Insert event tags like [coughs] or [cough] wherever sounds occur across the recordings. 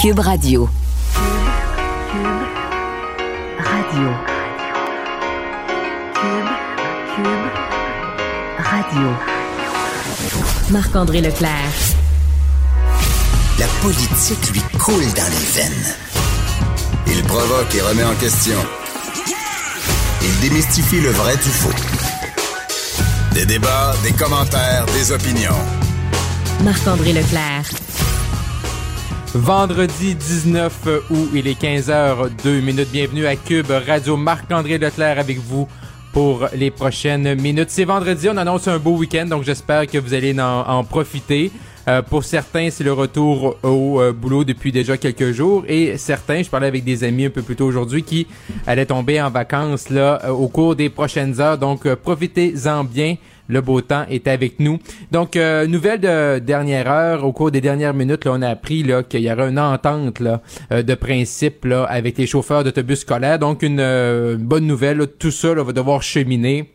Cube Radio. Cube Radio. Cube, Cube Radio. Marc-André Leclerc. La politique lui coule dans les veines. Il provoque et remet en question. Il démystifie le vrai du faux. Des débats, des commentaires, des opinions. Marc-André Leclerc. Vendredi 19 août, il est 15h02 minutes. Bienvenue à Cube Radio. Marc-André Leclerc avec vous pour les prochaines minutes. C'est vendredi, on annonce un beau week-end, donc j'espère que vous allez en, profiter. Euh, pour certains, c'est le retour au euh, boulot depuis déjà quelques jours et certains, je parlais avec des amis un peu plus tôt aujourd'hui qui allaient tomber en vacances là euh, au cours des prochaines heures. Donc profitez-en bien. Le beau temps est avec nous. Donc, nouvelle de dernière heure, au cours des dernières minutes, là, on a appris là, qu'il y aurait une entente là, de principe là, avec les chauffeurs d'autobus scolaires. Donc, une bonne nouvelle. tout ça là, va devoir cheminer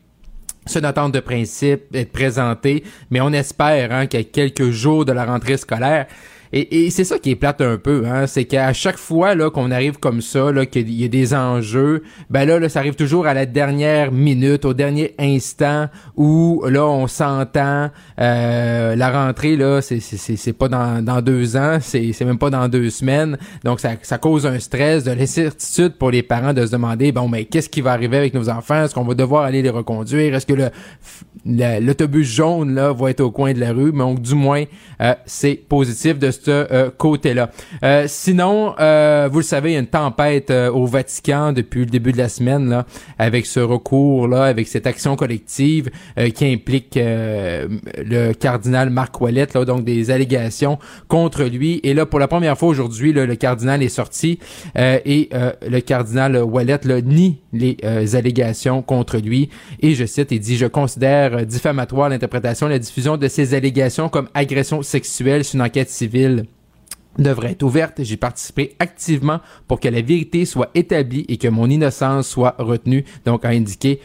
c'est une attente de principe être présenté, mais on espère hein, a quelques jours de la rentrée scolaire, et, et c'est ça qui est plate un peu, hein, c'est qu'à chaque fois là qu'on arrive comme ça, là qu'il y a des enjeux, ben là, là, ça arrive toujours à la dernière minute, au dernier instant où là on s'entend. Euh, la rentrée là, c'est c'est pas dans, dans deux ans, c'est c'est même pas dans deux semaines, donc ça ça cause un stress, de l'incertitude pour les parents de se demander bon mais qu'est-ce qui va arriver avec nos enfants, est-ce qu'on va devoir aller les reconduire, est-ce que le l'autobus jaune là va être au coin de la rue, mais donc du moins euh, c'est positif de euh, côté-là. Euh, sinon, euh, vous le savez, il y a une tempête au Vatican depuis le début de la semaine, là, avec ce recours-là, avec cette action collective qui implique le cardinal Marc Ouellet, là, donc des allégations contre lui. Et là, pour la première fois aujourd'hui, le cardinal est sorti et le cardinal là, nie les allégations contre lui. Et je cite, il dit, je considère diffamatoire l'interprétation et la diffusion de ces allégations comme agression sexuelle sur une enquête civile devrait être ouverte. J'ai participé activement pour que la vérité soit établie et que mon innocence soit retenue. Donc, a indiqué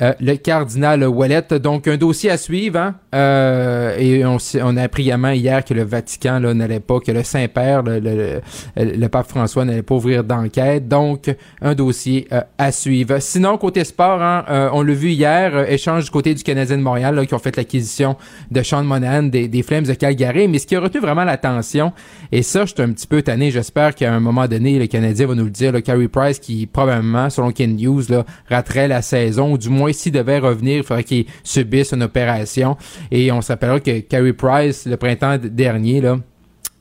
euh, le cardinal Wallet. Donc, un dossier à suivre. Hein? Euh, et on, on, a appris également hier que le Vatican n'allait pas, que le Saint-Père, le, pape François n'allait pas ouvrir d'enquête. Donc, un dossier euh, à suivre. Sinon, côté sport, hein, on l'a vu hier, échange du côté du Canadien de Montréal qui ont fait l'acquisition de Sean Monahan des, des Flames de Calgary. Mais ce qui a retenu vraiment l'attention, et ça, je suis un petit peu tanné. J'espère qu'à un moment donné, le Canadien va nous le dire. Le Carey Price qui, probablement, selon Ken News, là, raterait la saison, ou du moins s'il devait revenir, il faudrait qu'il subisse une opération. Et on s'appellera que Carey Price, le printemps dernier, là,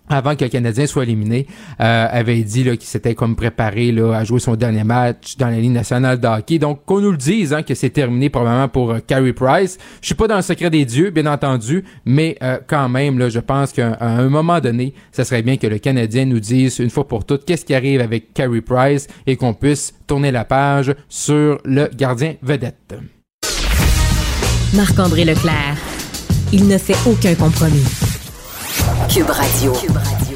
avant que le Canadien soit éliminé, euh, avait dit qu'il s'était comme préparé là, à jouer son dernier match dans la Ligue nationale de hockey. Donc, qu'on nous le dise hein, que c'est terminé probablement pour euh, Carey Price. Je suis pas dans le secret des dieux, bien entendu, mais euh, quand même, là, je pense qu'à un moment donné, ça serait bien que le Canadien nous dise une fois pour toutes qu'est-ce qui arrive avec Carey Price et qu'on puisse tourner la page sur le gardien vedette. Marc-André Leclerc. Il ne fait aucun compromis. Cube Radio.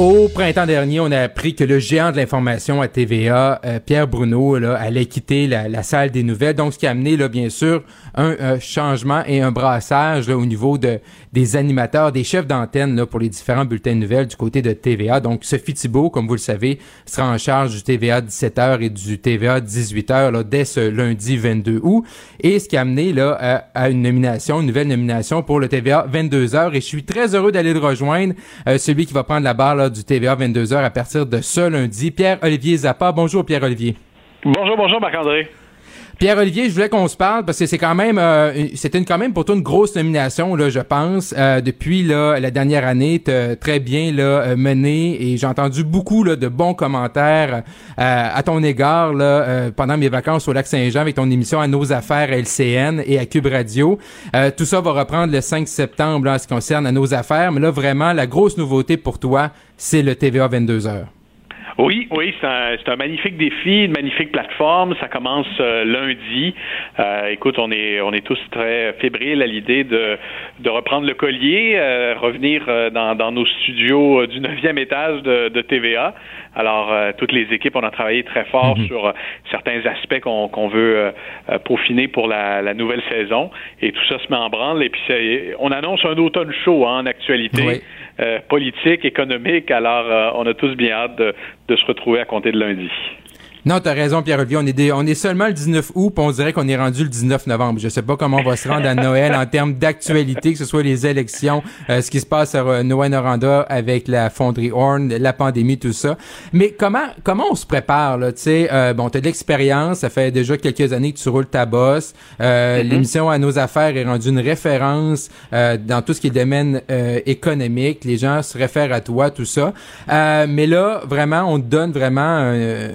Au printemps dernier, on a appris que le géant de l'information à TVA, euh, Pierre Bruno, là, allait quitter la, salle des nouvelles. Donc, ce qui a amené, là, bien sûr, un changement et un brassage là, au niveau de, des animateurs, des chefs d'antenne pour les différents bulletins de nouvelles du côté de TVA. Donc, Sophie Thibault, comme vous le savez, sera en charge du TVA 17h et du TVA 18h là, dès ce lundi 22 août. Et ce qui a amené là, à, à une nomination, une nouvelle nomination pour le TVA 22h. Et je suis très heureux d'aller le rejoindre, euh, celui qui va prendre la barre là, du TVA 22h à partir de ce lundi. Pierre-Olivier Zappa. Bonjour Pierre-Olivier. Bonjour, bonjour Marc-André. Pierre-Olivier, je voulais qu'on se parle parce que c'est quand même, euh, c'était quand même pour toi une grosse nomination là, je pense. Euh, depuis là la dernière année, t'as très bien là euh, mené et j'ai entendu beaucoup là de bons commentaires à ton égard là pendant mes vacances au lac Saint-Jean avec ton émission à nos affaires LCN et à Cube Radio. tout ça va reprendre le 5 septembre là, en ce qui concerne à nos affaires, mais là vraiment la grosse nouveauté pour toi, c'est le TVA 22 heures. Oui, oui, c'est un, un, magnifique défi, une magnifique plateforme. Ça commence euh, lundi. Euh, écoute, on est, on est tous très fébriles à l'idée de, de reprendre le collier, euh, revenir dans, dans, nos studios du neuvième étage de, de TVA. Alors, toutes les équipes, on a travaillé très fort mhm. sur certains aspects qu'on qu'on veut peaufiner pour la, la, nouvelle saison. Et tout ça se met en branle. Et puis, on annonce un automne chaud hein, en actualité. Politique, économique. Alors, on a tous bien hâte de, de se retrouver à compter de lundi. Non, t'as raison, Pierre-Olivier. On est on est seulement le 19 août, puis on dirait qu'on est rendu le 19 novembre. Je sais pas comment on va se rendre à Noël en termes d'actualité, que ce soit les élections, euh, ce qui se passe à euh, Noël Noranda avec la fonderie Horn, la pandémie, tout ça. Mais comment comment on se prépare là? Tu sais, euh, bon, t'as de l'expérience. Ça fait déjà quelques années que tu roules ta bosse. Euh, mm-hmm. L'émission à nos affaires est rendue une référence dans tout ce qui est domaine économique. Les gens se réfèrent à toi, tout ça. mais là, vraiment, on te donne vraiment euh,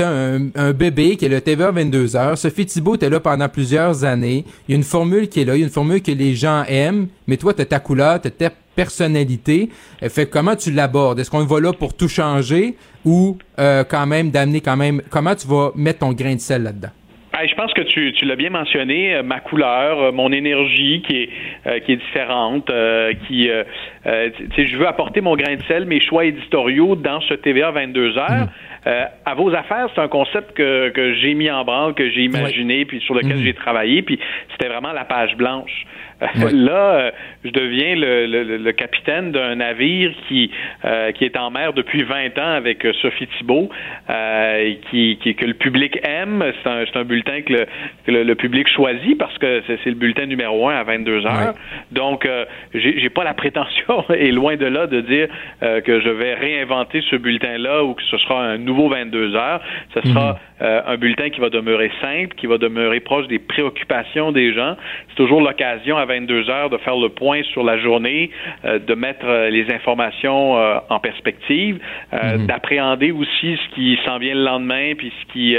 un, un, bébé qui est le TVA 22 heures. Sophie Thibault était là pendant plusieurs années. Il y a une formule qui est là, il y a une formule que les gens aiment, mais toi, tu as ta couleur, tu ta personnalité. Euh, fait comment tu l'abordes? Est-ce qu'on va là pour tout changer ou euh, quand même d'amener quand même comment tu vas mettre ton grain de sel là-dedans? je pense que tu, tu l'as bien mentionné, ma couleur, mon énergie qui est qui est différente, qui je veux apporter mon grain de sel, mes choix éditoriaux dans ce TVA 22 heures. Mm. Euh, à vos affaires, c'est un concept que, que j'ai mis en branle, que j'ai imaginé, puis sur lequel mhm. j'ai travaillé, puis c'était vraiment la page blanche. [laughs] Là, euh, je deviens le, le, le capitaine d'un navire qui euh, qui est en mer depuis 20 ans avec euh, Sophie Thibault, euh, qui, qui, que le public aime. C'est un, un, bulletin que, le, le, public choisit parce que c'est le bulletin numéro un à 22 heures. Donc, euh, j'ai pas la prétention, [laughs] et loin de là, de dire que je vais réinventer ce bulletin-là ou que ce sera un nouveau 22 heures. Ce sera mhm. Euh, un bulletin qui va demeurer simple, qui va demeurer proche des préoccupations des gens. C'est toujours l'occasion à 22 heures de faire le point sur la journée, euh, de mettre euh, les informations en perspective, mhm. d'appréhender aussi ce qui s'en vient le lendemain, puis ce qui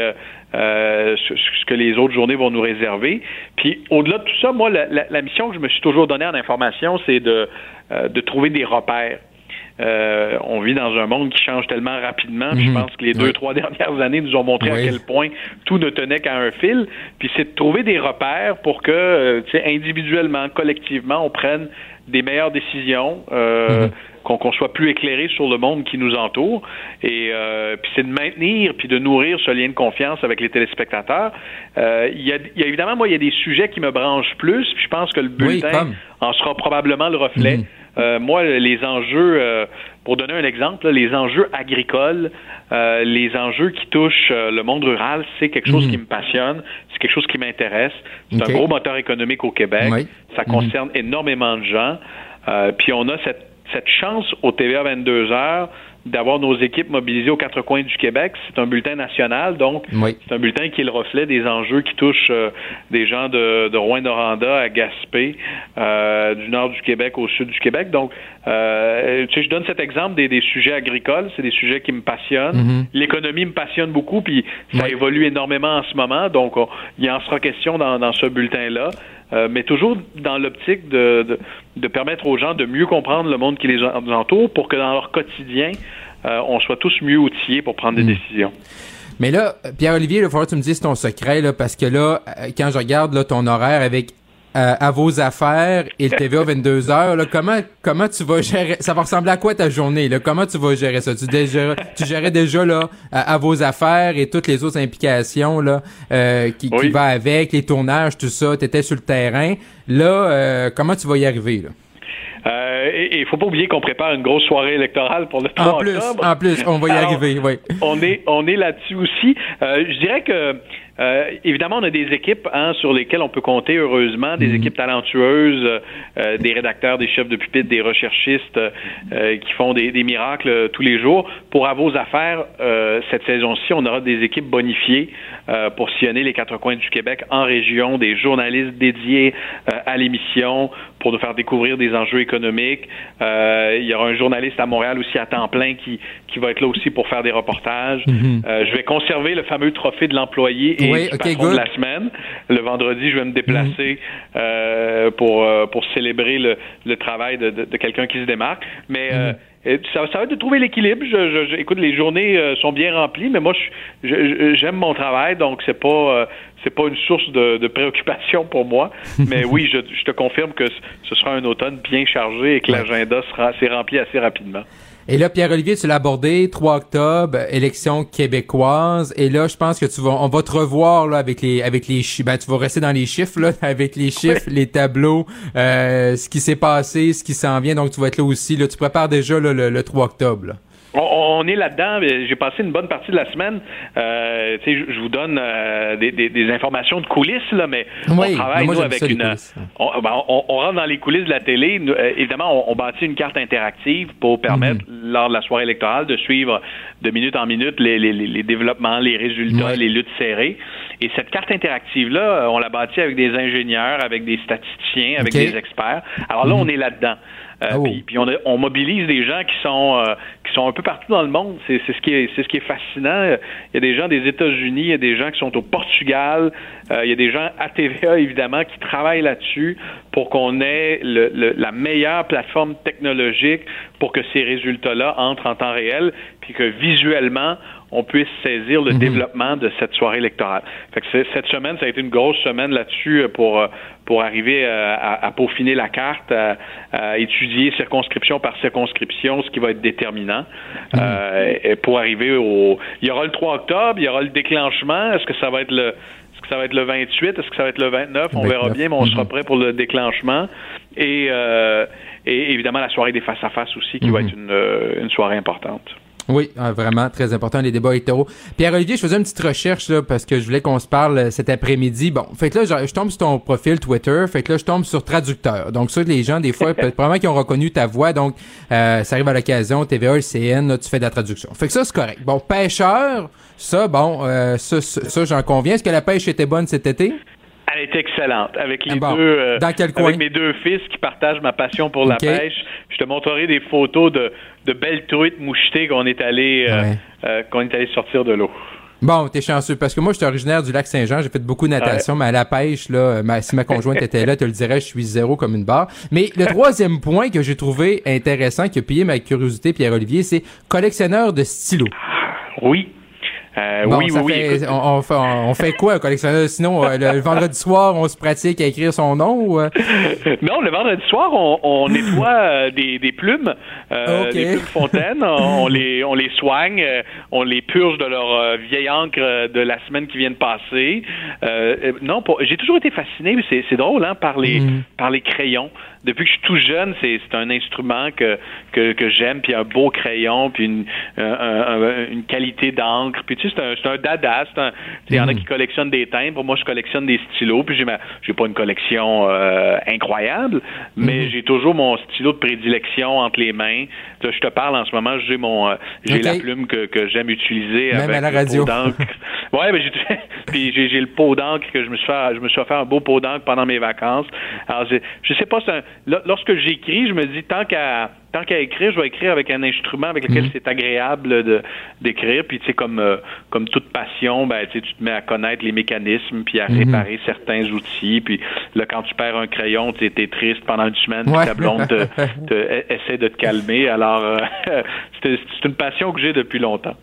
ce que les autres journées vont nous réserver. Puis au-delà de tout ça, moi, la, la, mission que je me suis toujours donnée en information, c'est de, de trouver des repères. Euh, on vit dans un monde qui change tellement rapidement. Je mhm. pense que les deux, trois [laughs] dernières années nous ont montré à quel point tout ne tenait qu'à un fil. Puis c'est de trouver des repères pour que, euh, individuellement, collectivement, on prenne des meilleures décisions. Euh, mhm. qu'on soit plus éclairé sur le monde qui nous entoure. Et puis c'est de maintenir puis de nourrir ce lien de confiance avec les téléspectateurs. Il y, a, évidemment, moi, il y a des sujets qui me branchent plus. Puis je pense que le bulletin en sera probablement le reflet. Mhm. Euh, moi, les enjeux, euh, pour donner un exemple, les enjeux agricoles, euh, les enjeux qui touchent le monde rural, c'est quelque chose mhm. qui me passionne, c'est quelque chose qui m'intéresse. C'est un gros moteur économique au Québec. Ça mhm. concerne énormément de gens. puis on a cette, cette chance au TVA 22 heures d'avoir nos équipes mobilisées aux quatre coins du Québec. C'est un bulletin national, donc c'est un bulletin qui est le reflet des enjeux qui touchent euh, des gens de, de Rouen-Noranda à Gaspé, euh, du nord du Québec au sud du Québec. Donc, euh, tu sais, je donne cet exemple des, des sujets agricoles, c'est des sujets qui me passionnent. Mm-hmm. L'économie me passionne beaucoup, puis ça évolue énormément en ce moment, donc il en sera question dans, dans ce bulletin-là. Euh, mais toujours dans l'optique de, de, permettre aux gens de mieux comprendre le monde qui les entoure pour que dans leur quotidien, euh, on soit tous mieux outillés pour prendre des hmm. décisions. Mais là, Pierre-Olivier, il va falloir que tu me dises ton secret, là, parce que là, euh, quand je regarde là, ton horaire avec à vos affaires et le TVA 22 [laughs] heures, là, comment comment tu vas gérer ça va ressembler à quoi ta journée là? Comment tu vas gérer ça? Tu déjà tu gérais déjà là à, vos affaires et toutes les autres implications là euh, qui, qui va avec les tournages tout ça, tu étais sur le terrain. Là euh, comment tu vas y arriver là? Euh, et il faut pas oublier qu'on prépare une grosse soirée électorale pour le 3 en plus, En plus, on va y arriver, oui. On est, on est là-dessus aussi. Euh, je dirais que euh, évidemment, on a des équipes hein, sur lesquelles on peut compter, heureusement, des mhm. équipes talentueuses, euh, des rédacteurs, des chefs de pupitre, des recherchistes euh, qui font des, miracles tous les jours. Pour avoir vos affaires, cette saison-ci, on aura des équipes bonifiées pour sillonner les quatre coins du Québec en région, des journalistes dédiés à l'émission pour nous faire découvrir des enjeux économiques. il y aura un journaliste à Montréal aussi à temps plein qui, qui va être là aussi pour faire des reportages. Mhm. je vais conserver le fameux trophée de l'employé oui, de la semaine. Le vendredi, je vais me déplacer mhm. euh, pour euh, pour célébrer le, le travail de, de, quelqu'un qui se démarque. Mais euh, mhm. ça, ça, va être de trouver l'équilibre. Je, je, écoute, les journées sont bien remplies, mais moi, j'aime mon travail, donc c'est pas c'est pas une source de, de, préoccupation pour moi. [laughs] mais oui, je, te confirme que ce sera un automne bien chargé et que l'agenda sera s'est rempli assez rapidement. Et là, Pierre-Olivier, tu l'as abordé, 3 octobre, élection québécoise. Et là, je pense que tu vas, on va te revoir là avec les, avec les chiffres. Ben, tu vas rester dans les chiffres là, [laughs] avec les chiffres, les tableaux, euh, ce qui s'est passé, ce qui s'en vient. Donc, tu vas être là aussi. Là, tu prépares déjà là, le, le 3 octobre. Là. On, est là-dedans. J'ai passé une bonne partie de la semaine. Euh, je, vous donne euh, des, des, des, informations de coulisses, là, mais on travaille nous, avec une. Ben, on, on, rentre dans les coulisses de la télé. Euh, évidemment, on, bâtit une carte interactive pour permettre, mhm. lors de la soirée électorale, de suivre de minute en minute les, les, les développements, les résultats, les luttes serrées. Et cette carte interactive-là, on l'a bâtie avec des ingénieurs, avec des statisticiens, avec des experts. Alors là, mhm. on est là-dedans. Euh, ah puis, on, on, mobilise des gens qui sont euh, qui sont un peu partout dans le monde. C'est ce qui est c'est ce qui est fascinant. Il y a des gens des États-Unis, il y a des gens qui sont au Portugal, euh, il y a des gens à TVA évidemment qui travaillent là-dessus pour qu'on ait le, la meilleure plateforme technologique pour que ces résultats-là entrent en temps réel, puis que visuellement on puisse saisir le mhm. développement de cette soirée électorale. Fait que cette semaine, ça a été une grosse semaine là-dessus pour euh, pour arriver euh, à, à, peaufiner la carte, à, étudier circonscription par circonscription, ce qui va être déterminant mhm. euh, pour arriver au. Il y aura le 3 octobre, il y aura le déclenchement. Est-ce que ça va être le est-ce que ça va être le 28? Est-ce que ça va être le 29? On verra bien, mais on sera mhm. prêt pour le déclenchement. Et, euh, et évidemment, la soirée des face-à-face aussi, qui va être une, une soirée importante. Oui, ah, vraiment très important les débats électoraux. Pierre-Olivier, je faisais une petite recherche là parce que je voulais qu'on se parle euh, cet après-midi. Bon, fait que là je, tombe sur ton profil Twitter, fait que là je tombe sur traducteur. Donc ça les gens des fois [laughs] peut-être probablement qui ont reconnu ta voix donc euh, ça arrive à l'occasion TVA, CN, là, tu fais de la traduction. Fait que ça c'est correct. Bon, pêcheur, ça bon euh, ça, ça j'en conviens. Est-ce que la pêche était bonne cet été? Elle était excellente. Avec les deux, euh, Dans quel coin? avec mes deux fils qui partagent ma passion pour la pêche. Je te montrerai des photos de, de belles truites mouchetées qu'on est allé euh, euh, qu'on est allé sortir de l'eau. Bon, t'es chanceux parce que moi, je suis originaire du lac Saint-Jean. J'ai fait beaucoup de natation, mais à la pêche, là, si ma conjointe était là, tu le dirais, je suis zéro comme une barre. Mais le troisième point que j'ai trouvé intéressant, qui a pillé ma curiosité, Pierre-Olivier, c'est collectionneur de stylos. Oui, euh, oui, oui, oui. On, on, fait quoi, un collectionneur? Sinon, euh, le, vendredi soir, on se pratique à écrire son nom? Ou... Euh? [laughs] non, le vendredi soir, on, on nettoie des, des, plumes, des plumes fontaines. [laughs] on, les, on les soigne, on les purge de leur vieille encre de la semaine qui vient de passer. non, j'ai toujours été fasciné, c'est drôle, hein, par les, mm. par les crayons depuis que je suis tout jeune, c'est un instrument que, que, que j'aime, puis un beau crayon, puis une, une qualité d'encre. Puis sais, c'est un, un dada. Il y en a mm. qui collectionnent des timbres. Moi, je collectionne des stylos. Puis j'ai j'ai pas une collection euh, incroyable, mais mm-hmm. j'ai toujours mon stylo de prédilection entre les mains. Je te parle en ce moment, j'ai mon euh, j'ai la plume que, que j'aime utiliser Même avec à la radio. le pot d'encre. [laughs] ouais, mais j'ai [laughs] puis j'ai le pot d'encre que je me suis fait je me suis fait un beau pot d'encre pendant mes vacances. Alors je, je sais pas, c'est un lorsque j'écris, je me dis tant qu'à tant qu'à écrire, je vais écrire avec un instrument avec lequel mhm. c'est agréable de d'écrire. Puis tu sais, comme euh, comme toute passion, ben tu te mets à connaître les mécanismes, puis à mhm. réparer certains outils. Puis là, quand tu perds un crayon, tu es triste pendant une semaine, ta blonde te, [laughs] essaie de te calmer. Alors, euh, [laughs] c'est une passion que j'ai depuis longtemps.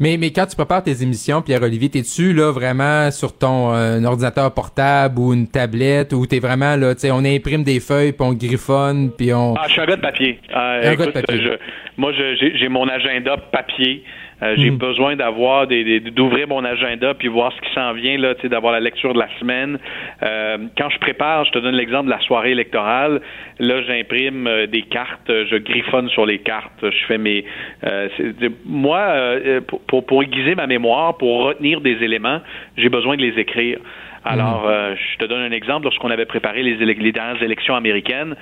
Mais, mais quand tu prépares tes émissions, Pierre-Olivier, t'es-tu là vraiment sur ton euh, ordinateur portable ou une tablette ou t'es vraiment là, tu sais, on imprime des feuilles puis on griffonne puis on... Ah, je suis un gars de papier. Euh, un gars de papier. moi, j'ai mon agenda papier. Euh, j'ai hmm. besoin d'avoir des, d'ouvrir mon agenda puis voir ce qui s'en vient là, tu sais, d'avoir la lecture de la semaine. Euh, quand je prépare, je te donne l'exemple de la soirée électorale. Là, j'imprime euh, des cartes, je griffonne sur les cartes, je fais mes. moi, pour, pour aiguiser ma mémoire, pour retenir des éléments, j'ai besoin de les écrire. Alors, hmm. je te donne un exemple. Lorsqu'on avait préparé les, les dernières élections américaines,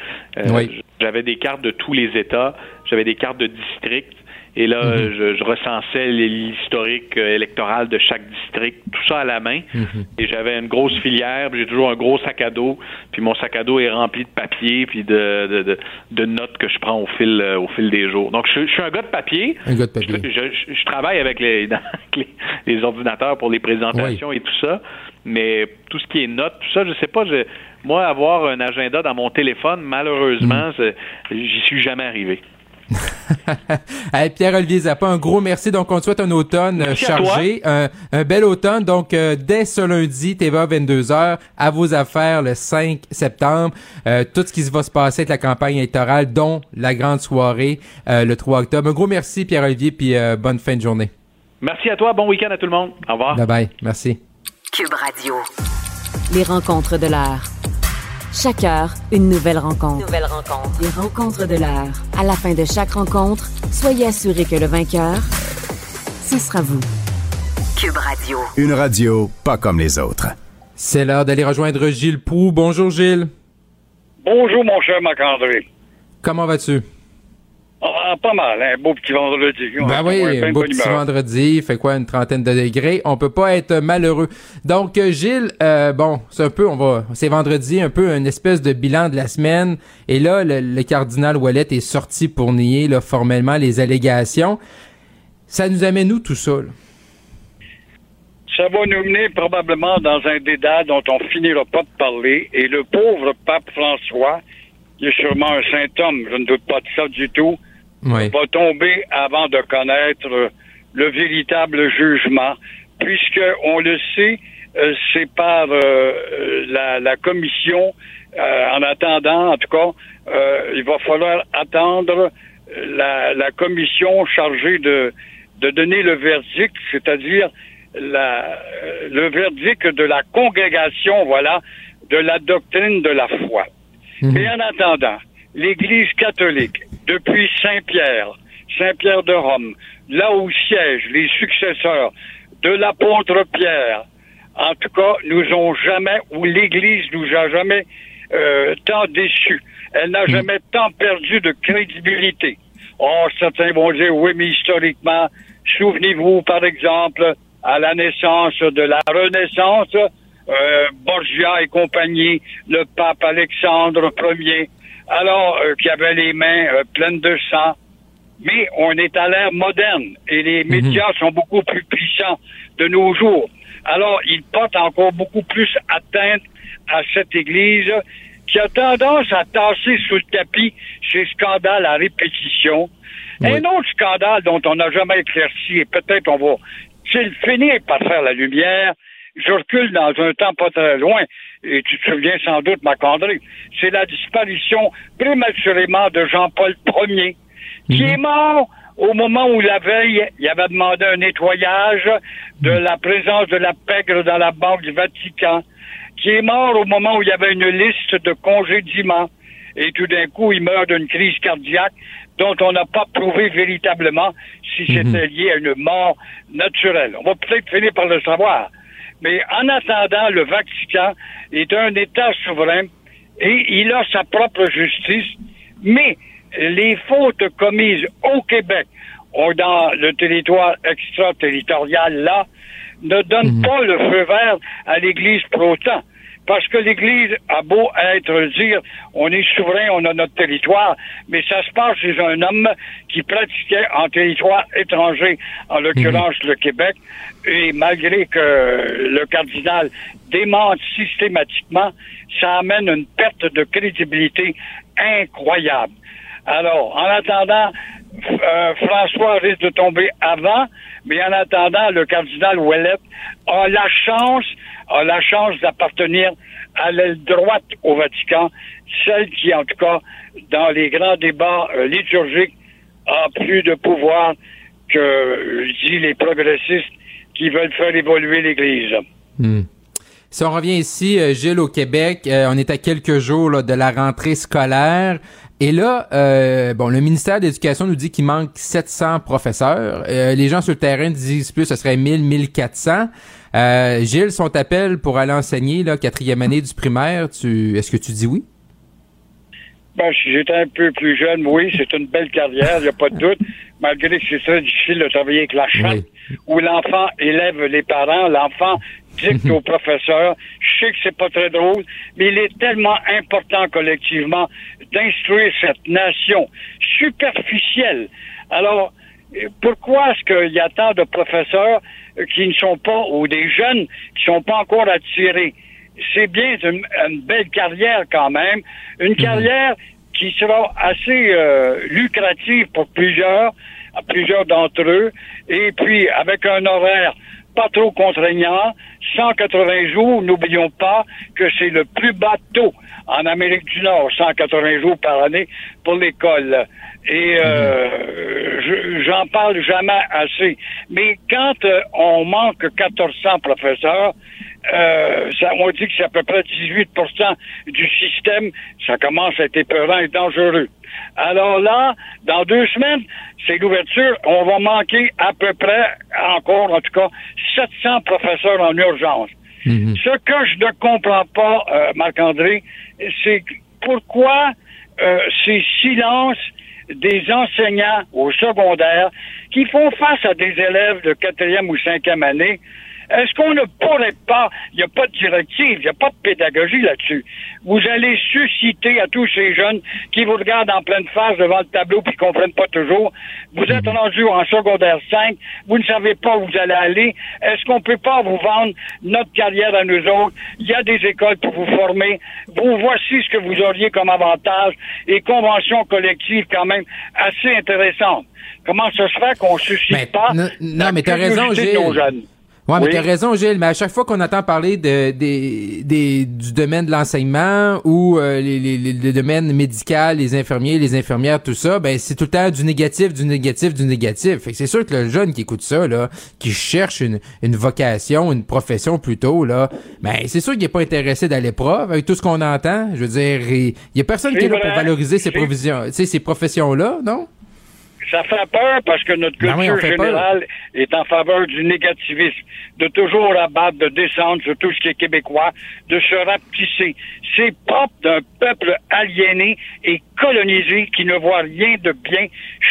j'avais des cartes de tous les États, j'avais des cartes de districts, et là, mhm. je, je, recensais l'historique euh, électoral de chaque district, tout ça à la main. Mhm. Et j'avais une grosse filière, j'ai toujours un gros sac à dos. Puis mon sac à dos est rempli de papier puis de, de, de, notes que je prends au fil euh, au fil des jours. Donc, je, je, suis un gars de papier. Un gars de papier. Je, je travaille avec les, [laughs] les, les, ordinateurs pour les présentations et tout ça. Mais tout ce qui est notes, tout ça, je sais pas. moi, avoir un agenda dans mon téléphone, malheureusement, mm. j'y suis jamais arrivé. [laughs] Hey, Pierre-Olivier Zappa, un gros merci. Donc, on te souhaite un automne euh, Merci chargé, un, un bel automne. Donc, euh, dès ce lundi, TVA 22h, à vos affaires le 5 septembre. Euh, tout ce qui va se passer avec la campagne électorale, dont la grande soirée euh, le 3 octobre. Un gros merci, Pierre-Olivier, puis euh, bonne fin de journée. Merci à toi. Bon week-end à tout le monde. Au revoir. Bye-bye. Merci. Cube Radio. Les rencontres de l'heure. Chaque heure, une nouvelle rencontre. Nouvelle rencontre. Les rencontres de l'heure. À la fin de chaque rencontre, soyez assurés que le vainqueur, ce sera vous. Cube Radio. Une radio pas comme les autres. C'est l'heure d'aller rejoindre Gilles Proux. Bonjour, Gilles. Bonjour, mon cher Marc-André. Comment vas-tu? Ah, pas mal, un beau petit vendredi. Ben oui, un beau petit humeur. vendredi, il fait quoi, une trentaine de degrés? On peut pas être malheureux. Donc, euh, Gilles, euh, bon, c'est un peu, on va, c'est vendredi, un peu une espèce de bilan de la semaine. Et là, le, le cardinal Wallet est sorti pour nier là, formellement les allégations. Ça nous amène où tout ça? là? Ça va nous mener probablement dans un dédale dont on finira pas de parler. Et le pauvre pape François, qui est sûrement un saint homme, je ne doute pas de ça du tout, Oui. va tomber avant de connaître le véritable jugement, puisque on le sait, euh, c'est par euh, euh, la, la commission. euh, en attendant, en tout cas, euh, il va falloir attendre la, la commission chargée de, de donner le verdict, c'est-à-dire la, euh, le verdict de la congrégation, voilà, de la doctrine de la foi. Mhm. Et en attendant, l'Église catholique, depuis Saint-Pierre, Saint-Pierre de Rome, là où siègent les successeurs de l'apôtre Pierre, en tout cas, nous ont jamais, ou l'Église nous a jamais euh, tant déçus. Elle n'a jamais tant perdu de crédibilité. Oh, certains vont dire, oui, mais historiquement, souvenez-vous, par exemple, à la naissance de la Renaissance, euh, Borgia et compagnie, le pape Alexandre Ier, alors euh, qui avait les mains euh, pleines de sang. Mais on est à l'ère moderne et les médias sont beaucoup plus puissants de nos jours. Alors, ils portent encore beaucoup plus atteinte à cette Église qui a tendance à tasser sous le tapis ces scandales à répétition. Un autre scandale dont on n'a jamais éclairci, et peut-être on va s'il finir par faire la lumière, je recule dans un temps pas très loin, et tu te souviens sans doute, Macandré, c'est la disparition prématurément de Jean-Paul Ier, qui est mort au moment où la veille, il avait demandé un nettoyage de la présence de la pègre dans la banque du Vatican, qui est mort au moment où il y avait une liste de congédiements. Et tout d'un coup, il meurt d'une crise cardiaque dont on n'a pas prouvé véritablement si c'était lié à une mort naturelle. On va peut-être finir par le savoir. Mais en attendant, le Vatican est un État souverain et il a sa propre justice, mais les fautes commises au Québec ou dans le territoire extraterritorial là ne donnent pas le feu vert à l'Église autant. Parce que l'Église a beau être dire on est souverain, on a notre territoire, mais ça se passe chez un homme qui pratiquait en territoire étranger, en l'occurrence le Québec, et malgré que le cardinal démente systématiquement, ça amène une perte de crédibilité incroyable. Alors, en attendant, euh, François risque de tomber avant, mais en attendant, le cardinal Ouellet a la chance, a la chance d'appartenir à l'aile droite au Vatican, celle qui, en tout cas, dans les grands débats euh, liturgiques, a plus de pouvoir que, euh, dis, les progressistes qui veulent faire évoluer l'Église. Hmm. Si on revient ici, Gilles, au Québec, on est à quelques jours de la rentrée scolaire. Et là, euh, bon, le ministère de l'Éducation nous dit qu'il manque 700 professeurs. Euh, les gens sur le terrain disent plus, ce serait 1000, 1400. Euh, Gilles, son appel pour aller enseigner, là, quatrième année du primaire, tu, est-ce que tu dis oui? Ben, si j'étais un peu plus jeune, oui, c'est une belle carrière, il n'y a pas de doute, malgré que c'est très difficile de travailler avec la chatte, où l'enfant élève les parents, l'enfant dicte au professeur. Je sais que c'est pas très drôle, mais il est tellement important collectivement d'instruire cette nation superficielle. Alors, pourquoi est-ce qu'il y a tant de professeurs qui ne sont pas, ou des jeunes qui ne sont pas encore attirés? C'est bien une, une belle carrière quand même, une carrière qui sera assez euh, lucrative pour plusieurs, plusieurs d'entre eux, et puis avec un horaire pas trop contraignant, 180 jours, n'oublions pas que c'est le plus bas taux en Amérique du Nord, 180 jours par année pour l'école. Et euh, j'en parle jamais assez. Mais quand euh, on manque 1400 professeurs, euh, ça, on dit que c'est à peu près 18% du système. Ça commence à être épeurant et dangereux. Alors là, dans deux semaines, c'est l'ouverture. On va manquer à peu près, encore en tout cas, 700 professeurs en urgence. Mhm. Ce que je ne comprends pas, euh, Marc-André, c'est pourquoi euh, ces silences des enseignants au secondaire qui font face à des élèves de quatrième ou cinquième année est-ce qu'on ne pourrait pas, il n'y a pas de directive, il n'y a pas de pédagogie là-dessus. Vous allez susciter à tous ces jeunes qui vous regardent en pleine face devant le tableau puis ne comprennent pas toujours. Vous êtes mhm. rendu en secondaire 5, vous ne savez pas où vous allez aller. Est-ce qu'on ne peut pas vous vendre notre carrière à nous autres? Il y a des écoles pour vous former. Vous voici ce que vous auriez comme avantage et conventions collectives quand même assez intéressantes. Comment ça se fait qu'on suscite pas non, mais t'as raison, Gilles. Ouais, mais t'as raison, Gilles, mais à chaque fois qu'on entend parler de, des, du domaine de l'enseignement ou euh, les, les, le domaine médical, les infirmiers, les infirmières, tout ça, ben c'est tout le temps du négatif, du négatif, du négatif. Fait que c'est sûr que le jeune qui écoute ça, là, qui cherche une, une vocation, une profession plutôt, là, ben c'est sûr qu'il est pas intéressé d'aller l'épreuve avec tout ce qu'on entend. Je veux dire, il y a personne qui est là pour valoriser ces provisions, ces professions-là, non? Ça fait peur parce que notre ben culture générale est en faveur du négativisme, de toujours abattre, de descendre sur tout ce qui est québécois, de se rapetisser. C'est propre d'un peuple aliéné et colonisé qui ne voit rien de bien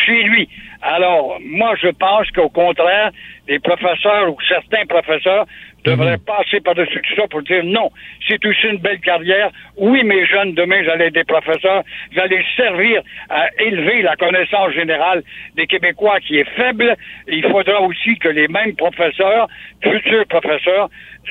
chez lui. Alors, moi, je pense qu'au contraire, les professeurs ou certains professeurs devrait mhm. passer par-dessus tout ça pour dire non, c'est aussi une belle carrière. Oui, mes jeunes, demain, j'allais être des professeurs, j'allais servir à élever la connaissance générale des Québécois qui est faible. Il faudra aussi que les mêmes professeurs, futurs professeurs,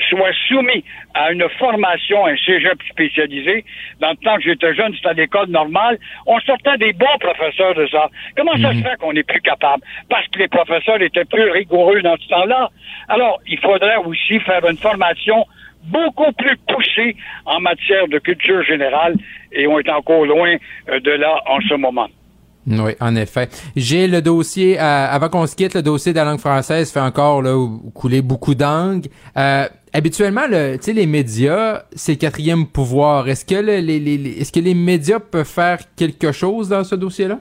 soient soumis à une formation, un cégep spécialisé. Dans le temps que j'étais jeune, c'était à l'école normale. On sortait des bons professeurs de ça. Comment ça se mhm. fait qu'on n'est plus capable? Parce que les professeurs étaient plus rigoureux dans ce temps-là. Alors, il faudrait aussi faire une formation beaucoup plus poussée en matière de culture générale et on est encore loin euh, de là en ce moment. Oui, en effet. J'ai le dossier, euh, avant qu'on se quitte, le dossier de la langue française fait encore là, couler beaucoup d'angles. Euh, habituellement, le, les médias, c'est le quatrième pouvoir. Est-ce que, les, les, est-ce que les médias peuvent faire quelque chose dans ce dossier-là?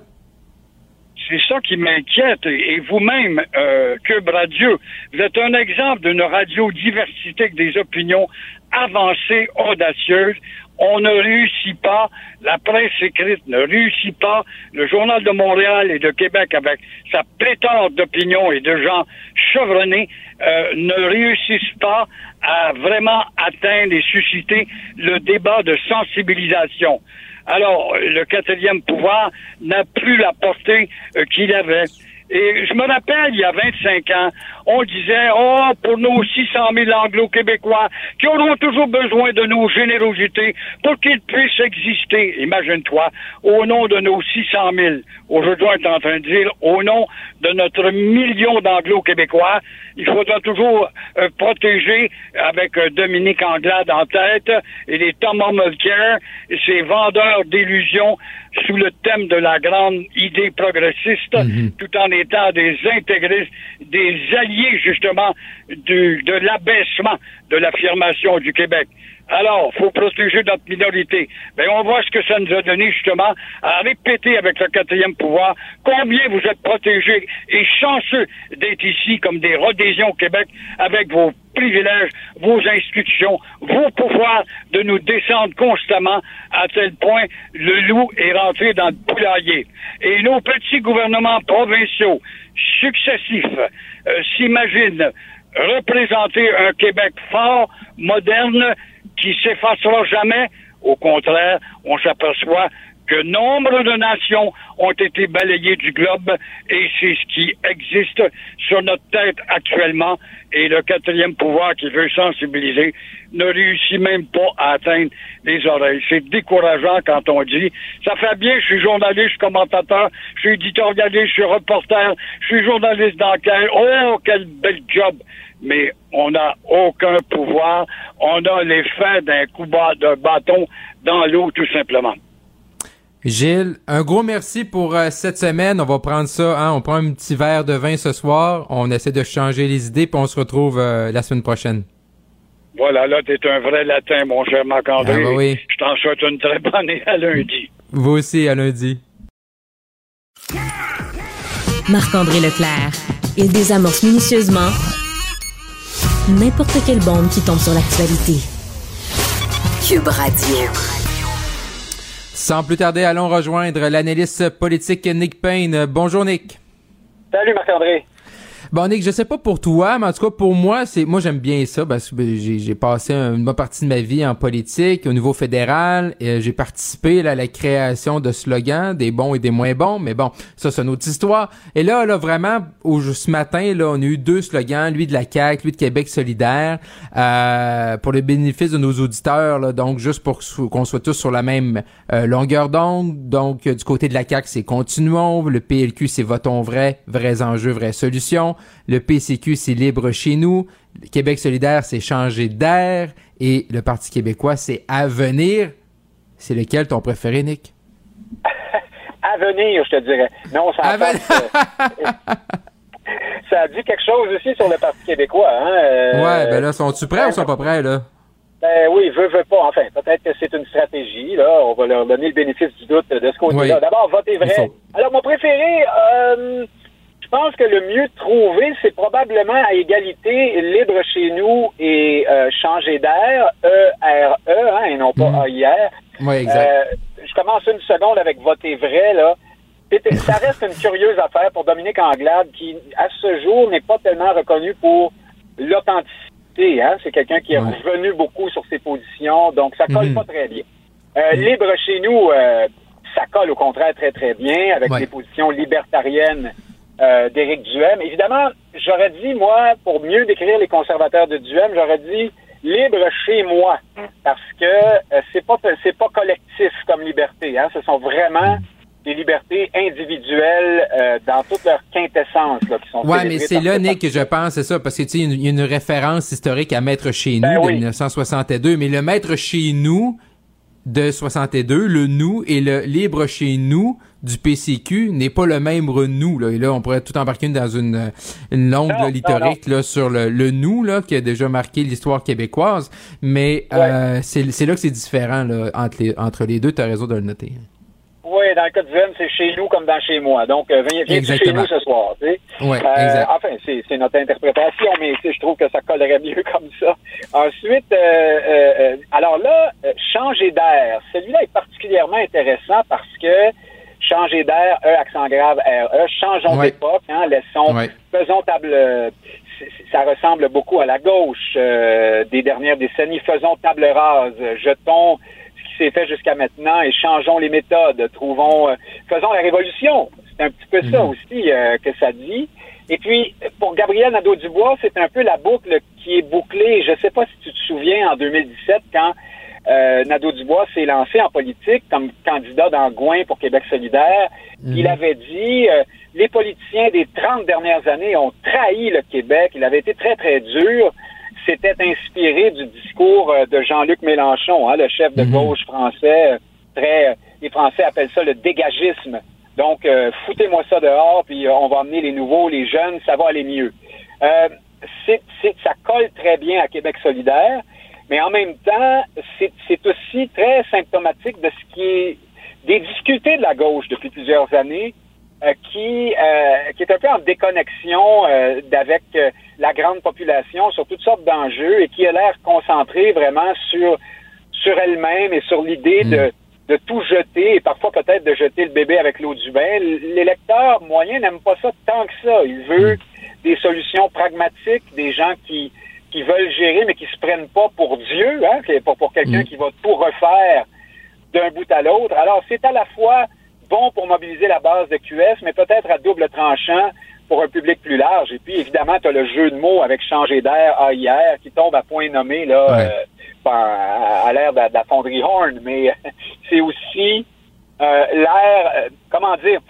C'est ça qui m'inquiète. Et vous-même, euh, Cube Radio, vous êtes un exemple d'une radio diversité avec des opinions avancées, audacieuses. On ne réussit pas, la presse écrite ne réussit pas, le Journal de Montréal et de Québec, avec sa pléthore d'opinions et de gens chevronnés, euh, ne réussissent pas à vraiment atteindre et susciter le débat de sensibilisation. Alors, le quatrième pouvoir n'a plus la portée euh, qu'il avait. Et je me rappelle, il y a 25 ans, on disait, oh, pour nos 600 000 anglo-québécois qui auront toujours besoin de nos générosités pour qu'ils puissent exister, imagine-toi, au nom de nos 600 000. Aujourd'hui, on est en train de dire, au nom de notre million d'anglo-québécois, il faudra toujours euh, protéger avec euh, Dominique Anglade en tête et les Thomas Mulcair, ces vendeurs d'illusions sous le thème de la grande idée progressiste, mhm. tout en étant des intégristes, des alliés justement du, de l'abaissement de l'affirmation du Québec. Alors, faut protéger notre minorité. Mais on voit ce que ça nous a donné justement à répéter avec le quatrième pouvoir combien vous êtes protégés et chanceux d'être ici comme des Rhodésiens au Québec avec vos privilèges, vos institutions, vos pouvoirs de nous descendre constamment à tel point le loup est rentré dans le poulailler. Et nos petits gouvernements provinciaux successifs euh, s'imaginent représenter un Québec fort, moderne, qui s'effacera jamais. Au contraire, on s'aperçoit que nombre de nations ont été balayées du globe et c'est ce qui existe sur notre tête actuellement. Et le quatrième pouvoir qui veut sensibiliser ne réussit même pas à atteindre les oreilles. C'est décourageant quand on dit ça fait bien, je suis journaliste, commentateur, je suis éditorialiste, je suis reporter, je suis journaliste d'enquête. Oh, quel bel job! Mais on n'a aucun pouvoir. On a l'effet d'un coup de bâton dans l'eau, tout simplement. Gilles, un gros merci pour euh, cette semaine. On va prendre ça, hein, on prend un petit verre de vin ce soir. On essaie de changer les idées, puis on se retrouve euh, la semaine prochaine. Voilà, là, t'es un vrai latin, mon cher Marc-André. Ah, bah oui. Je t'en souhaite une très bonne année à lundi. Vous aussi, à lundi. Marc-André Leclerc. Il désamorce minutieusement n'importe quelle bombe qui tombe sur l'actualité. Cube Radio. Sans plus tarder, allons rejoindre l'analyste politique Nick Payne. Bonjour Nick. Salut Marc-André. Bon, Nick, je sais pas pour toi, mais en tout cas, pour moi, c'est, moi, j'aime bien ça parce que ben, j'ai, passé une bonne partie de ma vie en politique au niveau fédéral. Et j'ai participé à la création de slogans, des bons et des moins bons. Mais bon, ça, c'est une autre histoire. Et là, là, vraiment, au, ce matin, là, on a eu deux slogans, lui de la CAQ, lui de Québec solidaire, euh, pour le bénéfice de nos auditeurs. Donc, juste pour qu'on soit tous sur la même euh, longueur d'onde. Donc, du côté de la CAQ, c'est continuons. Le PLQ, c'est votons vrai, vrais enjeux, vraies solutions. Le PCQ, c'est libre chez nous. Le Québec solidaire, c'est changer d'air. Et le Parti québécois, c'est avenir. C'est lequel ton préféré, Nick? [laughs] Avenir, je te dirais. Non, ça a, [laughs] ça a dit quelque chose aussi sur le Parti québécois. Hein? Euh, ouais, ben là, sont-tu prêts ou sont pas prêts, là? Ben oui, veut, veut pas. Enfin, peut-être que c'est une stratégie, là. On va leur donner le bénéfice du doute de ce côté-là. Oui. D'abord, votez vrai. Alors, mon préféré, euh, pense que le mieux trouvé, c'est probablement à égalité libre chez nous et euh, changer d'air, E-R-E, hein, et non pas Mhm. A-I-R. Oui, exact. Euh, je commence une seconde avec voter vrai, là. Ça reste une curieuse affaire pour Dominique Anglade, qui, à ce jour, n'est pas tellement reconnu pour l'authenticité. Hein? C'est quelqu'un qui est Ouais. revenu beaucoup sur ses positions, donc ça colle Mhm. pas très bien. Euh, Libre chez nous, euh, ça colle au contraire très très bien avec Ouais. les positions libertariennes euh, d'Éric Duhem. Évidemment, j'aurais dit, moi, pour mieux décrire les conservateurs de Duhem, j'aurais dit libre chez moi, parce que euh, c'est pas c'est pas collectif comme liberté. Hein? Ce sont vraiment des libertés individuelles euh, dans toute leur quintessence là, qui sont Ouais, mais c'est là, Nick, que je pense, c'est ça, parce que tu sais, il y a une- il y, a une référence historique à Maître chez nous Ben de oui. 1962, mais le Maître chez nous de 62, le nous et le libre chez nous du PCQ n'est pas le même nous là. Et là, on pourrait tout embarquer dans une une longue Non, là, litorique là sur le, le nous là qui a déjà marqué l'histoire québécoise, mais euh, c'est c'est là que c'est différent là entre les entre les deux. T'as raison de le noter. Oui, dans le cas de Duhem, c'est chez nous comme dans chez moi. Donc, euh, viens, viens chez nous ce soir. Tu sais? Ouais, Euh, exact. Enfin, c'est c'est notre interprétation, mais tu sais, je trouve que ça collerait mieux [laughs] comme ça. Ensuite, euh, euh, euh, alors là, changer d'air. Celui-là est particulièrement intéressant parce que changer d'air, E accent grave, R-E, changeons Ouais. d'époque, hein, laissons, Ouais. faisons table. Ça ressemble beaucoup à la gauche euh, des dernières décennies. Faisons table rase, jetons ce qui s'est fait jusqu'à maintenant et changeons les méthodes. Trouvons, euh, faisons la révolution. C'est un petit peu ça Mhm. aussi euh, que ça dit. Et puis, pour Gabriel Nadeau-Dubois, c'est un peu la boucle qui est bouclée. Je ne sais pas si tu te souviens en 2017 quand euh, Nadeau-Dubois s'est lancé en politique comme candidat d'Angouin pour Québec solidaire. Il avait dit euh, les politiciens des 30 dernières années ont trahi le Québec. Il avait été très, très dur. C'était inspiré du discours euh, de Jean-Luc Mélenchon, hein, le chef de Mhm. gauche français. euh, Très, les Français appellent ça le dégagisme. Donc, euh, foutez-moi ça dehors, puis euh, on va amener les nouveaux, les jeunes, ça va aller mieux. Euh, c'est, c'est- ça colle très bien à Québec solidaire, mais en même temps, c'est, aussi très symptomatique de ce qui est des difficultés de la gauche depuis plusieurs années, euh, qui, euh, qui est un peu en déconnexion euh, d'avec euh, la grande population sur toutes sortes d'enjeux et qui a l'air concentrée vraiment sur sur elle-même et sur l'idée Mm. de, de tout jeter et parfois peut-être de jeter le bébé avec l'eau du bain. L'électeur moyen n'aime pas ça tant que ça. Il veut des solutions pragmatiques, des gens qui, qui veulent gérer mais qui se prennent pas pour Dieu, hein, pour, pour quelqu'un Mm. qui va tout refaire d'un bout à l'autre. Alors, c'est à la fois bon pour mobiliser la base de QS, mais peut-être à double tranchant pour un public plus large. Et puis, évidemment, tu as le jeu de mots avec changer d'air, AIR, qui tombe à point nommé là, euh, à, l'air de, la fonderie Horn. Mais [laughs] c'est aussi euh, l'air, euh, comment dire,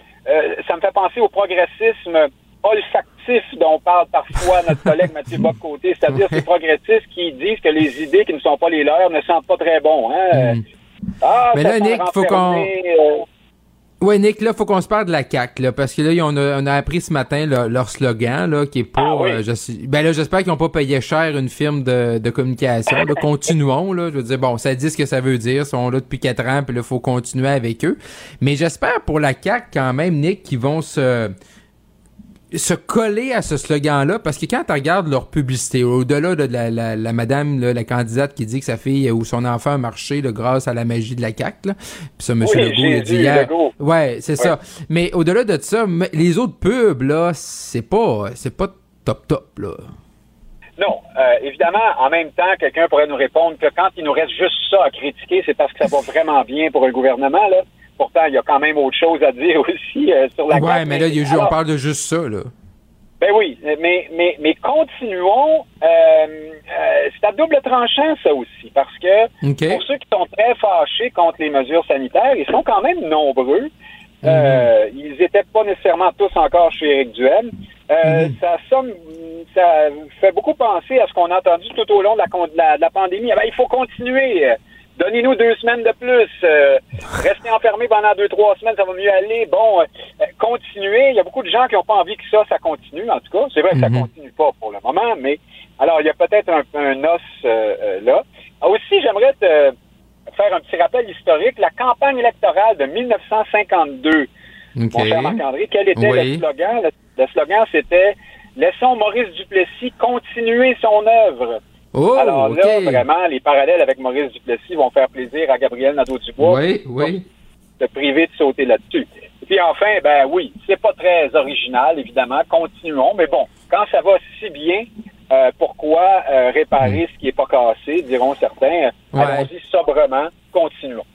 ça me fait penser au progressisme olfactif dont parle parfois notre collègue Mathieu [laughs] Bock-Côté, c'est-à-dire ces progressistes qui disent que les idées qui ne sont pas les leurs ne sentent pas très bon. Hein? Mm. Ah, Mais là, Nick, faut qu'on... Ouais, Nick, là, faut qu'on se parle de la CAC, là, parce que là, on a, on a appris ce matin leur slogan, là, qui est pas. Ah euh, ben là, j'espère qu'ils n'ont pas payé cher une firme de, de communication. Là, continuons, là. Je veux dire, bon, ça dit ce que ça veut dire. Ils sont là depuis quatre ans, puis là, faut continuer avec eux. Mais j'espère pour la CAC quand même, Nick, qu'ils vont se se coller à ce slogan-là, parce que quand tu regardes leur publicité, au-delà de la, la, la madame, la candidate qui dit que sa fille ou son enfant a marché grâce à la magie de la CAQ, là, puis ça, M. Legault, il a dit hier... Ouais, c'est ça. Mais au-delà de ça, les autres pubs, là, c'est pas, c'est pas top top, là. Non, euh, évidemment, en même temps, quelqu'un pourrait nous répondre que quand il nous reste juste ça à critiquer, c'est parce que ça va vraiment bien pour le gouvernement, là. Pourtant, il y a quand même autre chose à dire [laughs] aussi euh, sur la Ouais, mais là, on parle de juste ça, là. Ben oui, mais, mais, mais continuons. Euh, euh, c'est à double tranchant, ça aussi, parce que pour ceux qui sont très fâchés contre les mesures sanitaires, ils sont quand même nombreux. Mhm. ils n'étaient pas nécessairement tous encore chez Eric Duhem. Mhm. ça, somme, ça fait beaucoup penser à ce qu'on a entendu tout au long de la, de la, pandémie. Ah ben, il faut continuer. Donnez-nous deux semaines de plus. Euh, restez enfermés pendant deux, trois semaines, ça va mieux aller. Bon, euh, continuez. Il y a beaucoup de gens qui n'ont pas envie que ça, ça continue, en tout cas. C'est vrai que ça mhm. continue pas pour le moment, mais alors, il y a peut-être un, un, os euh, là. Ah, aussi, j'aimerais te faire un petit rappel historique. La campagne électorale de 1952, mon cher Marc-André, quel était le slogan? le slogan, c'était « Laissons Maurice Duplessis continuer son œuvre ». Oh, Alors là, vraiment, les parallèles avec Maurice Duplessis vont faire plaisir à Gabriel Nadeau-Dubois. Oui, oui. De priver de sauter là-dessus. Et puis enfin, ben oui, c'est pas très original, évidemment. Continuons. Mais bon, quand ça va si bien, euh, pourquoi euh, réparer hmm. ce qui est pas cassé, diront certains? Allons-y sobrement, continuons.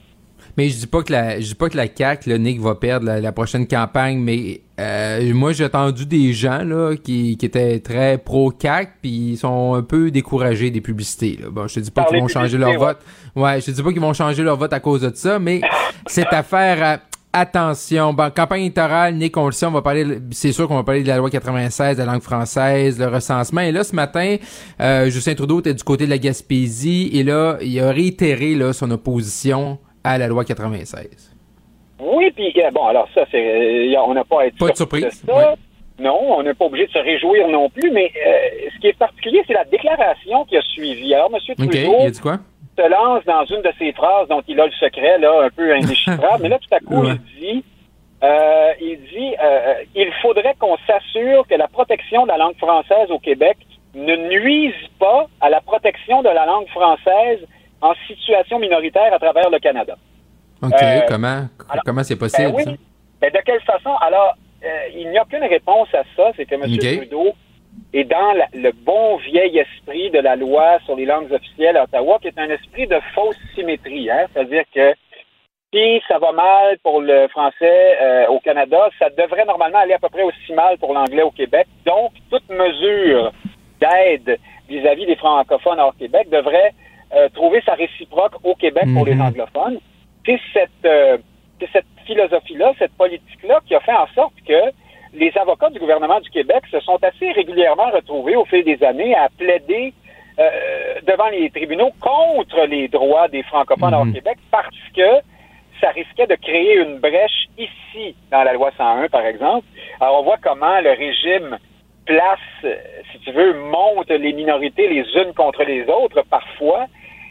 Mais je dis pas que la, je dis pas que la CAC, le Nick va perdre la, prochaine campagne, mais euh, moi j'ai entendu des gens là qui, qui étaient très pro CAC, puis ils sont un peu découragés des publicités. Là. Bon, je te dis pas qu'ils vont changer leur vote. Ouais, je te dis pas qu'ils vont changer leur vote à cause de ça, mais [laughs] cette affaire. attention, bon, campagne électorale, Nick, on le sait, on va parler, c'est sûr qu'on va parler de la loi 96, de la langue française, le recensement. Et là, ce matin, euh, Justin Trudeau était du côté de la Gaspésie, et là, il a réitéré là, son opposition à la loi 96. Oui, puis euh, bon, alors ça, c'est, euh, on n'a pas à être pas de surprise. Non, on n'est pas obligé de se réjouir non plus, mais euh, ce qui est particulier, c'est la déclaration qui a suivi. Alors, M. Trudeau se lance dans une de ses phrases dont il a le secret, là, un peu indéchiffrable, [laughs] mais là, tout à coup, il dit, il dit, il faudrait qu'on s'assure que la protection de la langue française au Québec ne nuise pas à la protection de la langue française en situation minoritaire à travers le Canada. OK. Euh, comment comment c'est possible? Ben oui. Ben, de quelle façon? Alors, euh, il n'y a aucune réponse à ça. C'est que M. Trudeau est dans le bon vieil esprit de la loi sur les langues officielles à Ottawa, qui est un esprit de fausse symétrie. Hein? C'est-à-dire que si ça va mal pour le français euh, au Canada, ça devrait normalement aller à peu près aussi mal pour l'anglais au Québec. Donc, toute mesure d'aide vis-à-vis des francophones hors Québec devrait euh, trouver sa réciproque au Québec pour les mhm. anglophones. C'est cette, euh, cette philosophie-là, cette politique-là qui a fait en sorte que les avocats du gouvernement du Québec se sont assez régulièrement retrouvés au fil des années à plaider euh, devant les tribunaux contre les droits des francophones hors mhm. Québec parce que ça risquait de créer une brèche ici dans la loi 101, par exemple. Alors on voit comment le régime place, si tu veux, monte les minorités les unes contre les autres parfois.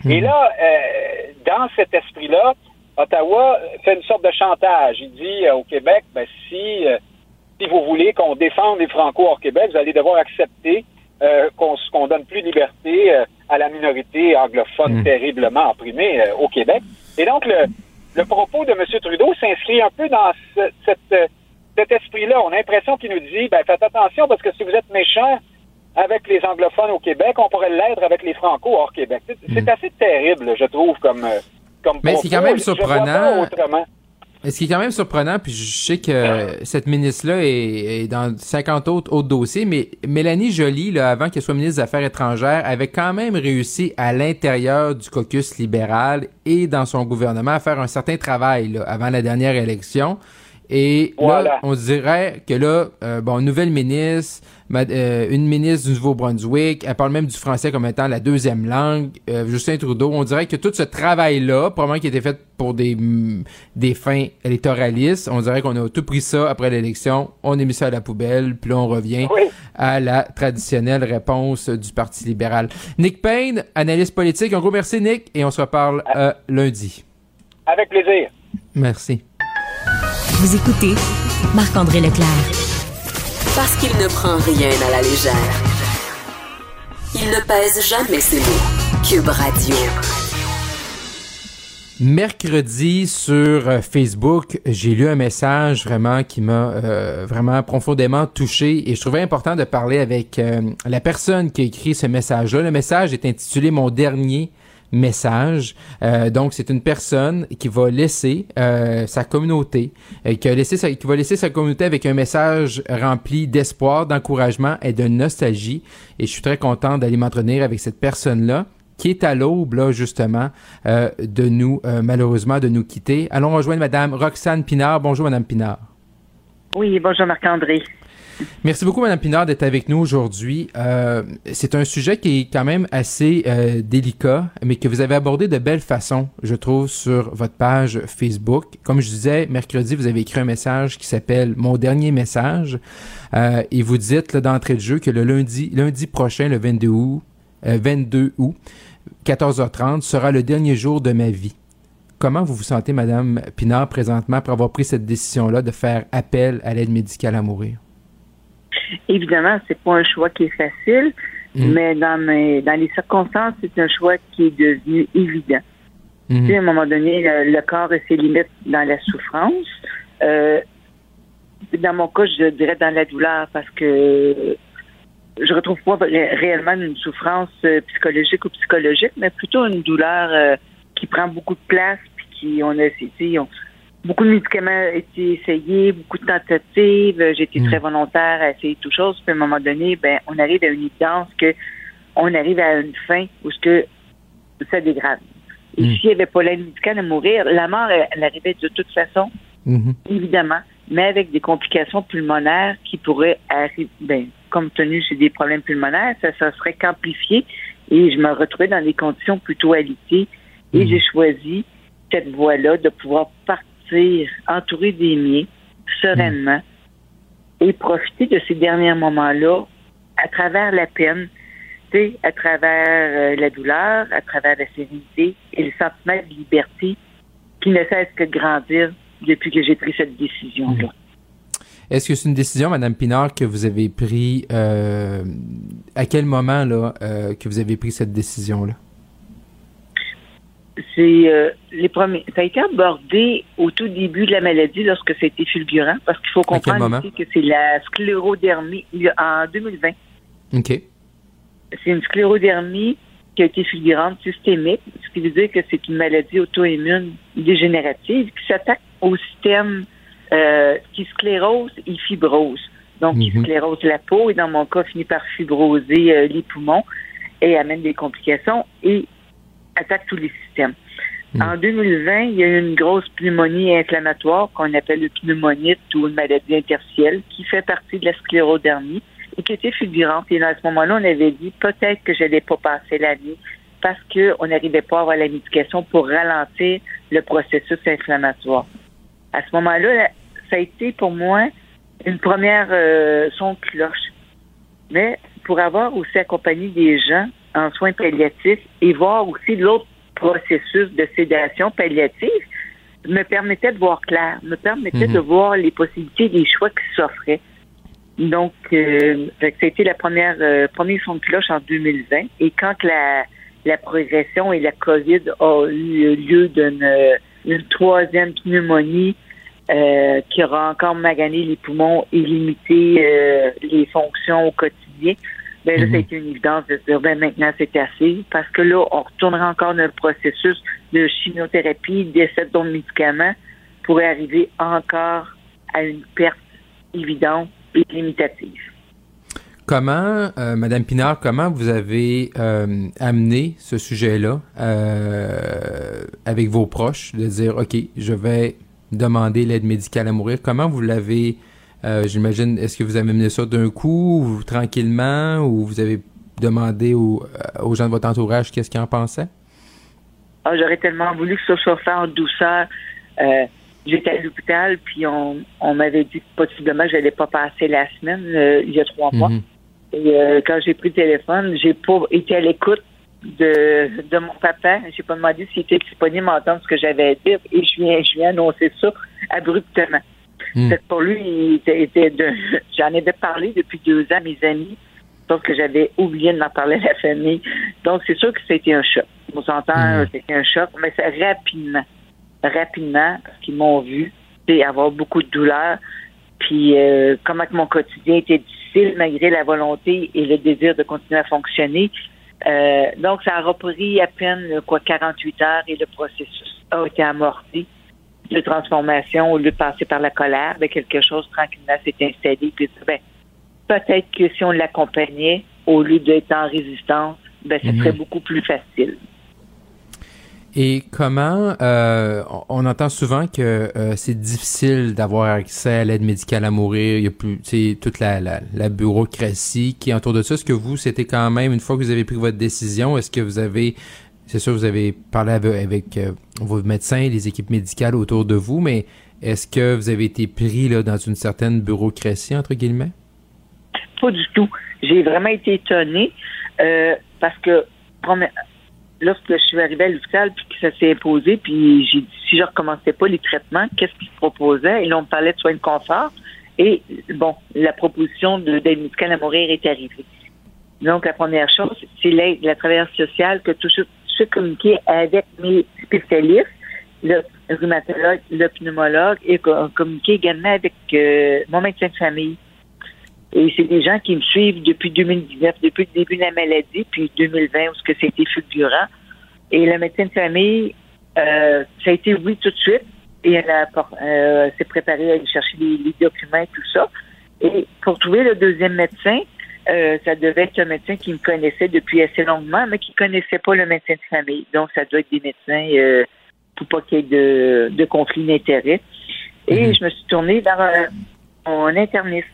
Et hmm. là, euh, dans cet esprit-là, Ottawa fait une sorte de chantage. Il dit euh, au Québec, ben, si, euh, si vous voulez qu'on défende les Franco hors Québec, vous allez devoir accepter qu'on donne plus de liberté à la minorité anglophone hmm. terriblement opprimée au Québec. Et donc, le, le propos de M. Trudeau s'inscrit un peu dans cette cet esprit-là. On a l'impression qu'il nous dit, ben, faites attention parce que si vous êtes méchant avec les anglophones au Québec, on pourrait l'être avec les franco hors Québec. C'est hmm. assez terrible, je trouve, comme, euh, comme Mais c'est quand même surprenant. Autrement. Ce qui est quand même surprenant, puis je sais que cette ministre-là est, dans 50 autres, autres dossiers, mais Mélanie Joly, là, avant qu'elle soit ministre des Affaires étrangères, avait quand même réussi à l'intérieur du caucus libéral et dans son gouvernement à faire un certain travail là, avant la dernière élection. Et là, on dirait que là, euh, bon, nouvelle ministre, une ministre du Nouveau-Brunswick, elle parle même du français comme étant la deuxième langue. Euh, Justin Trudeau, on dirait que tout ce travail-là, probablement qui était fait pour des, mm, des fins électoralistes, on dirait qu'on a tout pris ça après l'élection, on a mis ça à la poubelle, puis là, on revient à la traditionnelle réponse du Parti libéral. Nick Payne, analyste politique. Un gros merci, Nick, et on se reparle ah. lundi. Avec plaisir. Merci. Vous écoutez Marc-André Leclerc. Parce qu'il ne prend rien à la légère. Il ne pèse jamais ses mots. Cube Radio. Mercredi sur euh, Facebook, j'ai lu un message vraiment qui m'a euh, vraiment profondément touché et je trouvais important de parler avec euh, la personne qui a écrit ce message-là. Le message est intitulé Mon dernier message. Euh, donc, c'est une personne qui va laisser euh, sa communauté, euh, qui, va laisser sa communauté avec un message rempli d'espoir, d'encouragement et de nostalgie. Et je suis très content d'aller m'entretenir avec cette personne-là qui est à l'aube, justement, de nous, malheureusement, de nous quitter. Allons rejoindre Madame Roxane Pinard. Bonjour, Madame Pinard. Oui, bonjour, Marc-André. Merci beaucoup, Mme Pinard, d'être avec nous aujourd'hui. Euh, c'est un sujet qui est quand même assez euh, délicat, mais que vous avez abordé de belle façon, je trouve, sur votre page Facebook. Comme je disais, mercredi, vous avez écrit un message qui s'appelle Mon dernier message. Euh, et vous dites d'entrée de jeu que le lundi, lundi prochain, le 22 août, 22 août, 14h30, sera le dernier jour de ma vie. Comment vous vous sentez, Madame Pinard, présentement, pour avoir pris cette décision-là de faire appel à l'aide médicale à mourir? Évidemment, c'est pas un choix qui est facile, mm. mais dans, dans les circonstances, c'est un choix qui est devenu évident. Mm. à un moment donné, le, corps a ses limites dans la souffrance. Euh, dans mon cas, je dirais dans la douleur parce que je retrouve pas réellement une souffrance euh, psychologique ou psychologique, mais plutôt une douleur euh, qui prend beaucoup de place puis qui on a, on, beaucoup de médicaments ont été essayés, beaucoup de tentatives. J'ai été très volontaire à essayer tout chose. Puis à un moment donné, ben, on arrive à une évidence que on arrive à une fin où ce que ça dégrade. Et mm. s'il n'y avait pas l'aide médicale à mourir, la mort, elle, arrivait de toute façon, mm-hmm. évidemment, mais avec des complications pulmonaires qui pourraient arriver, ben, comme tenu c'est des problèmes pulmonaires, ça, ça serait qu'amplifié et je me retrouvais dans des conditions plutôt alitées et mm-hmm. j'ai choisi cette voie-là de pouvoir partir entouré des miens, sereinement, et profiter de ces derniers moments-là à travers la peine, à travers euh, la douleur, à travers la sérénité et le sentiment de liberté qui ne cesse que de grandir depuis que j'ai pris cette décision-là. Est-ce que c'est une décision, Madame Pinard, que vous avez pris euh, à quel moment là euh, que vous avez pris cette décision-là? C'est euh, les premiers. Ça a été abordé au tout début de la maladie lorsque ça a été fulgurant, parce qu'il faut comprendre que c'est la sclérodermie en 2020. OK. C'est une sclérodermie qui a été fulgurante systémique, ce qui veut dire que c'est une maladie auto-immune dégénérative qui s'attaque au système euh, qui sclérose et fibrose. Donc, qui mhm. sclérose la peau et dans mon cas finit par fibroser euh, les poumons et amène des complications. Et attaque tous les systèmes. Hmm. En 2020, il y a eu une grosse pneumonie inflammatoire qu'on appelle une pneumonite ou une maladie interstitielle qui fait partie de la sclérodermie et qui était fulgurante. Et à ce moment-là, on avait dit peut-être que je n'allais pas passer l'année parce qu'on n'arrivait pas à avoir la médication pour ralentir le processus inflammatoire. À ce moment-là, ça a été pour moi une première euh, son cloche. Mais pour avoir aussi accompagné des gens en soins palliatifs et voir aussi l'autre processus de sédation palliative me permettait de voir clair, me permettait de mhm. voir les possibilités des choix qui s'offraient. Donc, euh, ça a été la première, euh, premier son de cloche en 2020. Et quand la, la progression et la COVID a eu lieu d'une une troisième pneumonie euh, qui aura encore magané les poumons et limité euh, les fonctions au quotidien, Ben là, ça a été une évidence de se dire, ben maintenant, c'est assez, parce que là, on retournera encore dans le processus de chimiothérapie, d'essai de médicaments, pour arriver encore à une perte évidente et limitative. Comment, euh, Madame Pinard, comment vous avez euh, amené ce sujet-là euh, avec vos proches, de dire, OK, je vais demander l'aide médicale à mourir? Comment vous l'avez, j'imagine, est-ce que vous avez amené ça d'un coup, ou tranquillement, ou vous avez demandé aux, gens de votre entourage qu'est-ce qu'ils en pensaient? Ah, j'aurais tellement voulu que ça soit fait en douceur. J'étais à l'hôpital, puis on, m'avait dit que possiblement je n'allais pas passer la semaine il y a trois mois. Mhm. Et euh, quand j'ai pris le téléphone, j'ai pas été à l'écoute de, de mon papa. J'ai pas demandé s'il était disponible à entendre ce que j'avais à dire et je viens, je viens annoncer ça abruptement. Hmm. Pour lui, il était, de, [laughs] j'en avais parlé depuis deux ans à mes amis, sauf que j'avais oublié de m'en parler à la famille. Donc, c'est sûr que c'était un choc. On s'entend, hmm. c'était un choc, mais c'est rapidement, rapidement, parce qu'ils m'ont vu, avoir beaucoup de douleur, puis euh, comment que mon quotidien était difficile malgré la volonté et le désir de continuer à fonctionner. Euh, donc, ça a repris à peine quoi 48 heures et le processus a été amorti de transformation au lieu de passer par la colère, ben, quelque chose tranquillement s'est installé. Puis, ben, peut-être que si on l'accompagnait au lieu d'être en résistance, ben, ce serait mhm. beaucoup plus facile. Et comment euh, on entend souvent que euh, c'est difficile d'avoir accès à l'aide médicale à mourir. Il y a plus, toute la, la, la, bureaucratie qui est autour de ça. Est-ce que vous, c'était quand même une fois que vous avez pris votre décision, est-ce que vous avez, c'est sûr, vous avez parlé avec, euh, vos médecins, les équipes médicales autour de vous, mais est-ce que vous avez été pris là dans une certaine bureaucratie entre guillemets? Pas du tout. J'ai vraiment été étonnée parce que lorsque je suis arrivée à l'hôpital puis que ça s'est imposé, puis j'ai dit si je recommençais pas les traitements, qu'est-ce qu'ils proposaient? Et là, on me parlait de soins de confort. Et bon, la proposition d'aide médicale à mourir est arrivée. Donc, la première chose, c'est l'aide de la travailleuse sociale que tout je communiquer avec mes spécialistes, le rhumatologue, le pneumologue, et communiquer également avec euh, mon médecin de famille. Et c'est des gens qui me suivent depuis 2019, depuis le début de la maladie, puis 2020, où ce que c'était fulgurant. Et le médecin de famille, euh, ça a été oui tout de suite. Et elle euh, s'est préparée à aller chercher les, documents et tout ça. Et pour trouver le deuxième médecin, euh, ça devait être un médecin qui me connaissait depuis assez longuement, mais qui connaissait pas le médecin de famille. Donc, ça doit être des médecins euh, pour pas qu'il y ait de, de conflit d'intérêt. Et mhm. je me suis tournée vers un, un interniste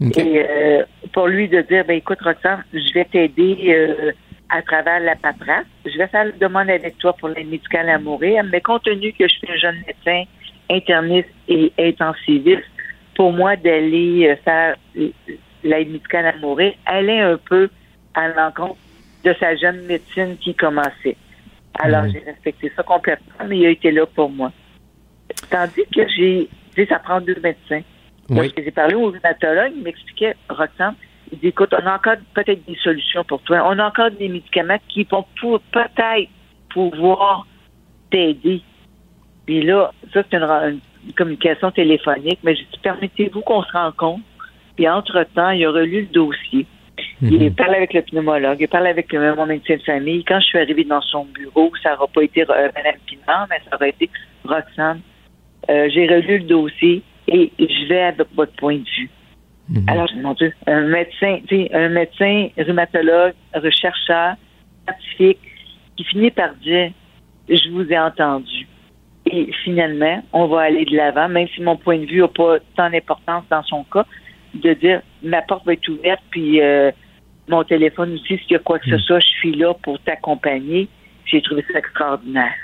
et euh, pour lui de dire, ben écoute, Roxane, je vais t'aider euh, à travers la paperasse. Je vais faire la demande avec toi pour l'aide médicale à mourir. Mais compte tenu que je suis un jeune médecin, interniste et intensiviste, pour moi, d'aller euh, faire l'aide médicale à mourir allait un peu à l'encontre de sa jeune médecine qui commençait. Alors, mhm. j'ai respecté ça complètement, mais il a été là pour moi. Tandis que j'ai dit, ça prend deux médecins. Oui. J'ai parlé au rhumatologue, il m'expliquait, Roxane, il dit, écoute, on a encore peut-être des solutions pour toi. On a encore des médicaments qui vont peut-être pouvoir t'aider. Puis là, ça, c'est une, communication téléphonique, mais je dis, permettez-vous qu'on se rencontre? Puis entre-temps, il a relu le dossier. Il mhm. parle avec le pneumologue, il parle avec mon médecin de famille. Quand je suis arrivée dans son bureau, ça n'aura pas été euh, Mme Pinard, mais ça aurait été Roxane. Euh, j'ai relu le dossier et je vais avec votre point de vue. Mhm. Alors, mon Dieu, un médecin, un médecin, rhumatologue, rechercheur, scientifique, qui finit par dire, je vous ai entendu. Et finalement, on va aller de l'avant, même si mon point de vue n'a pas tant d'importance dans son cas, de dire, ma porte va être ouverte, puis euh, mon téléphone aussi, s'il y a quoi que ce mhm. soit, je suis là pour t'accompagner. J'ai trouvé ça extraordinaire.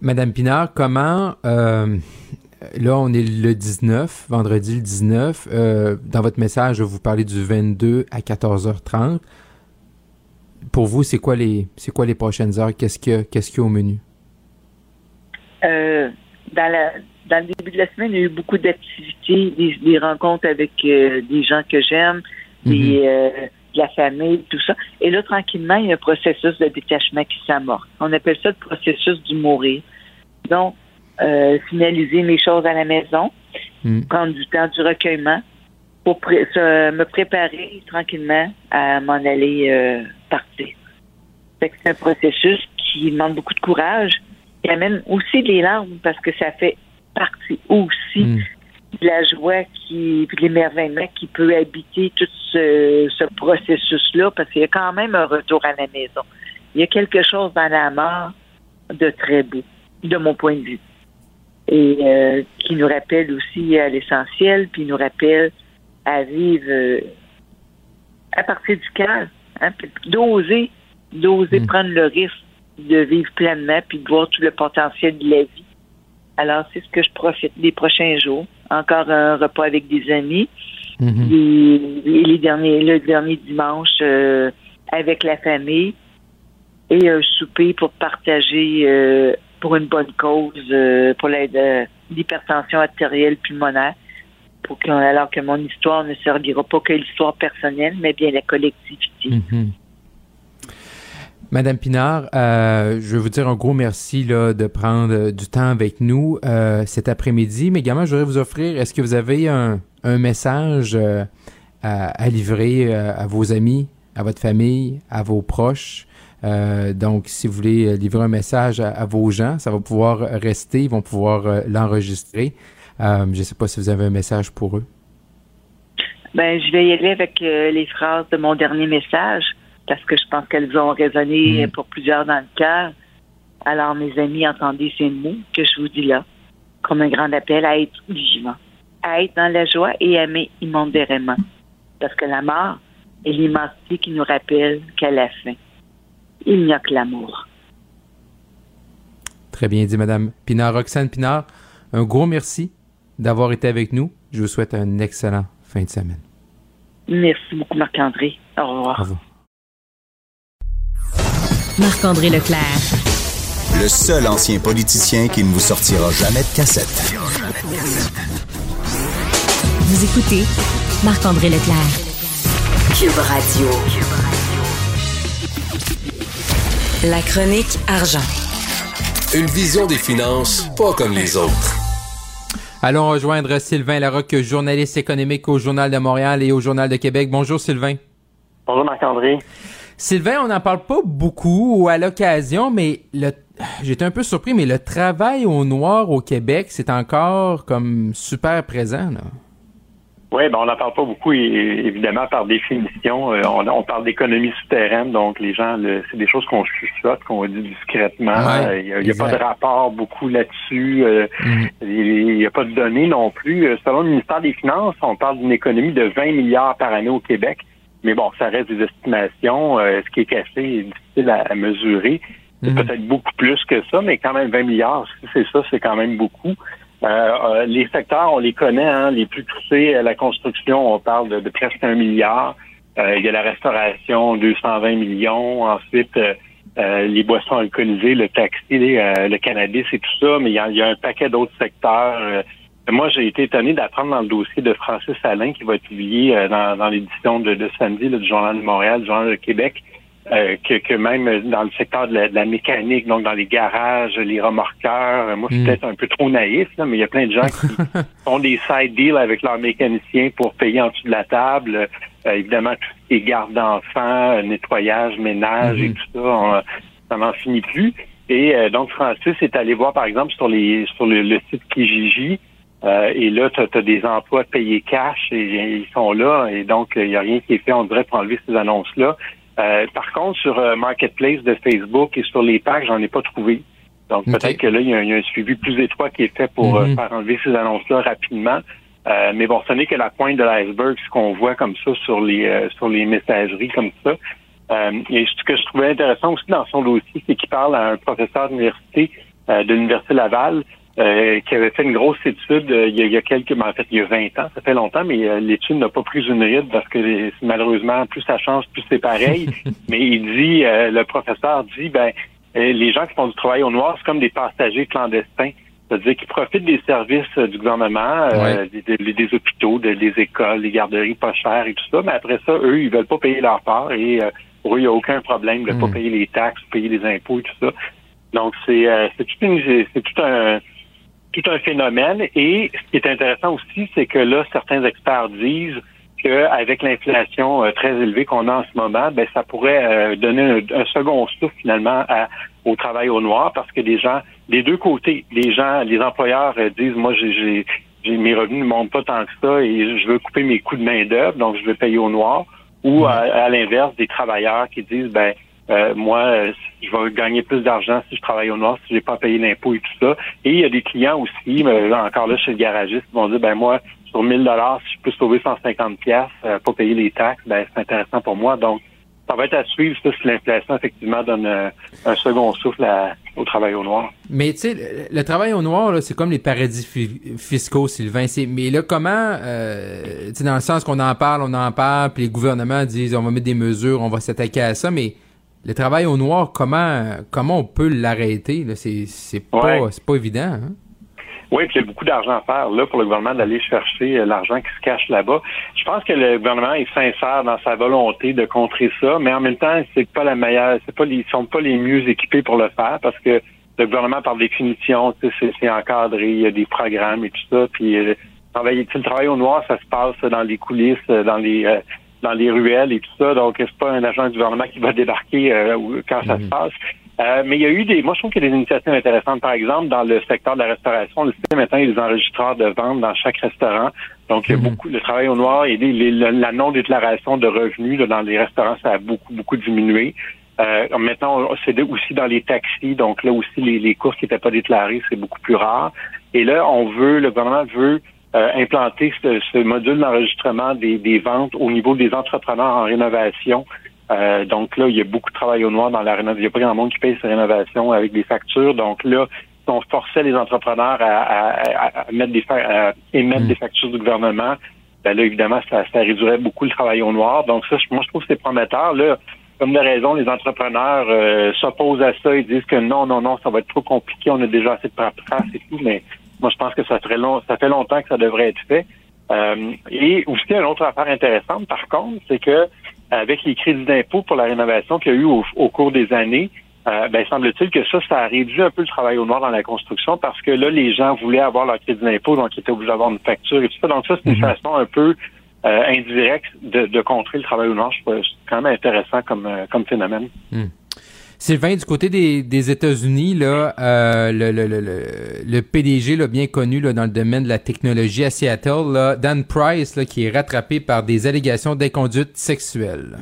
Madame Pinard, comment euh, là, on est le 19, vendredi le 19. Euh, dans votre message, vous parlez du 22 à 14h30. Pour vous, c'est quoi les c'est quoi les prochaines heures? Qu'est-ce qu'il y, a, qu'est-ce qu'il y a au menu? Euh, dans, la, dans le début de la semaine, il y a eu beaucoup d'activités, des, rencontres avec euh, des gens que j'aime, mhm. de la famille, tout ça. Et là, tranquillement, il y a un processus de détachement qui s'amorce. On appelle ça le processus du mourir. Donc, euh, finaliser mes choses à la maison, hmm. prendre du temps du recueillement pour me préparer tranquillement à m'en aller partir. C'est un processus qui demande beaucoup de courage, qui amène aussi des larmes parce que ça fait partie aussi mm. de la joie qui, puis de l'émerveillement qui peut habiter tout ce, ce processus-là parce qu'il y a quand même un retour à la maison. Il y a quelque chose dans la mort de très beau, de mon point de vue. Et euh, qui nous rappelle aussi à l'essentiel, puis nous rappelle à vivre euh, à partir du cœur, hein, d'oser, d'oser mm. prendre le risque de vivre pleinement, puis de voir tout le potentiel de la vie. Alors, c'est ce que je profite des prochains jours. Encore un repas avec des amis. Mm-hmm. et, les derniers, le dernier dimanche euh, avec la famille et un souper pour partager euh, pour une bonne cause, euh, pour l'hypertension artérielle pulmonaire, pour alors que mon histoire ne servira pas que l'histoire personnelle, mais bien la collectivité. Mm-hmm. Madame Pinard, euh, je veux vous dire un gros merci là, de prendre du temps avec nous euh, cet après-midi, mais également, je voudrais vous offrir, est-ce que vous avez un, message euh, à, livrer euh, à vos amis, à votre famille, à vos proches? Euh, donc, si vous voulez livrer un message à, vos gens, ça va pouvoir rester, ils vont pouvoir l'enregistrer. je ne sais pas si vous avez un message pour eux. Ben, je vais y aller avec les phrases de mon dernier message parce que je pense qu'elles ont résonné mm. pour plusieurs dans le cœur. Alors, mes amis, entendez ces mots que je vous dis là, comme un grand appel à être vigilant, à être dans la joie et aimer immodérément. Parce que la mort est l'immensité qui nous rappelle qu'à la fin, il n'y a que l'amour. Très bien dit, Madame Pinard. Roxane Pinard, un gros merci d'avoir été avec nous. Je vous souhaite un excellent fin de semaine. Merci beaucoup, Marc-André. Au revoir. Au revoir. Marc-André Leclerc. Le seul ancien politicien qui ne vous sortira jamais de cassette. Vous écoutez Marc-André Leclerc. Cube Radio. La chronique argent. Une vision des finances pas comme les autres. Allons rejoindre Sylvain Larocque, journaliste économique au Journal de Montréal et au Journal de Québec. Bonjour Sylvain. Bonjour Marc-André. Sylvain, on n'en parle pas beaucoup ou à l'occasion, mais le [sighs] j'étais un peu surpris, mais le travail au noir au Québec, c'est encore comme super présent. Là. Oui, ben on n'en parle pas beaucoup, évidemment, par définition. Euh, on, parle d'économie souterraine, donc les gens, c'est des choses qu'on chuchote, qu'on dit discrètement. Il n'y a, pas de rapport beaucoup là-dessus. Euh, mhm. Il n'y a pas de données non plus. Euh, selon le ministère des Finances, on parle d'une économie de 20 milliards par année au Québec. Mais bon, ça reste des estimations. Euh, ce qui est caché est difficile à, mesurer. C'est mhm. peut-être beaucoup plus que ça, mais quand même 20 milliards, si c'est ça, c'est quand même beaucoup. Euh, euh, les secteurs, on les connaît, hein, les plus touchés à la construction, on parle de, presque un milliard. il y a la restauration, 220 millions. Ensuite, les boissons alcoolisées, le taxi, le cannabis et tout ça. Mais il y a, il y a un paquet d'autres secteurs moi, j'ai été étonné d'apprendre dans le dossier de Francis Alain, qui va être publié euh, dans, l'édition de, samedi du Journal de Montréal, du Journal de Québec, euh, que, même dans le secteur de la, mécanique, donc dans les garages, les remorqueurs, euh, moi, je suis hmm. peut-être un peu trop naïf, mais il y a plein de gens qui [laughs] font des side deals avec leurs mécaniciens pour payer en dessous de la table. évidemment, tout ce qui est garde d'enfants, nettoyage, ménage et hmm. tout ça, ça n'en finit plus. Et donc, Francis est allé voir, par exemple, sur les sur le, le site Kijiji, euh, et là, tu as, des emplois payés cash et, ils sont là. Et donc, il n'y a rien qui est fait, on pour enlever ces annonces-là. Euh, par contre, sur euh, Marketplace de Facebook et sur les pages, j'en ai pas trouvé. Donc, peut-être que là, il y, a, un suivi plus étroit qui est fait pour mm-hmm. faire enlever ces annonces-là rapidement. mais bon, ce n'est que la pointe de l'iceberg, ce qu'on voit comme ça sur les sur les messageries comme ça. et ce que je trouvais intéressant aussi dans son dossier, c'est qu'il parle à un professeur d'université de l'Université Laval euh, qui avait fait une grosse étude euh, il, y a, quelques, ben, en fait, il y a 20 ans, ça fait longtemps, mais euh, l'étude n'a pas pris une ride parce que malheureusement, plus ça change, plus c'est pareil. [laughs] mais il dit, le professeur dit, ben, les gens qui font du travail au noir, c'est comme des passagers clandestins. C'est-à-dire qu'ils profitent des services du gouvernement, des, hôpitaux, des écoles, des garderies pas chères et tout ça, mais après ça, eux, ils veulent pas payer leur part et pour eux, il n'y a aucun problème de ne pas hmm. payer les taxes, payer les impôts et tout ça. Donc, c'est c'est tout, tout un tout un phénomène. Et ce qui est intéressant aussi, c'est que là, certains experts disent qu'avec l'inflation euh, très élevée qu'on a en ce moment, ben ça pourrait euh, donner un, second souffle finalement au travail au noir parce que les gens, des deux côtés, les gens, les employeurs euh, disent moi j'ai mes revenus ne montent pas tant que ça et je veux couper mes coûts de main d'œuvre, donc je vais payer au noir. Ou à, l'inverse, des travailleurs qui disent ben moi, je vais gagner plus d'argent si je travaille au noir, si j'ai pas payé l'impôt et tout ça. Et il y a des clients aussi, encore là chez le garagiste, qui vont dire ben moi, sur 1000 dollars, si je peux sauver 150 pièces euh, pour payer les taxes, ben c'est intéressant pour moi. Donc, ça va être à suivre si l'inflation effectivement donne euh, un second souffle au travail au noir. Mais tu sais, le, travail au noir, c'est comme les paradis fiscaux, Sylvain. Mais là, comment, euh, dans le sens qu'on en parle, on en parle, puis les gouvernements disent on va mettre des mesures, on va s'attaquer à ça, mais le travail au noir, comment comment on peut l'arrêter? C'est c'est pas, c'est pas évident. Hein? Oui, puis il y a beaucoup d'argent à faire là pour le gouvernement d'aller chercher euh, l'argent qui se cache là-bas. Je pense que le gouvernement est sincère dans sa volonté de contrer ça, mais en même temps, c'est pas la meilleure, c'est pas ils sont pas les mieux équipés pour le faire parce que le gouvernement, par définition, c'est encadré, il y a des programmes et tout ça, puis euh, travailler, le travail au noir, ça se passe dans les coulisses, euh, dans les dans les ruelles et tout ça. Donc, c'est pas un agent du gouvernement qui va débarquer quand ça se mhm. passe. Euh, mais il y a eu des, moi je trouve qu'il y a des initiatives intéressantes. Par exemple, dans le secteur de la restauration, le système maintenant, il y a des enregistreurs de vente dans chaque restaurant. Donc, il y a mhm. beaucoup le travail au noir et la non-déclaration de revenus dans les restaurants, ça a beaucoup, beaucoup diminué. Euh, maintenant, c'est aussi dans les taxis, donc là aussi, les, les courses qui n'étaient pas déclarées, c'est beaucoup plus rare. Et là, on veut, le gouvernement veut euh, implanter ce, ce module d'enregistrement des, des, ventes au niveau des entrepreneurs en rénovation euh, donc là, il y a beaucoup de travail au noir dans la rénovation. Il n'y a pas grand monde qui paye ces rénovations avec des factures. Donc là, on forçait les entrepreneurs à, mettre des à émettre hmm. des factures du gouvernement, ben là, évidemment, ça, ça réduirait beaucoup le travail au noir. Donc ça, moi, je trouve que c'est prometteur. Là, comme de raison, les entrepreneurs euh, s'opposent à ça. Ils disent que non, non, non, ça va être trop compliqué. On a déjà assez de paperasse et tout. Mais moi, je pense que ça ferait long, ça fait longtemps que ça devrait être fait. Euh, et aussi, une autre affaire intéressante, par contre, c'est que avec les crédits d'impôt pour la rénovation qu'il y a eu au, cours des années, euh, ben, semble-t-il que ça, ça a réduit un peu le travail au noir dans la construction parce que là, les gens voulaient avoir leur crédit d'impôt, donc ils étaient obligés d'avoir une facture et tout ça. Donc ça, c'est une mhm. façon un peu euh, indirecte de, contrer le travail au noir. Je trouve quand même intéressant comme, euh, comme phénomène. Hmm. Sylvain, du côté des, des États-Unis, là, euh, le, le, le, le, PDG là, bien connu là, dans le domaine de la technologie à Seattle, là, Dan Price, là, qui est rattrapé par des allégations d'inconduite sexuelle.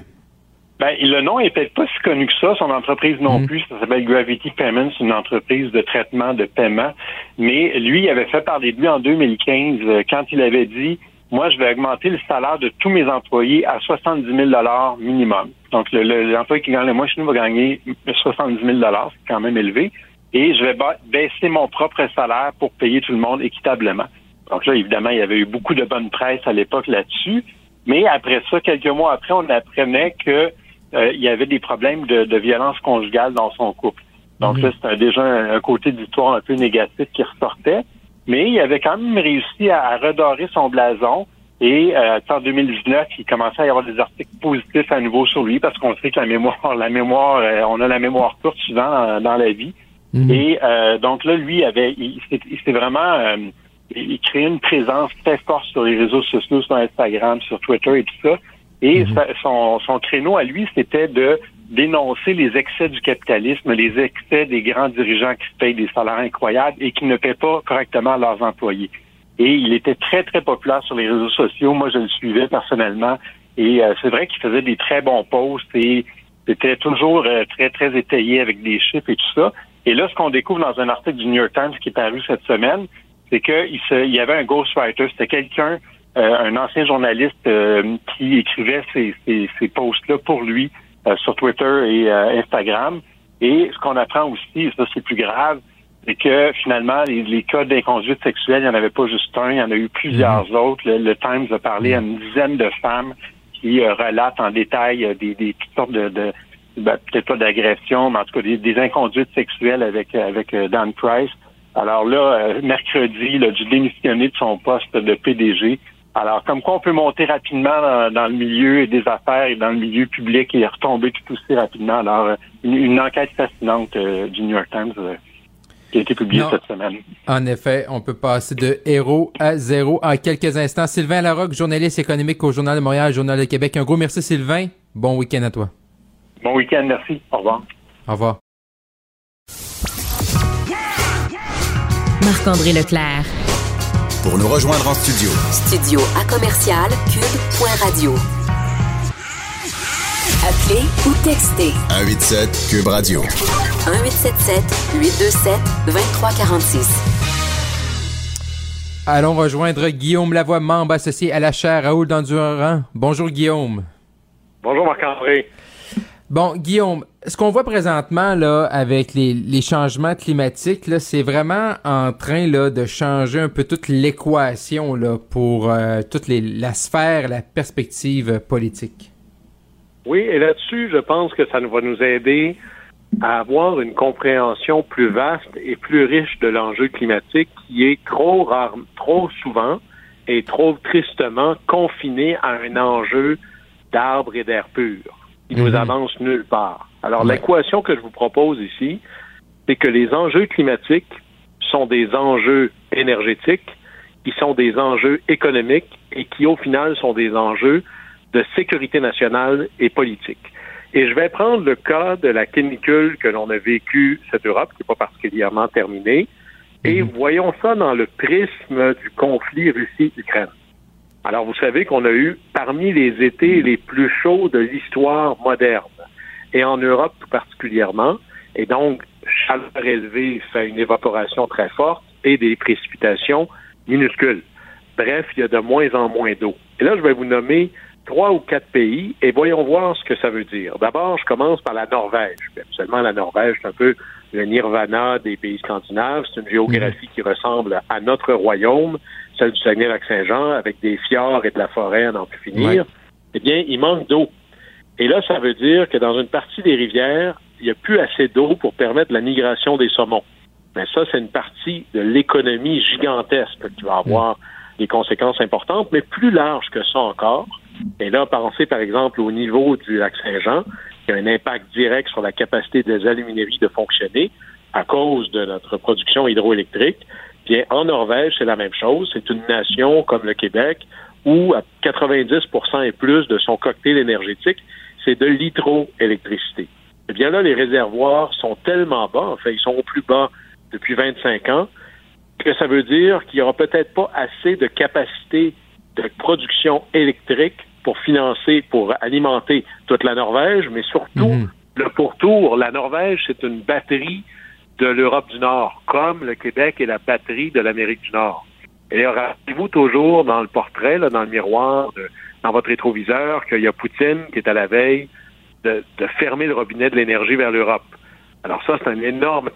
Ben, le nom est peut-être pas si connu que ça, son entreprise non mm. plus, ça s'appelle Gravity Payments, une entreprise de traitement de paiement. Mais lui, il avait fait parler de lui en 2015 euh, quand il avait dit moi, je vais augmenter le salaire de tous mes employés à 70 000 minimum. Donc, l'employé qui gagne le moins chez nous va gagner 70 000 c'est quand même élevé. Et je vais baisser mon propre salaire pour payer tout le monde équitablement. Donc là, évidemment, il y avait eu beaucoup de bonne presse à l'époque là-dessus. Mais après ça, quelques mois après, on apprenait que euh, il y avait des problèmes de, violence conjugale dans son couple. Donc mhm. là, c'était déjà un, côté d'histoire un peu négatif qui ressortait mais il avait quand même réussi à, redorer son blason. Et euh, en 2019, il commençait à y avoir des articles positifs à nouveau sur lui parce qu'on sait que la mémoire, la mémoire, euh, on a la mémoire courte souvent dans, la vie. Mhm. Et euh, donc là, lui avait, il, s'est vraiment, euh, il créé une présence très forte sur les réseaux sociaux, sur Instagram, sur Twitter et tout ça. Et mhm. son, son créneau à lui, c'était de dénoncer les excès du capitalisme, les excès des grands dirigeants qui payent des salaires incroyables et qui ne paient pas correctement leurs employés. Et il était très, très populaire sur les réseaux sociaux. Moi, je le suivais personnellement. Et euh, c'est vrai qu'il faisait des très bons posts et c'était toujours euh, très, très étayé avec des chiffres et tout ça. Et là, ce qu'on découvre dans un article du New York Times qui est paru cette semaine, c'est qu'il il y avait un ghostwriter. C'était quelqu'un, euh, un ancien journaliste qui écrivait ces, ces, ces posts-là pour lui euh, sur Twitter et euh, Instagram. Et ce qu'on apprend aussi, et ça c'est plus grave, c'est que finalement, les, cas d'inconduite sexuelle, il n'y en avait pas juste un, il y en a eu plusieurs mhm. autres. Le, Times a parlé à une dizaine de femmes qui euh, relatent en détail des, des sortes de, de ben, peut-être pas d'agression, mais en tout cas des, inconduites sexuelles avec avec Dan Price. Alors là, mercredi, il a dû démissionner de son poste de PDG alors, comme quoi on peut monter rapidement dans, le milieu des affaires et dans le milieu public et retomber tout aussi rapidement. Alors, une, enquête fascinante euh, du New York Times. Euh. qui a été publié cette semaine. En effet, on peut passer de héros à zéro en quelques instants. Sylvain Larocque, journaliste économique au Journal de Montréal, Journal de Québec. Un gros merci, Sylvain. Bon week-end à toi. Bon week-end, merci. Au revoir. Au revoir. Marc-André Leclerc. Pour nous rejoindre en studio. Studio à commercial cube.radio. Appelez ou textez. 187 Cube Radio. 1877 827 2346. Allons rejoindre Guillaume Lavoie, membre associé à la chaire Raoul d'Endurant. Bonjour Guillaume. Bonjour Marc-André. Bon, Guillaume, ce qu'on voit présentement là avec les, changements climatiques, c'est vraiment en train là de changer un peu toute l'équation là pour euh, toute les, la sphère, la perspective politique. Oui, et là-dessus, je pense que ça va nous aider à avoir une compréhension plus vaste et plus riche de l'enjeu climatique qui est trop rare, trop souvent et trop tristement confiné à un enjeu d'arbres et d'air pur qui nous mhm. avance nulle part. Alors, l'équation que je vous propose ici, c'est que les enjeux climatiques sont des enjeux énergétiques, qui sont des enjeux économiques et qui, au final, sont des enjeux de sécurité nationale et politique. Et je vais prendre le cas de la canicule que l'on a vécue cette Europe, qui n'est pas particulièrement terminée, et mhm. voyons ça dans le prisme du conflit Russie-Ukraine. Alors, vous savez qu'on a eu parmi les étés les plus chauds de l'histoire moderne, et en Europe tout particulièrement, et donc chaleur élevée fait une évaporation très forte et des précipitations minuscules. Bref, il y a de moins en moins d'eau. Et là, je vais vous nommer trois ou quatre pays et voyons voir ce que ça veut dire. D'abord, je commence par la Norvège. Absolument, la Norvège, c'est un peu le nirvana des pays scandinaves. C'est une géographie qui ressemble à notre royaume, celle du Saguenay-Lac-Saint-Jean, avec des fjords et de la forêt à n'en plus finir. Eh bien, il manque d'eau. Et là, ça veut dire que dans une partie des rivières, il n'y a plus assez d'eau pour permettre la migration des saumons. Mais ça, c'est une partie de l'économie gigantesque qui va avoir des conséquences importantes, mais plus large que ça encore. Et là, pensez par exemple au niveau du lac Saint-Jean, qui a un impact direct sur la capacité des alumineries de fonctionner à cause de notre production hydroélectrique. Bien, en Norvège, c'est la même chose. C'est une nation comme le Québec où à 90% et plus de son cocktail énergétique, c'est de l'hydroélectricité. Eh bien là, les réservoirs sont tellement bas, en fait, ils sont au plus bas depuis 25 ans, que ça veut dire qu'il n'y aura peut-être pas assez de capacité de production électrique pour financer, pour alimenter toute la Norvège, mais surtout mhm. le pourtour. La Norvège, c'est une batterie de l'Europe du Nord, comme le Québec est la batterie de l'Amérique du Nord. Et rappelez-vous toujours dans le portrait, là, dans le miroir, dans votre rétroviseur, qu'il y a Poutine qui est à la veille de, fermer le robinet de l'énergie vers l'Europe. Alors ça, c'est un énorme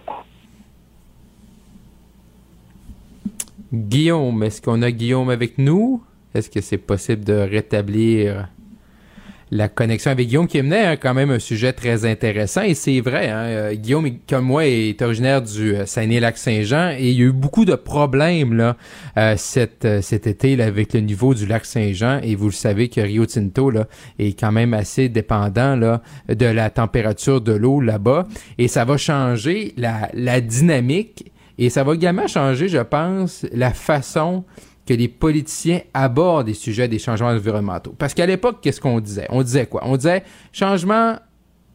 Guillaume, est-ce qu'on a Guillaume avec nous? Est-ce que c'est possible de rétablir la connexion avec Guillaume qui menait hein, quand même un sujet très intéressant. Et c'est vrai, hein, euh, Guillaume comme moi est originaire du euh, Saguenay-Lac-Saint-Jean et il y a eu beaucoup de problèmes là euh, cet, cet été avec le niveau du lac Saint-Jean. Et vous le savez que Rio Tinto là est quand même assez dépendant là de la température de l'eau là-bas. Et ça va changer la, la dynamique. Et ça va également changer, je pense, la façon que les politiciens abordent des sujets des changements environnementaux. Parce qu'à l'époque, qu'est-ce qu'on disait? On disait quoi? On disait changements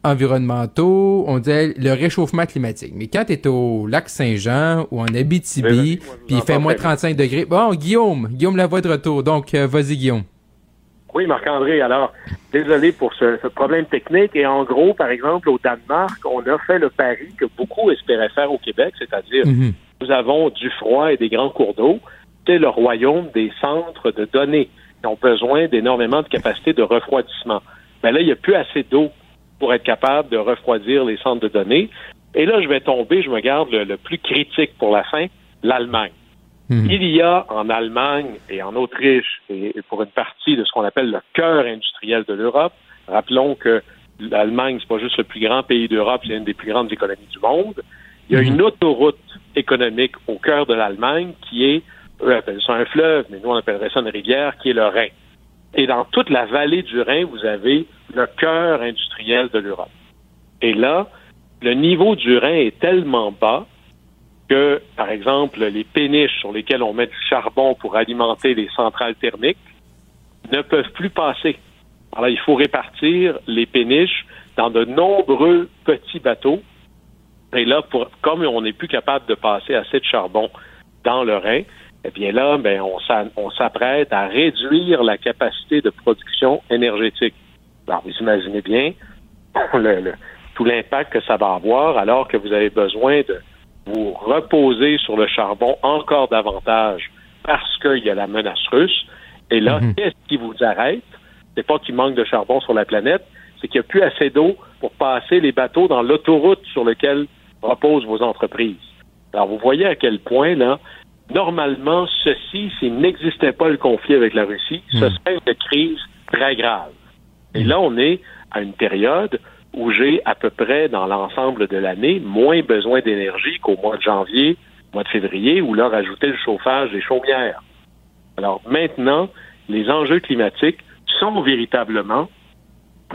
environnementaux, on disait le réchauffement climatique. Mais quand tu es au lac Saint-Jean ou en Abitibi, puis il fait moins 35 degrés, bon, Guillaume, Guillaume la voix de retour. Donc, euh, vas-y, Guillaume. Oui, Marc-André, alors, désolé pour ce, problème technique. Et en gros, par exemple, au Danemark, on a fait le pari que beaucoup espéraient faire au Québec, c'est-à-dire mhm. nous avons du froid et des grands cours d'eau. Le royaume des centres de données qui ont besoin d'énormément de capacités de refroidissement. Mais là, il n'y a plus assez d'eau pour être capable de refroidir les centres de données. Et là, je vais tomber, je me garde le plus critique pour la fin, l'Allemagne. Mhm. Il y a en Allemagne et en Autriche, et pour une partie de ce qu'on appelle le cœur industriel de l'Europe, rappelons que l'Allemagne, c'est pas juste le plus grand pays d'Europe, c'est une des plus grandes économies du monde. Il y a mhm. une autoroute économique au cœur de l'Allemagne qui est, eux appellent ça un fleuve, mais nous on appellerait ça une rivière, qui est le Rhin. Et dans toute la vallée du Rhin, vous avez le cœur industriel de l'Europe. Et là, le niveau du Rhin est tellement bas que, par exemple, les péniches sur lesquelles on met du charbon pour alimenter les centrales thermiques ne peuvent plus passer. Alors, il faut répartir les péniches dans de nombreux petits bateaux. Et là, pour, comme on n'est plus capable de passer assez de charbon dans le Rhin, eh bien là, ben, on s'apprête à réduire la capacité de production énergétique. Alors, vous imaginez bien [coughs] tout l'impact que ça va avoir alors que vous avez besoin de vous reposer sur le charbon encore davantage parce qu'il y a la menace russe. Et là, mhm. qu'est-ce qui vous arrête? C'est pas qu'il manque de charbon sur la planète, c'est qu'il n'y a plus assez d'eau pour passer les bateaux dans l'autoroute sur laquelle reposent vos entreprises. Alors, vous voyez à quel point, là, normalement, ceci, s'il n'existait pas le conflit avec la Russie, ce mhm. serait une crise très grave. Et là, on est à une période où j'ai à peu près dans l'ensemble de l'année moins besoin d'énergie qu'au mois de janvier, mois de février, où là, rajouter le chauffage des chaumières. Alors maintenant, les enjeux climatiques sont véritablement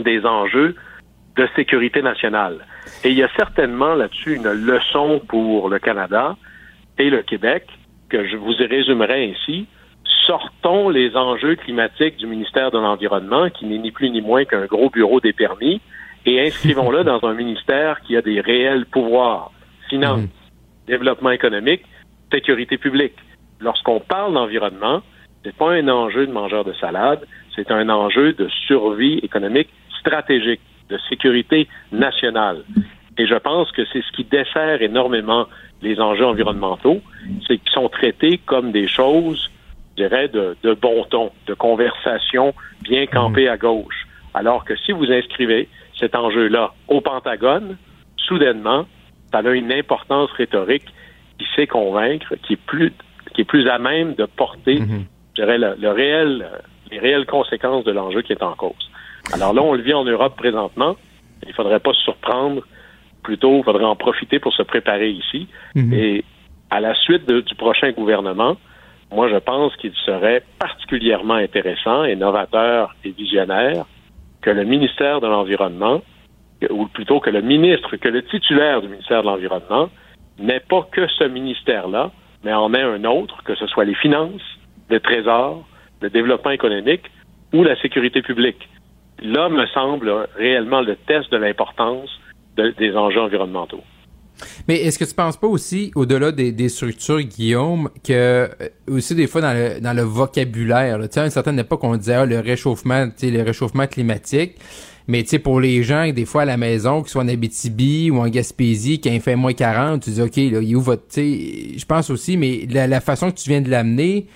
des enjeux de sécurité nationale. Et il y a certainement là-dessus une leçon pour le Canada et le Québec que je vous résumerai ainsi. Sortons les enjeux climatiques du ministère de l'Environnement, qui n'est ni plus ni moins qu'un gros bureau des permis, et inscrivons-le [laughs] dans un ministère qui a des réels pouvoirs, finance, mhm. développement économique, sécurité publique. Lorsqu'on parle d'environnement, c'est pas un enjeu de mangeur de salade, c'est un enjeu de survie économique stratégique, de sécurité nationale. Et je pense que c'est ce qui dessert énormément les enjeux environnementaux, c'est qu'ils sont traités comme des choses, je dirais, de, de bon ton, de conversation bien campée à gauche. Alors que si vous inscrivez cet enjeu-là au Pentagone, soudainement, ça a une importance rhétorique qui sait convaincre, qui est plus, qui est plus à même de porter, mhm. je dirais, le, réel, les réelles conséquences de l'enjeu qui est en cause. Alors là, on le vit en Europe présentement. Il ne faudrait pas se surprendre. Plutôt, il faudrait en profiter pour se préparer ici. Mhm. Et à la suite du prochain gouvernement, moi, je pense qu'il serait particulièrement intéressant et novateur et visionnaire que le ministère de l'Environnement, ou plutôt que le ministre, que le titulaire du ministère de l'Environnement, n'ait pas que ce ministère-là, mais en ait un autre, que ce soit les finances, le trésor, le développement économique ou la sécurité publique. Là me semble réellement le test de l'importance des enjeux environnementaux. Mais est-ce que tu penses pas aussi, au-delà des, structures, Guillaume, que euh, aussi des fois dans le, dans le vocabulaire, tu sais, à une certaine époque, on disait ah, le réchauffement, tu sais, le réchauffement climatique. Mais tu sais, pour les gens, des fois à la maison, qu'ils soient en Abitibi ou en Gaspésie, quand il fait moins 40, tu dis OK, là, il où votre. Je pense aussi, mais la, la façon que tu viens de l'amener,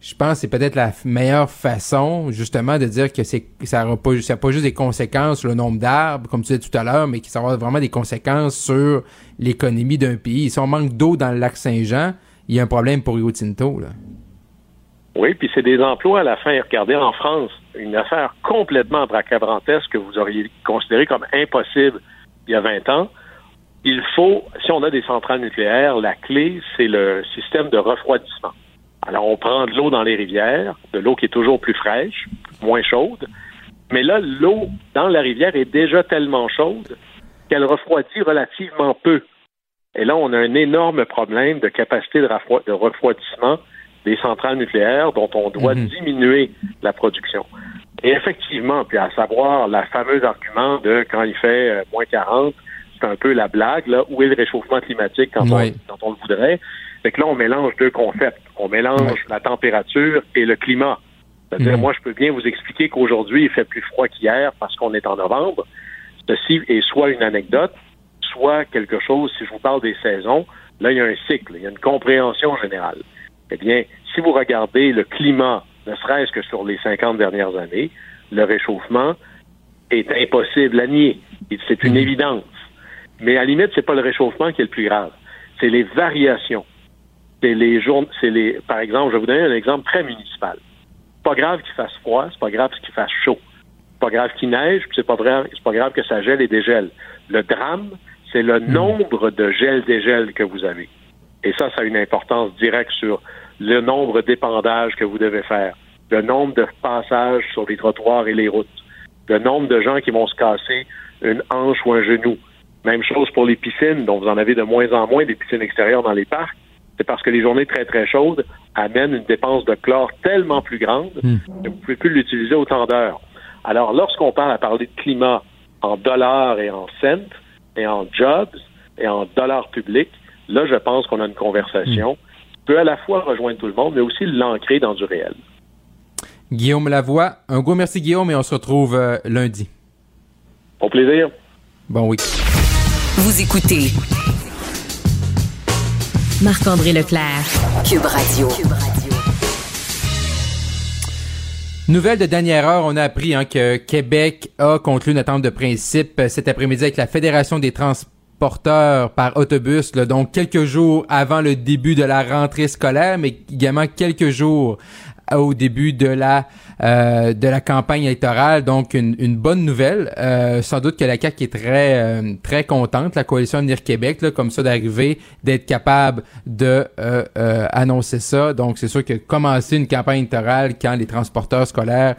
je pense que c'est peut-être la meilleure façon, justement, de dire que ça n'a pas, pas juste des conséquences sur le nombre d'arbres, comme tu disais tout à l'heure, mais que ça aura vraiment des conséquences sur l'économie d'un pays. Si on manque d'eau dans le lac Saint-Jean, il y a un problème pour Rio Tinto. Là. Oui, puis c'est des emplois à la fin. Regardez, en France, une affaire complètement bracabrantesque que vous auriez considéré comme impossible il y a 20 ans. Il faut, si on a des centrales nucléaires, la clé, c'est le système de refroidissement. Alors, on prend de l'eau dans les rivières, de l'eau qui est toujours plus fraîche, moins chaude. Mais là, l'eau dans la rivière est déjà tellement chaude qu'elle refroidit relativement peu. Et là, on a un énorme problème de capacité de, refroidissement des centrales nucléaires dont on doit mhm. diminuer la production. Et effectivement, puis à savoir la fameuse argument de quand il fait euh, moins 40, c'est un peu la blague, là, où est le réchauffement climatique quand, on, quand on le voudrait. Fait que là, on mélange deux concepts. On mélange la température et le climat. C'est-à-dire, mm. moi, je peux bien vous expliquer qu'aujourd'hui, il fait plus froid qu'hier parce qu'on est en novembre. Ceci est soit une anecdote, soit quelque chose, si je vous parle des saisons, là, il y a un cycle, il y a une compréhension générale. Eh bien, si vous regardez le climat, ne serait-ce que sur les 50 dernières années, le réchauffement est impossible à nier. C'est une mm. évidence. Mais à la limite, c'est pas le réchauffement qui est le plus grave. C'est les variations c'est les jours, c'est les, par exemple, je vais vous donner un exemple très municipal. C'est pas grave qu'il fasse froid, c'est pas grave qu'il fasse chaud. C'est pas grave qu'il neige, puis c'est pas grave, c'est pas grave que ça gèle et dégèle. Le drame, c'est le hmm. nombre de gel-dégel que vous avez. Et ça, ça a une importance directe sur le nombre d'épandages que vous devez faire, le nombre de passages sur les trottoirs et les routes, le nombre de gens qui vont se casser une hanche ou un genou. Même chose pour les piscines, dont vous en avez de moins en moins des piscines extérieures dans les parcs. C'est parce que les journées très très chaudes amènent une dépense de chlore tellement plus grande hmm. que vous ne pouvez plus l'utiliser autant d'heures. Alors, lorsqu'on parle à parler de climat en dollars et en cents et en jobs et en dollars publics, là, je pense qu'on a une conversation qui peut à la fois rejoindre tout le monde, mais aussi l'ancrer dans du réel. Guillaume Lavoie, un gros merci Guillaume et on se retrouve euh, lundi. Au plaisir. Bon week. Vous écoutez Marc-André Leclerc, Cube Radio. Cube Radio. Nouvelle de dernière heure, on a appris hein, que Québec a conclu une attente de principe euh, cet après-midi avec la Fédération des transporteurs par autobus, donc quelques jours avant le début de la rentrée scolaire, mais également quelques jours au début de la euh, de la campagne électorale. Donc, une, une bonne nouvelle. Euh, sans doute que la CAQ est très euh, très contente, la coalition Avenir Québec, là, comme ça, d'arriver, d'être capable de annoncer ça. Donc, c'est sûr que commencer une campagne électorale quand les transporteurs scolaires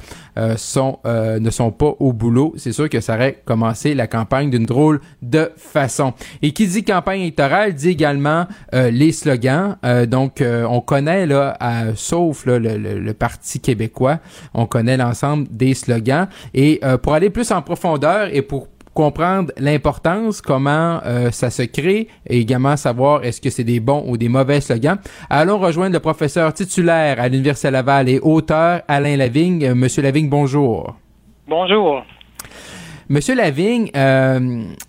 sont ne sont pas au boulot, c'est sûr que ça aurait commencé la campagne d'une drôle de façon. Et qui dit campagne électorale dit également les slogans. donc, on connaît là, sauf le, le, le Parti québécois, on connaît l'ensemble des slogans. Et euh, pour aller plus en profondeur et pour comprendre l'importance, comment euh, ça se crée et également savoir est-ce que c'est des bons ou des mauvais slogans. Allons rejoindre le professeur titulaire à l'Université Laval et auteur Alain Lavigne. Euh, Monsieur Lavigne, bonjour. Bonjour. Monsieur Lavigne,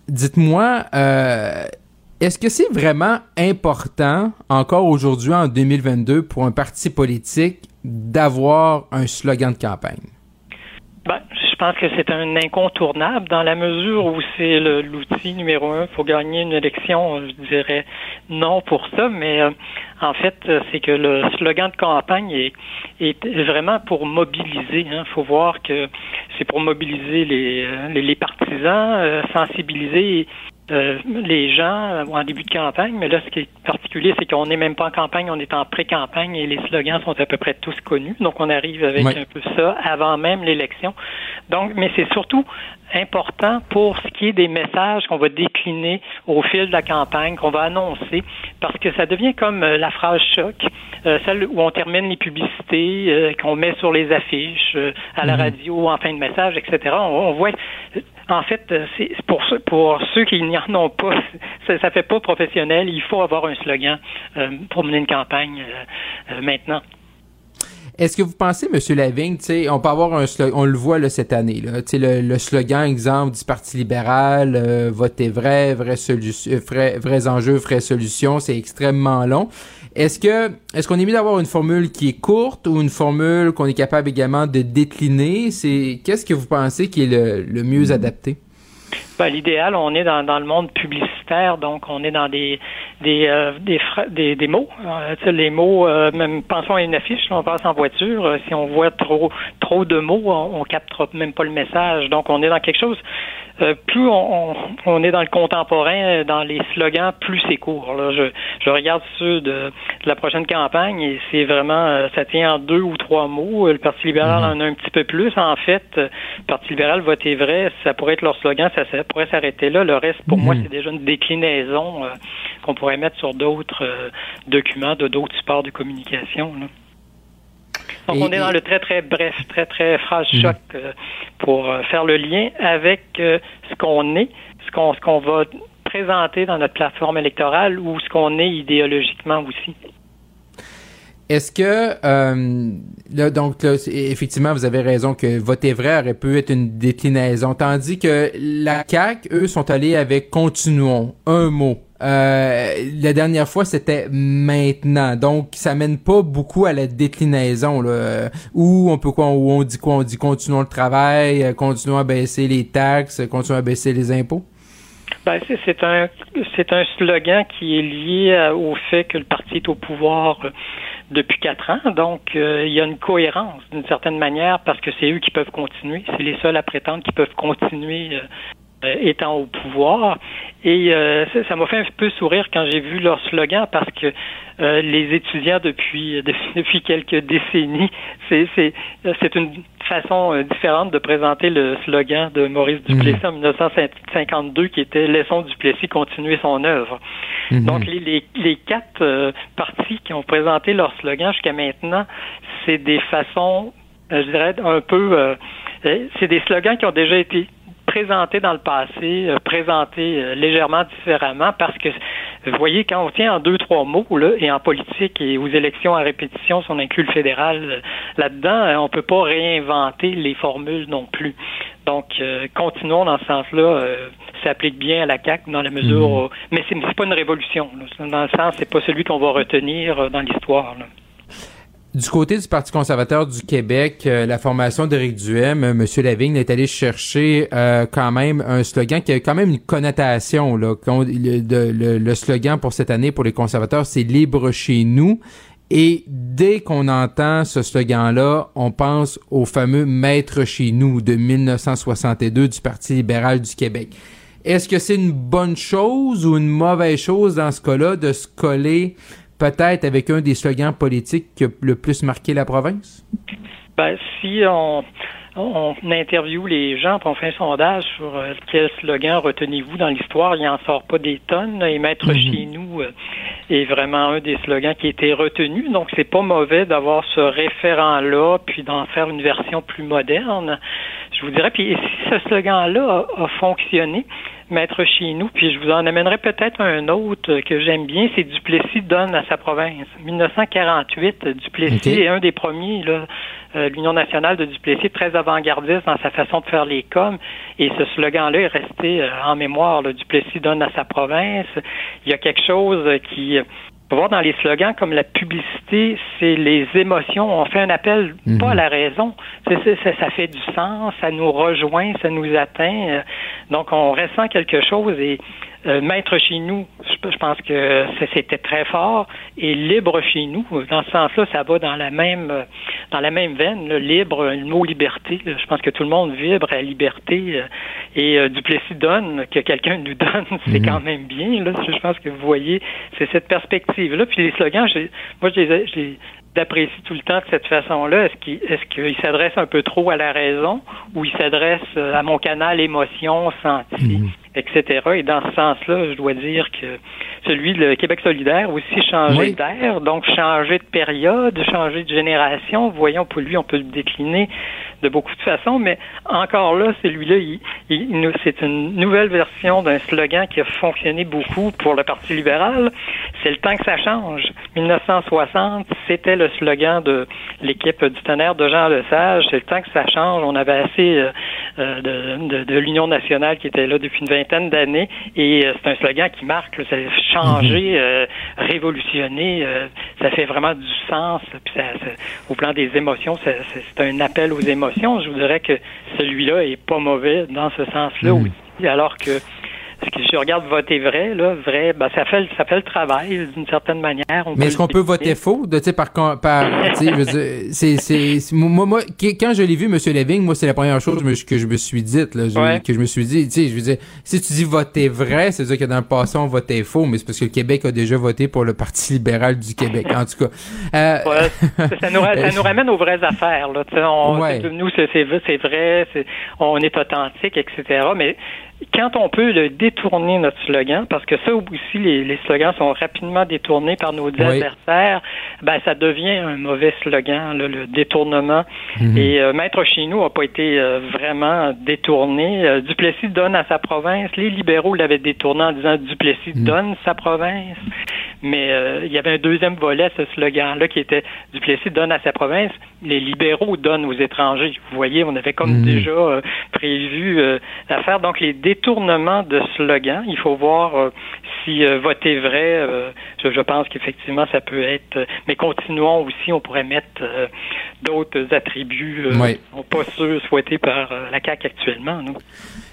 dites-moi, est-ce que c'est vraiment important encore aujourd'hui en 2022 pour un parti politique d'avoir un slogan de campagne? Ben, je pense que c'est un incontournable dans la mesure où c'est l'outil numéro un. pour gagner une élection, je dirais non pour ça, mais euh, en fait, c'est que le slogan de campagne est, vraiment pour mobiliser. Il hein. faut voir que c'est pour mobiliser les, euh, les, partisans, euh, sensibiliser euh, les gens euh, en début de campagne, mais là, ce qui est particulier, c'est qu'on n'est même pas en campagne, on est en pré-campagne et les slogans sont à peu près tous connus. Donc, on arrive avec un peu ça avant même l'élection. Donc, mais c'est surtout important pour ce qui est des messages qu'on va décliner au fil de la campagne, qu'on va annoncer, parce que ça devient comme euh, la phrase choc, celle où on termine les publicités, qu'on met sur les affiches, à la mhm. radio, en fin de message, etc. On, on voit en fait, euh, c'est pour, pour ceux qui n'y en ont pas, [laughs] ça, ne fait pas professionnel. Il faut avoir un slogan euh, pour mener une campagne euh, maintenant. Est-ce que vous pensez, M. Lavigne, on peut avoir un slogan, on le voit cette année, là, le, slogan, exemple, du Parti libéral, votez vrai, vrai solution, vrais, vrais enjeux, vraies solutions, c'est extrêmement long. Est-ce que est-ce qu'on est mieux d'avoir une formule qui est courte ou une formule qu'on est capable également de décliner? C'est qu'est-ce que vous pensez qui est le, mieux adapté? Ben, l'idéal, on est dans, le monde publicitaire, donc on est dans des des euh, des, des, mots. Euh, les mots, euh, même pensons à une affiche, on passe en voiture, si on voit trop trop de mots, on, on capte même pas le message. Donc on est dans quelque chose euh, plus on, est dans le contemporain, euh, dans les slogans, plus c'est court. Je, regarde ceux de, la prochaine campagne et c'est vraiment, euh, ça tient en deux ou trois mots. Le Parti libéral mhm. en a un petit peu plus. En fait, le Parti libéral, votez vrai, ça pourrait être leur slogan, ça, pourrait s'arrêter là. Le reste, pour moi, mhm. c'est déjà une déclinaison qu'on pourrait mettre sur d'autres documents, de d'autres supports de communication. Donc, on est dans le très, très bref, très, très phrase mhm. choc euh, pour euh, faire le lien avec euh, ce qu'on est, ce qu'on, ce qu'on va présenter dans notre plateforme électorale ou ce qu'on est idéologiquement aussi. Est-ce que là, donc là, effectivement, vous avez raison que voter vrai aurait pu être une déclinaison, tandis que la CAC, eux, sont allés avec continuons, un mot. Euh, la dernière fois, c'était maintenant. Donc, ça mène pas beaucoup à la déclinaison. Là, où on peut quoi, où on dit quoi, on dit continuons le travail, euh, continuons à baisser les taxes, continuons à baisser les impôts? Ben, c'est un c'est un slogan qui est lié au fait que le parti est au pouvoir euh, depuis quatre ans. Donc, il y a une cohérence d'une certaine manière parce que c'est eux qui peuvent continuer. C'est les seuls à prétendre qui peuvent continuer euh, étant au pouvoir. Et euh, ça m'a fait un peu sourire quand j'ai vu leur slogan parce que euh, les étudiants depuis [laughs] depuis quelques décennies, c'est c'est c'est une façon euh, différente de présenter le slogan de Maurice Duplessis en 1952 qui était Laissons Duplessis continuer son œuvre. Mhm. Donc les, les, les quatre euh, partis qui ont présenté leur slogan jusqu'à maintenant, c'est des façons, je dirais, un peu... c'est des slogans qui ont déjà été présenté dans le passé, euh, présenté euh, légèrement différemment parce que, vous voyez, quand on tient en deux, trois mots, là, et en politique et aux élections à répétition, si on inclut le fédéral euh, là-dedans, on peut pas réinventer les formules non plus. Donc, continuons dans ce sens-là. ça s'applique bien à la CAQ dans la mesure mhm. où... Mais c'est, c'est pas une révolution. Dans le sens, c'est pas celui qu'on va retenir dans l'histoire. Du côté du Parti conservateur du Québec, euh, la formation d'Éric Duhem, euh, M. Lavigne est allé chercher euh, quand même un slogan qui a quand même une connotation. Là, le, le, slogan pour cette année pour les conservateurs, c'est Libre chez nous. Et dès qu'on entend ce slogan-là, on pense au fameux Maître chez nous de 1962 du Parti libéral du Québec. Est-ce que c'est une bonne chose ou une mauvaise chose dans ce cas-là de se coller peut-être avec un des slogans politiques qui a le plus marqué la province? Ben, si on, on interviewe les gens, puis on fait un sondage sur euh, quel slogan retenez-vous dans l'histoire, il n'en sort pas des tonnes. Et Maître mhm. chez nous euh, est vraiment un des slogans qui a été retenu. Donc, c'est pas mauvais d'avoir ce référent-là, puis d'en faire une version plus moderne. Je vous dirais, puis si ce slogan-là a fonctionné, mettre chez nous. Puis je vous en amènerai peut-être un autre que j'aime bien, c'est Duplessis donne à sa province. 1948, Duplessis est un des premiers, là, euh, l'Union nationale de Duplessis, très avant-gardiste dans sa façon de faire les coms. Et ce slogan-là est resté euh, en mémoire. Duplessis donne à sa province. Il y a quelque chose qui faut voir dans les slogans comme la publicité, c'est les émotions. On fait un appel mhm. pas à la raison. ça, ça, fait du sens, ça nous rejoint, ça nous atteint. Donc on ressent quelque chose et euh, maître chez nous, je, pense que c'était très fort et libre chez nous. Dans ce sens-là, ça va dans la même dans la même veine. libre, le mot liberté. je pense que tout le monde vibre à liberté euh, et euh, Duplessis donne que quelqu'un nous donne, [laughs] c'est mhm. quand même bien. Là, je pense que vous voyez, c'est cette perspective-là. Puis les slogans, moi, je les, je d'apprécier tout le temps de cette façon-là. Est-ce qu'il est-ce qu'il s'adresse un peu trop à la raison ou il s'adresse à mon canal émotion, senti? Mhm etc. Et dans ce sens-là, je dois dire que celui de Québec solidaire aussi changer d'air, donc changer de période, changer de génération. Voyons, pour lui, on peut le décliner de beaucoup de façons, mais encore là, celui-là, il, c'est une nouvelle version d'un slogan qui a fonctionné beaucoup pour le Parti libéral. C'est le temps que ça change. 1960, c'était le slogan de l'équipe du tonnerre de Jean Lesage. C'est le temps que ça change. On avait assez euh, euh, de, de, l'Union nationale qui était là depuis une vingtaine d'années et euh, c'est un slogan qui marque. ça a changé, mhm. révolutionné. ça fait vraiment du sens. Puis ça, au plan des émotions, c'est un appel aux émotions je vous dirais que celui-là est pas mauvais dans ce sens-là hmm. aussi, alors que si je regarde voter vrai, là, vrai, ben, ça fait, ça fait le travail d'une certaine manière. Mais est-ce qu'on peut voter faux, de, par, par, c'est, moi, moi, quand je l'ai vu, Monsieur Leving, moi, c'est la première chose que je me suis dite, là, que je me suis dit, tu sais, je veux dire, si tu dis voter vrai, c'est-à-dire que dans le passé, on votait faux, mais c'est parce que le Québec a déjà voté pour le Parti libéral du Québec, en tout cas. Euh... ça, nous, ça nous ramène aux vraies affaires, là, on, nous, c'est, c'est vrai, c'est, on est authentique, etc., mais quand on peut le détourner, notre slogan, parce que ça aussi, les, slogans sont rapidement détournés par nos adversaires, ben ça devient un mauvais slogan, le détournement. Mhm. Et euh, Maître chez nous n'a pas été euh, vraiment détourné. Euh, Duplessis donne à sa province. Les libéraux l'avaient détourné en disant Duplessis mhm. donne sa province. Mais il y avait un deuxième volet à ce slogan-là qui était Duplessis donne à sa province. Les libéraux donnent aux étrangers. Vous voyez, on avait comme mhm. déjà prévu l'affaire. Donc les détournement de slogan. Il faut voir euh, si euh, voter vrai, euh, je, pense qu'effectivement ça peut être. mais continuons aussi, on pourrait mettre d'autres attributs pas ceux souhaités par la CAQ actuellement.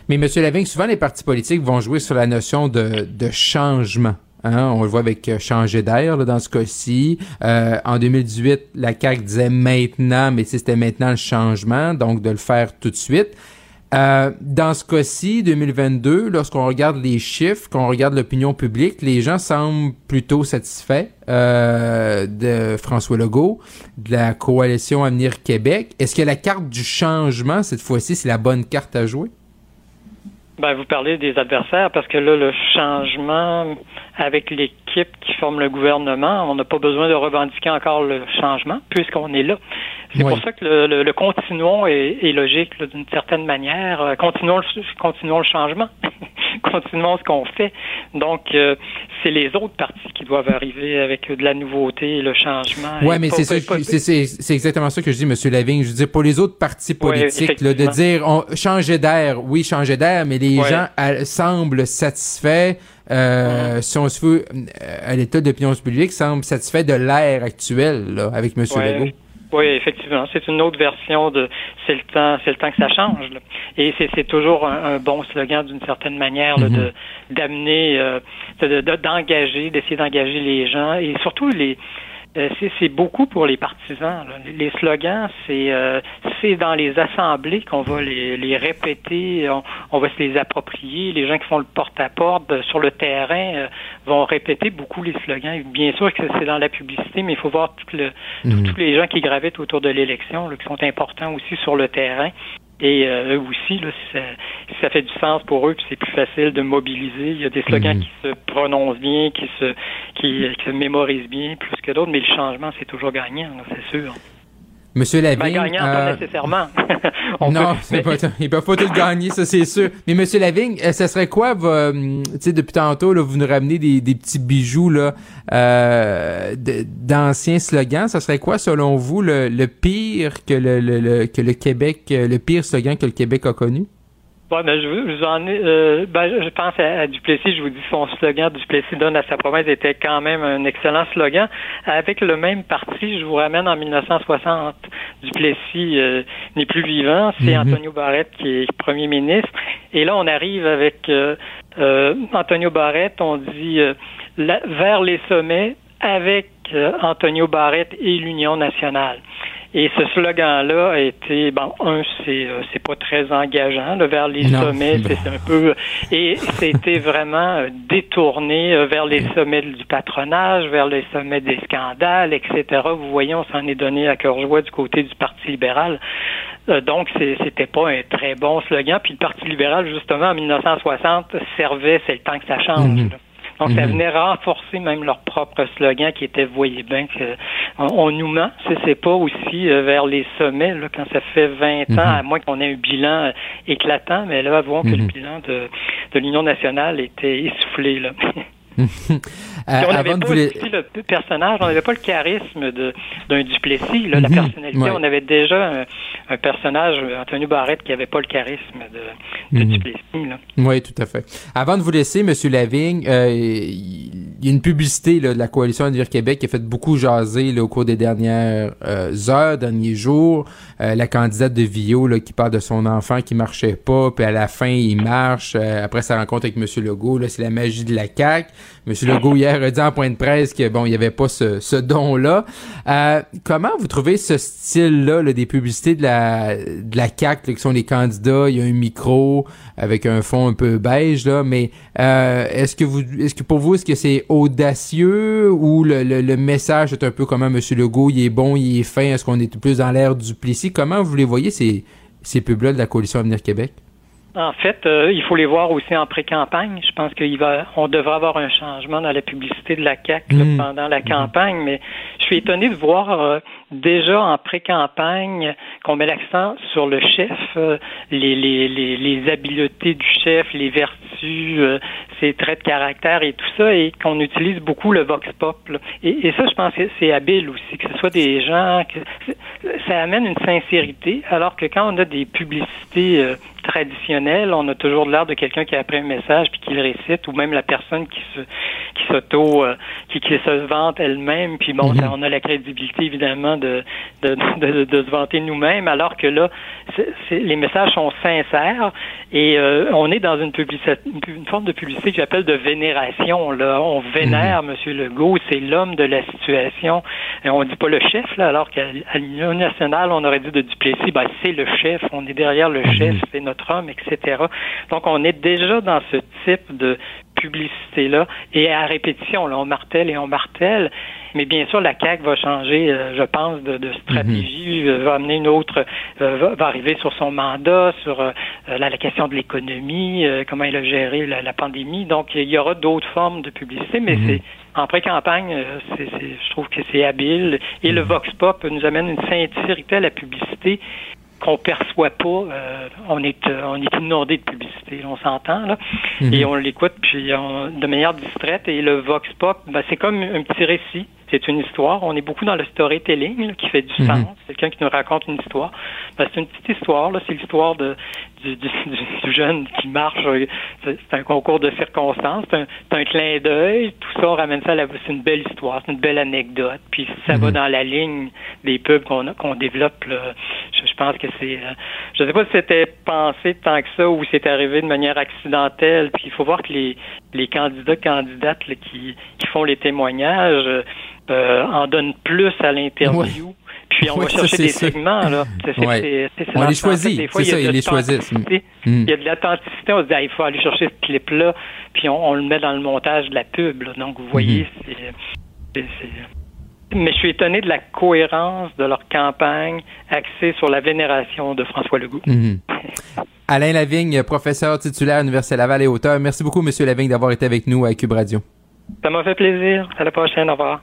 Mais M. Lavigne, souvent les partis politiques vont jouer sur la notion de, changement. Hein? On le voit avec changer d'air dans ce cas-ci. en 2018, la CAQ disait maintenant, mais c'était maintenant le changement, donc de le faire tout de suite. Euh, dans ce cas-ci, 2022, lorsqu'on regarde les chiffres, qu'on regarde l'opinion publique, les gens semblent plutôt satisfaits euh, de François Legault, de la coalition Avenir Québec. Est-ce que la carte du changement, cette fois-ci, c'est la bonne carte à jouer? Ben, vous parlez des adversaires parce que là, le changement avec l'équipe qui forme le gouvernement, on n'a pas besoin de revendiquer encore le changement puisqu'on est là. C'est pour ça que le, le, continuons est, est logique d'une certaine manière. Euh, continuons, le, continuons le changement. [laughs] continuons ce qu'on fait. Donc, euh, c'est les autres partis qui doivent arriver avec de la nouveauté et le changement. Oui, mais c'est ça, c'est exactement ça que je dis, M. Lavigne. Je veux dire, pour les autres partis politiques, de dire on, changer d'air, oui, changer d'air, mais les gens semblent satisfaits. Euh, mm-hmm. Si on se veut, à l'état d'opinion publique, semblent satisfaits de l'air actuel là, avec M. Legault. Oui, effectivement, c'est une autre version de c'est le temps, c'est le temps que ça change. Et c'est toujours un, bon slogan d'une certaine manière de mm-hmm. d'amener, euh, d'engager, d'essayer d'engager les gens et surtout les c'est beaucoup pour les partisans. Les slogans, c'est euh, c'est dans les assemblées qu'on va les, les répéter, on, va se les approprier. Les gens qui font le porte-à-porte euh, sur le terrain vont répéter beaucoup les slogans. Bien sûr que c'est dans la publicité, mais il faut voir tout le, mhm. tous les gens qui gravitent autour de l'élection, qui sont importants aussi sur le terrain. Et euh, eux aussi, là, si, ça, fait du sens pour eux, puis c'est plus facile de mobiliser. Il y a des slogans mhm. qui se prononcent bien, qui se, qui, se mémorisent bien, plus que d'autres, mais le changement, c'est toujours gagnant, c'est sûr. Monsieur Lavigne. Ben, gagnant, pas euh, [laughs] nécessairement. non, c'est pas, il peut pas tout gagner, ça, c'est sûr. Mais Monsieur Lavigne, euh, ce serait quoi, tu sais, depuis tantôt, là, vous nous ramenez des, des petits bijoux, là, euh, d'anciens slogans. Ça serait quoi, selon vous, le, le pire que le, le, que le Québec, le pire slogan que le Québec a connu? Bon, ben, je, vous en ai, euh, ben, je pense à, Duplessis, je vous dis son slogan Duplessis donne à sa promesse était quand même un excellent slogan. Avec le même parti, je vous ramène en 1960. Duplessis euh, n'est plus vivant, c'est mhm. Antonio Barrette qui est premier ministre. Et là, on arrive avec euh, Antonio Barrette, on dit vers les sommets avec Antonio Barrette et l'Union nationale. Et ce slogan-là a été, bon, un, c'est euh, c'est pas très engageant vers les sommets, c'est un peu, et c'était [laughs] vraiment euh, détourné euh, vers les sommets du patronage, vers les sommets des scandales, etc. Vous voyez, on s'en est donné à cœur joie du côté du Parti libéral. donc, c'était pas un très bon slogan. Puis le Parti libéral, justement, en 1960, servait, c'est le temps que ça change. Mhm. Donc, ça mhm. venait renforcer même leur propre slogan qui était, voyez bien que on, nous ment. C'est pas aussi euh, vers les sommets, là, quand ça fait 20 ans, mhm. à moins qu'on ait un bilan euh, éclatant, mais là, avouons que le mhm. bilan de, de l'Union nationale était essoufflé, là. [laughs] Euh, on n'avait pas le personnage, on n'avait pas le charisme d'un Duplessis, la mhm. personnalité. On avait déjà un, personnage, Antonio Barrette, qui n'avait pas le charisme de, mhm. Duplessis. Oui, tout à fait. Avant de vous laisser, M. Lavigne, euh, il y a une publicité de la coalition Avenir Québec qui a fait beaucoup jaser au cours des dernières euh, heures, derniers jours. la candidate de Vio qui parle de son enfant qui marchait pas, puis à la fin, il marche. après sa rencontre avec M. Legault, c'est la magie de la CAQ. M. Legault hier a dit en point de presse que bon, il n'y avait pas ce, don-là. Euh, comment vous trouvez ce style-là des publicités de la CAC, qui sont les candidats, il y a un micro avec un fond un peu beige là, mais euh, est-ce que pour vous est-ce que c'est audacieux ou le, message est un peu comment M. Legault, il est bon, il est fin, est-ce qu'on est plus dans l'air du Plessis? Comment vous les voyez ces ces pubs-là de la coalition Avenir Québec? En fait, euh, il faut les voir aussi en pré-campagne. Je pense qu'il va, on devrait avoir un changement dans la publicité de la CAC mm. pendant la campagne, mais je suis étonné de voir euh, déjà en pré-campagne qu'on met l'accent sur le chef, euh, les, les, les, les, habiletés du chef, les vertus, ses traits de caractère et tout ça, et qu'on utilise beaucoup le vox pop. Et, et, ça, je pense que c'est habile aussi, que ce soit des gens, que ça amène une sincérité, alors que quand on a des publicités traditionnelles, on a toujours l'air de quelqu'un qui a appris un message puis qui le récite, ou même la personne qui se qui s'auto, euh, qui, qui se vante elle-même. Puis bon, mhm. on a la crédibilité évidemment de de, de, de se vanter nous-mêmes, alors que là, les messages sont sincères et euh, on est dans une une forme de publicité que j'appelle de vénération. Là, on vénère M. Mhm. Legault, c'est l'homme de la situation. Et on dit pas le chef là, alors qu'à l'Union nationale, on aurait dit de Duplessis, ben c'est le chef, on est derrière le chef, mhm. c'est notre homme, etc. Donc on est déjà dans ce type de publicité-là et à répétition, là, on martèle et on martèle. Mais bien sûr, la CAQ va changer, euh, je pense, de, stratégie, mhm. euh, va amener une autre, euh, va, arriver sur son mandat, sur la, question de l'économie, comment il a géré la, pandémie. Donc, il y aura d'autres formes de publicité, mais mhm. c'est en pré-campagne, je trouve que c'est habile. Et le mhm. Vox Pop nous amène une sincérité à la publicité qu'on perçoit pas. Euh, on est euh, on est inondé de publicité, on s'entend là, mhm. et on l'écoute puis de manière distraite. Et le vox pop, ben, c'est comme un petit récit. C'est une histoire. On est beaucoup dans le storytelling qui fait du mhm. sens. Quelqu'un qui nous raconte une histoire. Ben, c'est une petite histoire. Là. C'est l'histoire de du, du, [laughs] du, jeune qui marche. C'est un concours de circonstances. C'est un, un, clin d'œil. Tout ça, on ramène ça à la... C'est une belle histoire. C'est une belle anecdote. Puis ça va mhm. dans la ligne des pubs qu'on qu'on développe. Je, je, pense que c'est... Euh, je sais pas si c'était pensé tant que ça ou si c'est arrivé de manière accidentelle. Puis il faut voir que les, les candidats, candidates qui, qui font les témoignages euh, en donne plus à l'interview. Puis on va chercher des segments, là. on les choisit. C'est ça, ils les choisissent. Mm. Il y a de l'authenticité. On se dit, il faut aller chercher ce clip-là, puis on, le met dans le montage de la pub. Donc, vous voyez, mm-hmm. c'est. Mais je suis étonné de la cohérence de leur campagne axée sur la vénération de François Legault. Mm-hmm. Alain Lavigne, professeur titulaire à l'Université Laval et auteur. Merci beaucoup, Monsieur Lavigne, d'avoir été avec nous à Cube Radio. Ça m'a fait plaisir. À la prochaine. Au revoir.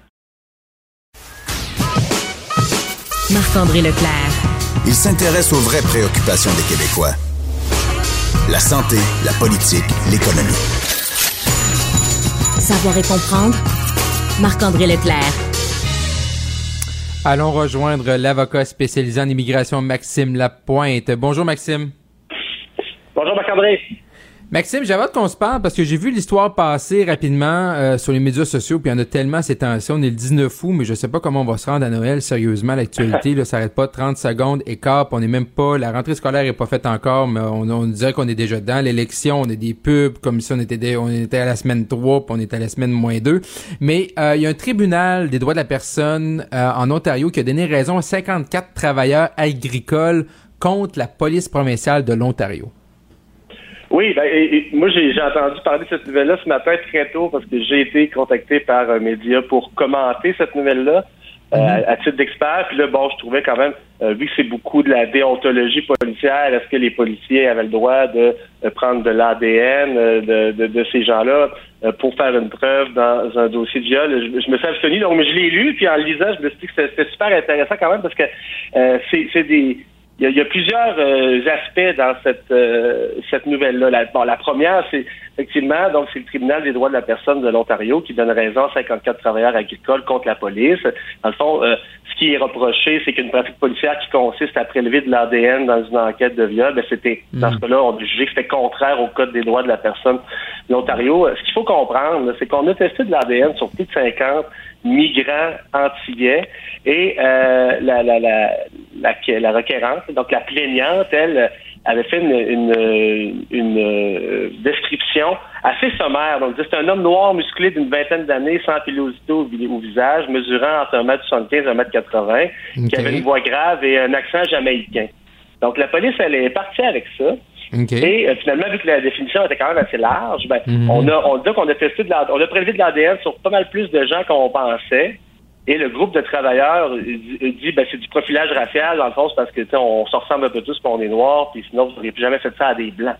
Marc-André Leclerc. Il s'intéresse aux vraies préoccupations des Québécois. La santé, la politique, l'économie. Savoir et comprendre. Marc-André Leclerc. Allons rejoindre l'avocat spécialisé en immigration Maxime Lapointe. Bonjour Maxime. Bonjour Marc-André. Maxime, j'avais qu'on se parle parce que j'ai vu l'histoire passer rapidement euh, sur les médias sociaux, puis il a tellement ces temps-ci. On est le 19 août, mais je sais pas comment on va se rendre à Noël, sérieusement. L'actualité, là, ça arrête pas 30 secondes, écart, on est même pas, la rentrée scolaire est pas faite encore, mais on, dirait qu'on est déjà dedans. L'élection, on a des pubs, comme si on était, on était à la semaine 3, puis on était à la semaine moins 2. Mais euh, il y a un tribunal des droits de la personne euh, en Ontario qui a donné raison à 54 travailleurs agricoles contre la police provinciale de l'Ontario. Oui, ben, moi j'ai entendu parler de cette nouvelle-là ce matin très tôt parce que j'ai été contacté par un média pour commenter cette nouvelle-là euh, mhm. à titre d'expert. Puis là, bon, je trouvais quand même, euh, vu que c'est beaucoup de la déontologie policière, est-ce que les policiers avaient le droit de, prendre de l'ADN euh, de, de, ces gens-là pour faire une preuve dans un dossier de viol? Je, me suis abstenu, donc je l'ai lu, puis en le lisant, je me suis dit que c'était super intéressant quand même parce que c'est des il y, a, plusieurs euh, aspects dans cette euh, cette nouvelle-là. La, bon, la première, c'est effectivement, donc c'est le tribunal des droits de la personne de l'Ontario qui donne raison à 54 travailleurs agricoles contre la police. Dans le fond, euh, ce qui est reproché, c'est qu'une pratique policière qui consiste à prélever de l'ADN dans une enquête de viol, ben c'était dans ce cas-là, on a jugé que c'était contraire au code des droits de la personne de l'Ontario. Ce qu'il faut comprendre, c'est qu'on a testé de l'ADN sur plus de 50 migrants antillais et euh, la, la, la, la, la requérante, donc la plaignante, elle avait fait une, une, une euh, description assez sommaire. Donc, c'est un homme noir musclé d'une vingtaine d'années, sans pilosité au, visage, mesurant entre 1m75 et 1m80, qui avait une voix grave et un accent jamaïcain. Donc, la police, elle est partie avec ça. Et euh, finalement, vu que la définition était quand même assez large, ben, mhm. on a on dit qu'on a testé de on a prélevé de l'ADN sur pas mal plus de gens qu'on pensait. Et le groupe de travailleurs dit ben c'est du profilage racial dans le fond, parce que on se ressemble un peu tous, puis on est noirs, puis sinon vous n'auriez plus jamais fait ça à des blancs.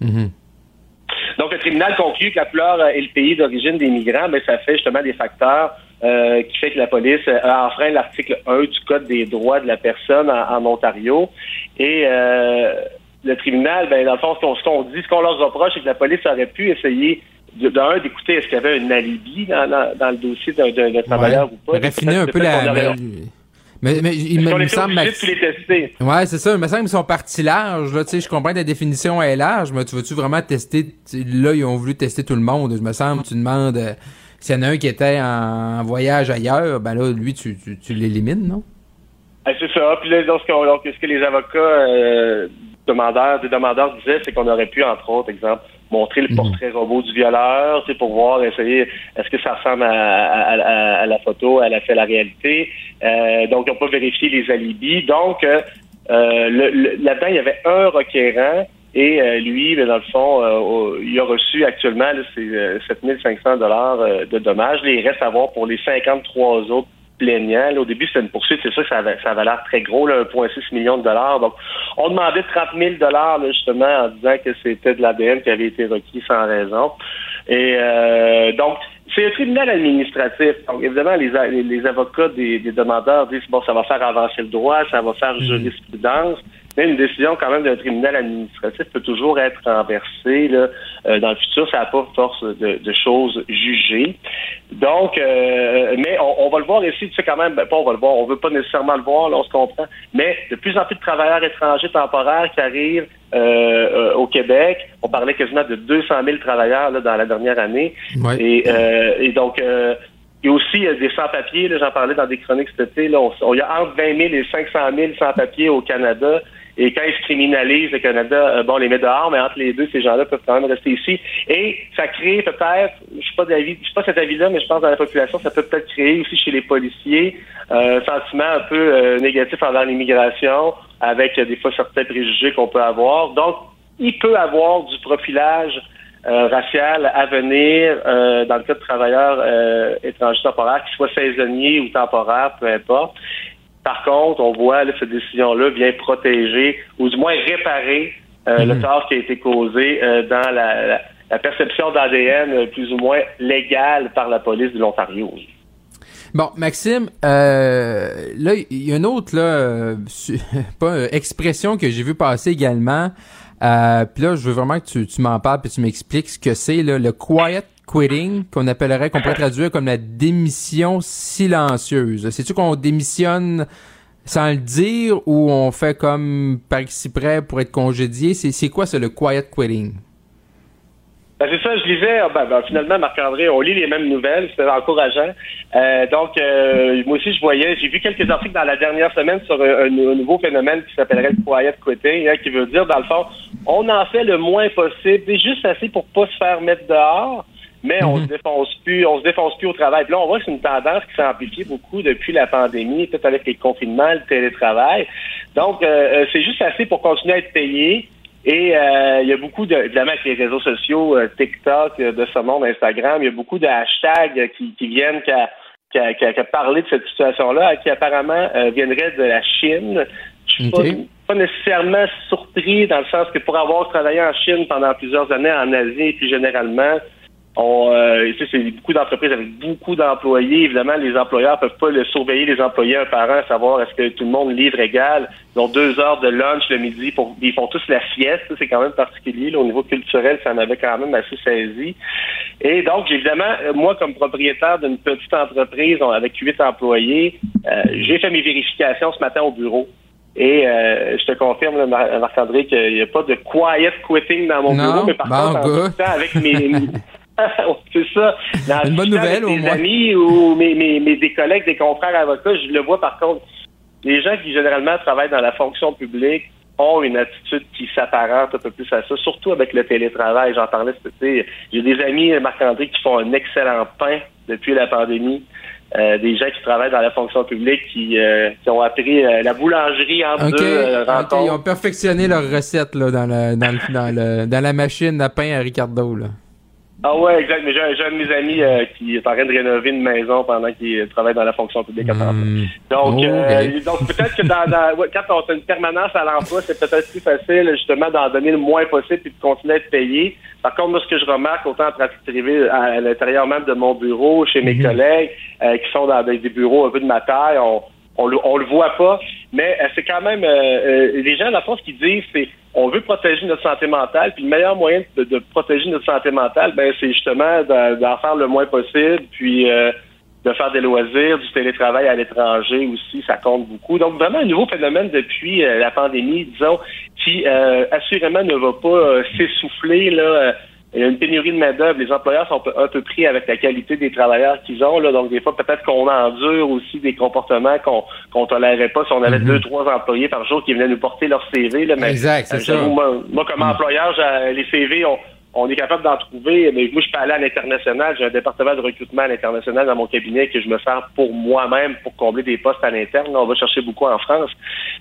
Mhm. Donc le tribunal conclut que la fleur est le pays d'origine des migrants, mais ça fait justement des facteurs euh, qui fait que la police a enfreint l'article 1 du Code des droits de la personne en, Ontario. Et euh, le tribunal, ben, dans le fond, ce qu'on dit, ce qu'on leur reproche, c'est que la police aurait pu essayer d'un, d'écouter est-ce qu'il y avait un alibi dans, le dossier d'un travailleur ou pas. Raffiner un peu la, Mais, mais il me, me semble. Max... les tester. Ouais, c'est ça. Il me semble qu'ils sont partis larges. Là, je comprends que la définition est large, mais tu veux-tu vraiment tester. Là, ils ont voulu tester tout le monde. Je me semble, tu demandes euh, s'il y en a un qui était en voyage ailleurs, ben là, lui, tu, tu, tu l'élimines, non? Ah, c'est ça. Puis là, donc, ce, que les avocats euh, demandeurs, des demandeurs disaient, c'est qu'on aurait pu, entre autres, exemple, montrer le mhm. portrait robot du violeur, c'est pour voir, essayer, est-ce que ça ressemble à, la photo, elle a fait la réalité. Euh, donc, ils n'ont pas vérifié les alibis. Donc, euh, là-dedans, il y avait un requérant et lui, ben, dans le fond, il a reçu actuellement c'est 7500 dollars de dommages. il reste à voir pour les 53 autres plaignant. au début, c'était une poursuite, c'est ça que ça avait, ça avait l'air très gros, 1,6 million de dollars. Donc, on demandait 30 000 dollars justement en disant que c'était de l'ADN qui avait été requis sans raison. Et euh, donc, c'est un tribunal administratif. Donc, évidemment, les, les, avocats des, des, demandeurs disent bon, ça va faire avancer le droit, ça va faire mhm. jurisprudence une décision quand même d'un tribunal administratif peut toujours être renversée là, euh, dans le futur. Ça n'a pas force de, choses jugées. Donc, euh, mais on, va le voir ici, tu sais quand même, ben, pas on va le voir, on veut pas nécessairement le voir, là, on se comprend, mais de plus en plus de travailleurs étrangers temporaires qui arrivent euh, au Québec. On parlait quasiment de 200 000 travailleurs là, dans la dernière année. Et, et, donc, il y a aussi des sans-papiers, j'en parlais dans des chroniques cet été. Là, on, il y a entre 20 000 et 500 000 sans-papiers au Canada. Et quand ils se criminalisent, le Canada, euh, bon, les met dehors, mais entre les deux, ces gens-là peuvent quand même rester ici. Et ça crée peut-être, je suis pas d'avis, je suis pas cet avis-là, mais je pense dans la population, ça peut peut-être créer aussi chez les policiers euh, un sentiment un peu euh, négatif envers l'immigration, avec des fois certains préjugés qu'on peut avoir. Donc, il peut avoir du profilage racial à venir dans le cas de travailleurs étrangers temporaires, qu'ils soient saisonniers ou temporaires, peu importe. Par contre, on voit que cette décision-là vient protéger ou du moins réparer euh, le mhm. tort qui a été causé euh, dans la, perception d'ADN euh, plus ou moins légale par la police de l'Ontario. Bon, Maxime, là, il y a une autre là, [laughs] pas expression que j'ai vu passer également. puis là, je veux vraiment que tu, tu m'en parles puis tu m'expliques ce que c'est le quiet quitting, qu'on appellerait, qu'on pourrait [laughs] traduire comme la démission silencieuse. C'est-tu qu'on démissionne sans le dire ou on fait comme par ici près pour être congédié? C'est quoi ça, le quiet quitting? Ben, c'est ça, je lisais, ben, ben, finalement, Marc-André, on lit les mêmes nouvelles, c'est encourageant. Euh, donc, euh, moi aussi, je voyais, j'ai vu quelques articles dans la dernière semaine sur un, nouveau phénomène qui s'appellerait le quiet quitting, hein, qui veut dire, dans le fond, on en fait le moins possible, juste assez pour pas se faire mettre dehors, mais on mhm. se défonce plus, on se défonce plus au travail. Puis là, on voit que c'est une tendance qui s'est amplifiée beaucoup depuis la pandémie, peut-être avec les confinements, le télétravail. Donc, euh, euh, c'est juste assez pour continuer à être payé. Et euh, il y a beaucoup de, évidemment, avec les réseaux sociaux, TikTok, de ce monde, Instagram, il y a beaucoup de hashtags qui, qui viennent qu'à qu parler de cette situation-là, qui apparemment viendraient de la Chine. Je suis pas, pas, nécessairement surpris dans le sens que pour avoir travaillé en Chine pendant plusieurs années, en Asie et plus généralement, on, euh, c'est beaucoup d'entreprises avec beaucoup d'employés. Évidemment, les employeurs peuvent pas le surveiller les employés un par un, savoir est-ce que tout le monde livre égal. Ils ont deux heures de lunch le midi. Pour, ils font tous la sieste. C'est quand même particulier. au niveau culturel, ça m'avait quand même assez saisi. Et donc, évidemment, moi, comme propriétaire d'une petite entreprise avec huit employés, euh, j'ai fait mes vérifications ce matin au bureau. Et euh, je te confirme, Marc-André, qu'il n'y a pas de quiet quitting dans mon bureau, mais par contre, avec mes, [laughs] [laughs] c'est ça. Une bonne nouvelle, au moins. amis ou mes, mes, mes, des collègues, des confrères avocats, je le vois par contre. Les gens qui généralement travaillent dans la fonction publique ont une attitude qui s'apparente un peu plus à ça, surtout avec le télétravail. J'en parlais cet J'ai des amis, Marc-André, qui font un excellent pain depuis la pandémie. Euh, des gens qui travaillent dans la fonction publique qui, euh, qui ont appris euh, la boulangerie en deux rencontres. Ils ont perfectionné leur recette là, dans, la, dans, le, dans, le, dans la machine à pain à Ricardo. Là. Ah ouais, exact. Mais j'ai un, de mes amis euh, qui est en train de rénover une maison pendant qu'il travaille dans la fonction publique à hmm. Donc, euh, [laughs] donc peut-être que dans, dans quand on a une permanence à l'emploi, c'est peut-être plus facile justement d'en donner le moins possible et de continuer à être payé. Par contre, moi, ce que je remarque autant en pratique privée à, l'intérieur même de mon bureau, chez mes hmm. collègues euh, qui sont dans des, bureaux un peu de ma taille, on, on le, on le voit pas, mais c'est quand même les gens, la force, ce qu'ils disent, c'est on veut protéger notre santé mentale, puis le meilleur moyen de, protéger notre santé mentale, ben c'est justement d'en faire le moins possible, puis euh, de faire des loisirs, du télétravail à l'étranger aussi, ça compte beaucoup. Donc vraiment un nouveau phénomène depuis euh, la pandémie, disons, qui euh, assurément ne va pas euh, s'essouffler là. Il y a une pénurie de main-d'œuvre. Les employeurs sont un peu pris avec la qualité des travailleurs qu'ils ont. Là. Donc, des fois, peut-être qu'on endure aussi des comportements qu'on qu'on tolérait pas si on avait mhm. deux, trois employés par jour qui venaient nous porter leur CV. Là. Mais, exact, c'est ça. Moi, moi, comme mhm. employeur, les CV, ont on est capable d'en trouver, mais moi, je peux aller à l'international. J'ai un département de recrutement à l'international dans mon cabinet que je me sers pour moi-même pour combler des postes à l'interne. On va chercher beaucoup en France.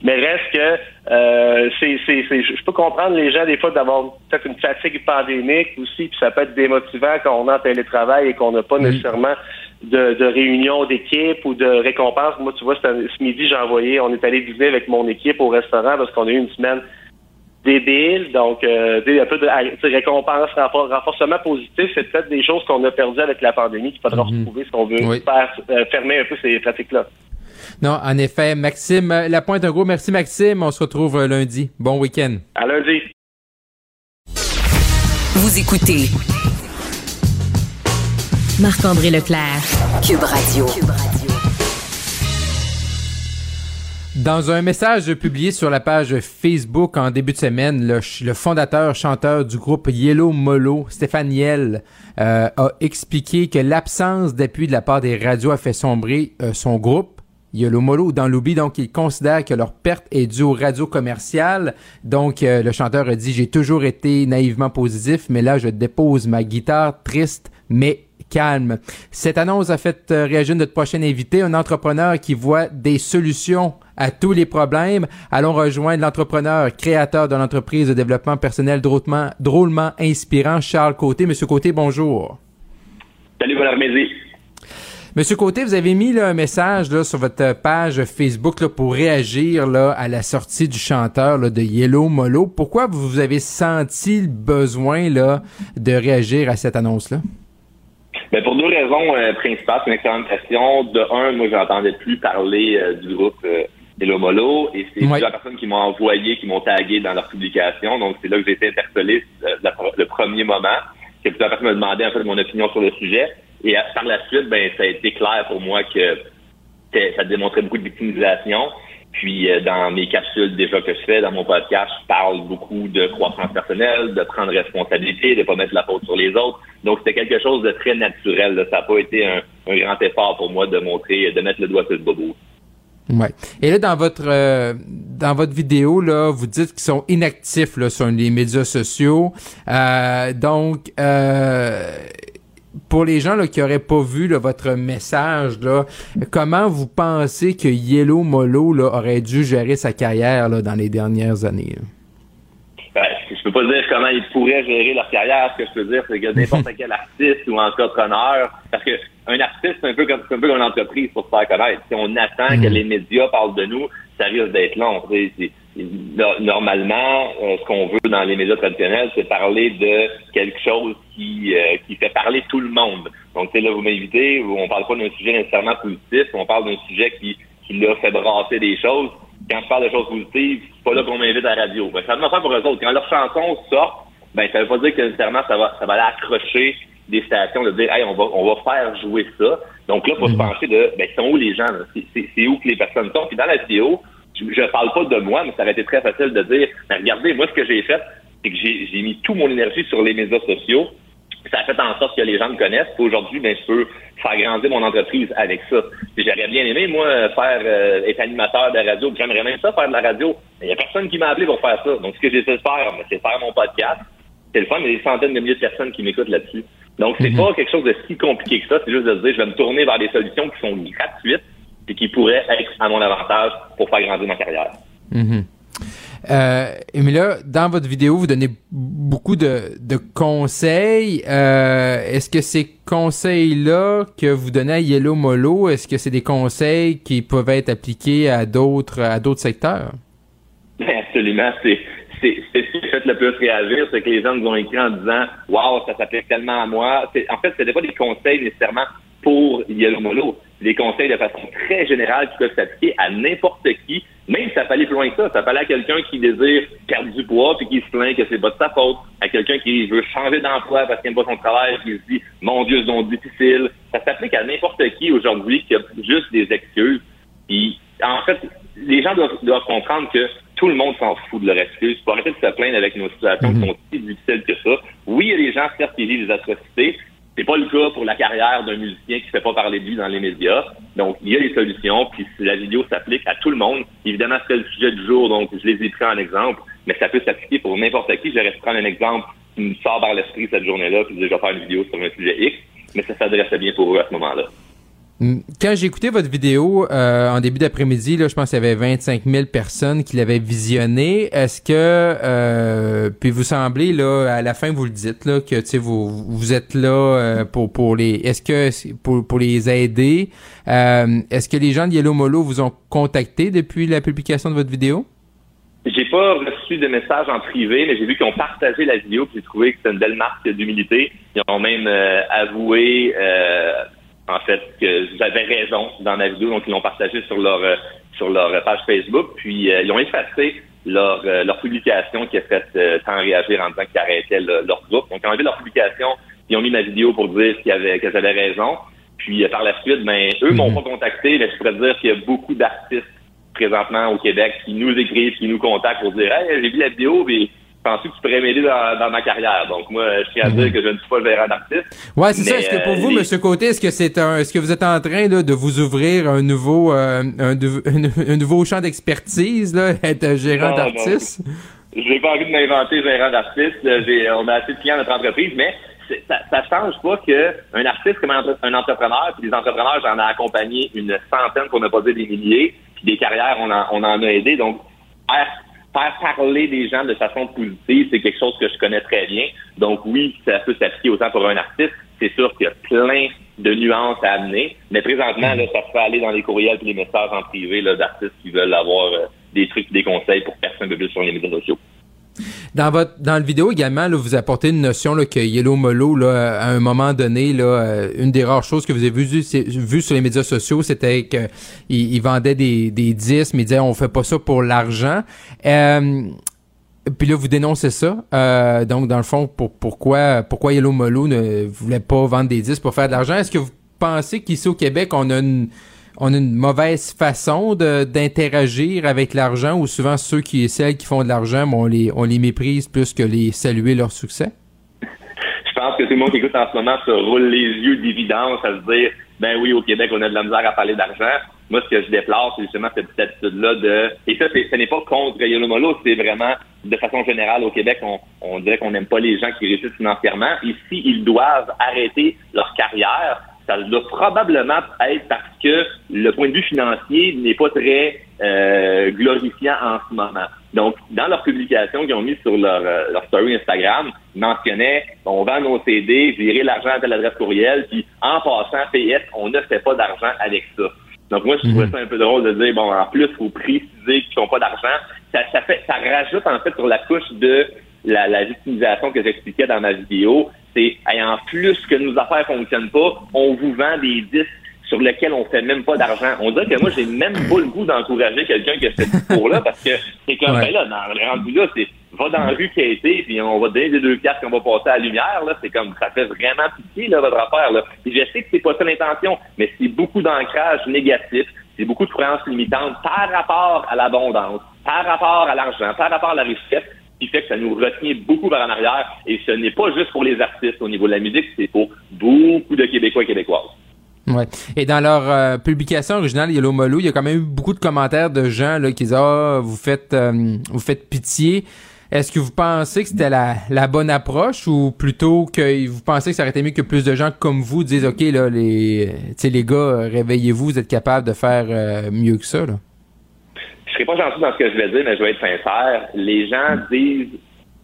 Mais reste que euh, c'est, c'est, je peux comprendre les gens des fois d'avoir peut-être une fatigue pandémique aussi, puis ça peut être démotivant quand on est en télétravail et qu'on n'a pas nécessairement de, de réunion d'équipe ou de récompense. Moi, tu vois, ce midi, j'ai envoyé, on est allé dîner avec mon équipe au restaurant parce qu'on a eu une semaine débile. Donc, euh, un peu de récompense, renforcement positif, c'est peut-être des choses qu'on a perdues avec la pandémie qu'il faudra mhm. retrouver si on veut faire, euh, fermer un peu ces pratiques-là. Non, en effet. Maxime La Pointe, un gros merci, Maxime. On se retrouve euh, lundi. Bon week-end. À lundi. Vous écoutez Marc-André Leclerc, Cube Radio. Cube Radio. Dans un message publié sur la page Facebook en début de semaine, le, fondateur chanteur du groupe Yellow Molo, Stéphane Yell, euh, a expliqué que l'absence d'appui de la part des radios a fait sombrer euh, son groupe. Yellow Molo dans l'oubli, donc il considère que leur perte est due aux radios commerciales. Donc euh, le chanteur a dit j'ai toujours été naïvement positif, mais là je dépose ma guitare triste mais calme. Cette annonce a fait réagir notre prochain invité, un entrepreneur qui voit des solutions à tous les problèmes. Allons rejoindre l'entrepreneur, créateur de l'entreprise de développement personnel drôlement, drôlement inspirant, Charles Côté. Monsieur Côté, bonjour. Salut, Armésie. Monsieur Côté, vous avez mis un message là, sur votre page Facebook là, pour réagir là, à la sortie du chanteur de Yellow Molo. Pourquoi vous avez senti le besoin là, de réagir à cette annonce-là? Ben pour deux raisons euh, principales. C'est une excellente question. De un, moi, j'entendais plus parler euh, du groupe euh, Hello Molo, et c'est plusieurs personnes qui m'ont envoyé, qui m'ont tagué dans leur publication. Donc, c'est là que j'ai été interpellé euh, le premier moment, que plusieurs personnes me demandaient en fait mon opinion sur le sujet. Et par la suite, ben, ça a été clair pour moi que ça démontrait beaucoup de victimisation. Puis euh, dans mes capsules déjà que je fais, dans mon podcast, je parle beaucoup de croissance personnelle, de prendre responsabilité, de pas mettre la faute sur les autres. Donc c'était quelque chose de très naturel. Ça n'a pas été un, un, grand effort pour moi de montrer, de mettre le doigt sur le bobo. Ouais. Et là, dans votre euh, dans votre vidéo, là, vous dites qu'ils sont inactifs là, sur les médias sociaux. Euh, donc, euh, pour les gens là, qui n'auraient pas vu votre message, là, comment vous pensez que Yellow Molo là, aurait dû gérer sa carrière là, dans les dernières années? Ben, je peux pas dire comment ils pourraient gérer leur carrière. Ce que je peux dire, c'est que n'importe [laughs] quel artiste ou entrepreneur, parce que un artiste, c'est un peu comme, un peu comme une entreprise pour se faire connaître. Si on attend que mhm. les médias parlent de nous, ça risque d'être long. Normalement, euh, ce qu'on veut dans les médias traditionnels, c'est parler de quelque chose qui, euh, qui fait parler tout le monde. Donc, là, vous m'invitez, on parle pas d'un sujet nécessairement positif, on parle d'un sujet qui, qui l'a fait brasser des choses. Quand je parle de choses positives, c'est pas là qu'on m'invite à la radio. Ben, ça me faire pour eux autres. Quand leurs chansons sortent, ben, ça veut pas dire que nécessairement ça va, ça va aller accrocher des stations de dire, hey, on va, on va faire jouer ça. Donc là, il faut se mhm. pencher de, ben, sont où les gens? C'est où que les personnes sont? Puis dans la vidéo, je, ne parle pas de moi, mais ça aurait été très facile de dire, ben, regardez, moi, ce que j'ai fait, c'est que j'ai mis toute mon énergie sur les médias sociaux. Ça a fait en sorte que les gens me connaissent. Aujourd'hui, ben, je peux faire grandir mon entreprise avec ça. J'aurais bien aimé, moi, faire euh, être animateur de radio. J'aimerais même ça, faire de la radio. Mais il n'y a personne qui m'a appelé pour faire ça. Donc, ce que j'ai essayé de faire, ben, c'est faire mon podcast. C'est le fun, il y a des centaines de milliers de personnes qui m'écoutent là-dessus. Donc, c'est mhm. pas quelque chose de si compliqué que ça. C'est juste de se dire, je vais me tourner vers des solutions qui sont gratuites et qui pourraient être à mon avantage pour faire grandir ma carrière. Mm mais là, dans votre vidéo, vous donnez beaucoup de, conseils. Euh, est-ce que ces conseils-là que vous donnez à Yellow Molo, est-ce que c'est des conseils qui peuvent être appliqués à d'autres à d'autres secteurs? Absolument. C'est c'est ce qui fait le plus réagir, c'est que les gens nous ont écrit en disant Waouh, ça s'applique tellement à moi. En fait, ce n'était pas des conseils nécessairement pour Yellow Molo. Des conseils de façon très générale qui peuvent s'appliquer à n'importe qui, même si ça fallait plus loin que ça. Ça fallait à quelqu'un qui désire perdre du poids puis qui se plaint que c'est pas de sa faute, à quelqu'un qui veut changer d'emploi parce qu'il n'aime pas son travail qui se dit mon Dieu, c'est donc difficile. Ça s'applique à n'importe qui aujourd'hui qui a juste des excuses. Puis en fait, les gens doivent, doivent comprendre que tout le monde s'en fout de leur excuse. Pour arrêter de se plaindre avec nos situations qui sont si difficiles que ça. Oui, il y a des gens, certes, qui vivent des atrocités. C'est pas le cas pour la carrière d'un musicien qui fait pas parler de lui dans les médias. Donc, il y a des solutions, puis la vidéo s'applique à tout le monde. Évidemment, c'est le sujet du jour, donc je les ai pris en exemple, mais ça peut s'appliquer pour n'importe qui. J'aurais pu prendre un exemple qui me sort par l'esprit cette journée-là, puis je vais faire une vidéo sur un sujet X, mais ça s'adressait bien pour eux à ce moment-là. Quand j'ai écouté votre vidéo euh, en début d'après-midi, là, je pense qu'il y avait 25 000 personnes qui l'avaient visionné. Est-ce que, euh, puis vous semblez là, à la fin vous le dites là, que tu vous vous êtes là euh, pour pour les, est-ce que pour pour les aider, est-ce que les gens de Yellow Molo vous ont contacté depuis la publication de votre vidéo? J'ai pas reçu de messages en privé, mais j'ai vu qu'ils ont partagé la vidéo, puis j'ai trouvé que c'était une belle marque d'humilité. Ils ont même avoué en fait, que j'avais raison dans ma vidéo, donc ils l'ont partagé sur leur euh, sur leur page Facebook, puis euh, ils ont effacé leur, euh, leur publication qui a fait tant réagir en disant qu'ils arrêtaient leur groupe. Donc, ils ont enlevé leur publication, ils ont mis ma vidéo pour dire qu'ils avaient, que j'avais raison. Puis par la suite, ben, eux m'ont mhm. pas contacté, mais je pourrais dire qu'il y a beaucoup d'artistes présentement au Québec qui nous écrivent, qui nous contactent pour dire Hey, j'ai vu la vidéo, mais pensais que tu pourrais m'aider dans, ma carrière? Donc, moi, je tiens à dire mhm. que je ne suis pas le gérant d'artiste. Ouais, c'est ça. Est-ce que pour vous, M. Côté, est-ce que c'est un, est-ce que vous êtes en train de vous ouvrir un nouveau, euh, un, nouveau [laughs] champ d'expertise, là, [laughs] être gérant d'artiste? Je n'ai pas envie de m'inventer gérant d'artiste. On a assez de clients dans notre entreprise, mais ça, ça change pas qu'un artiste comme un entrepreneur, puis des entrepreneurs, j'en ai accompagné une centaine, pour ne pas dire des milliers, puis des carrières, on en, on en a aidé. Donc, faire parler des gens de façon positive, c'est quelque chose que je connais très bien. Donc oui, ça peut s'appliquer autant pour un artiste. C'est sûr qu'il y a plein de nuances à amener, mais présentement, là, ça peut aller dans les courriels et les messages en privé d'artistes qui veulent avoir euh, des trucs, des conseils pour percer un peu plus sur les médias sociaux. Dans votre dans le vidéo également, là, vous apportez une notion là, que Yellow Molo, là, à un moment donné, là, euh, une des rares choses que vous avez vues vu sur les médias sociaux, c'était qu'ils il vendaient des, des disques, mais ils disaient on fait pas ça pour l'argent. Euh, puis là, vous dénoncez ça. Euh, donc, dans le fond, pour, pourquoi, pourquoi Yellow Molo ne voulait pas vendre des disques pour faire de l'argent? Est-ce que vous pensez qu'ici au Québec, on a une on a une mauvaise façon d'interagir avec l'argent ou souvent ceux qui et celles qui font de l'argent, on les, on les méprise plus que les saluer leur succès? Je pense que tout le monde qui écoute en ce moment se roule les yeux d'évidence à se dire ben oui, au Québec, on a de la misère à parler d'argent. Moi, ce que je déplore, c'est justement cette attitude-là de. Et ça, ce n'est pas contre Yolomolo, c'est vraiment de façon générale au Québec, on dirait qu'on n'aime pas les gens qui réussissent financièrement. Ici, ils doivent arrêter leur carrière ça doit probablement être parce que le point de vue financier n'est pas très euh, glorifiant en ce moment. Donc, dans leur publication qu'ils ont mis sur leur, euh, leur story Instagram, ils mentionnaient on vend nos CD, virer l'argent à telle adresse courriel, puis en passant, PS, on ne fait pas d'argent avec ça. Donc moi, je trouvais mhm. ça un peu drôle de dire bon, en plus, il faut préciser qu'ils n'ont pas d'argent. Ça, ça fait ça rajoute en fait sur la couche de la, la victimisation que j'expliquais dans ma vidéo, c'est en plus que nos affaires fonctionnent pas, on vous vend des disques sur lesquels on fait même pas d'argent. On dirait que moi, j'ai même pas le goût d'encourager quelqu'un qui a ce discours-là parce que c'est comme, ben là, dans le rendu là, c'est va dans la rue qui a été, puis on va donner des deux piastres qu'on va passer à la lumière, là. C'est comme, ça fait vraiment pitié, là, votre affaire, là. Puis je sais que c'est pas ça l'intention, mais c'est beaucoup d'ancrage négatif, c'est beaucoup de croyances limitantes par rapport à l'abondance, par rapport à l'argent, par rapport à la richesse qui fait que ça nous retient beaucoup vers en arrière. Et ce n'est pas juste pour les artistes au niveau de la musique, c'est pour beaucoup de Québécois et Québécoises. Ouais. Et dans leur euh, publication originale Yellow Molo, il y a quand même eu beaucoup de commentaires de gens là, qui disent ah vous faites euh, vous faites pitié. Est-ce que vous pensez que c'était la, bonne approche ou plutôt que vous pensez que ça aurait été mieux que plus de gens comme vous disent ok là les les gars réveillez-vous vous êtes capables de faire euh, mieux que ça là? Serai pas gentil dans ce que je vais dire, mais je vais être sincère. Les gens disent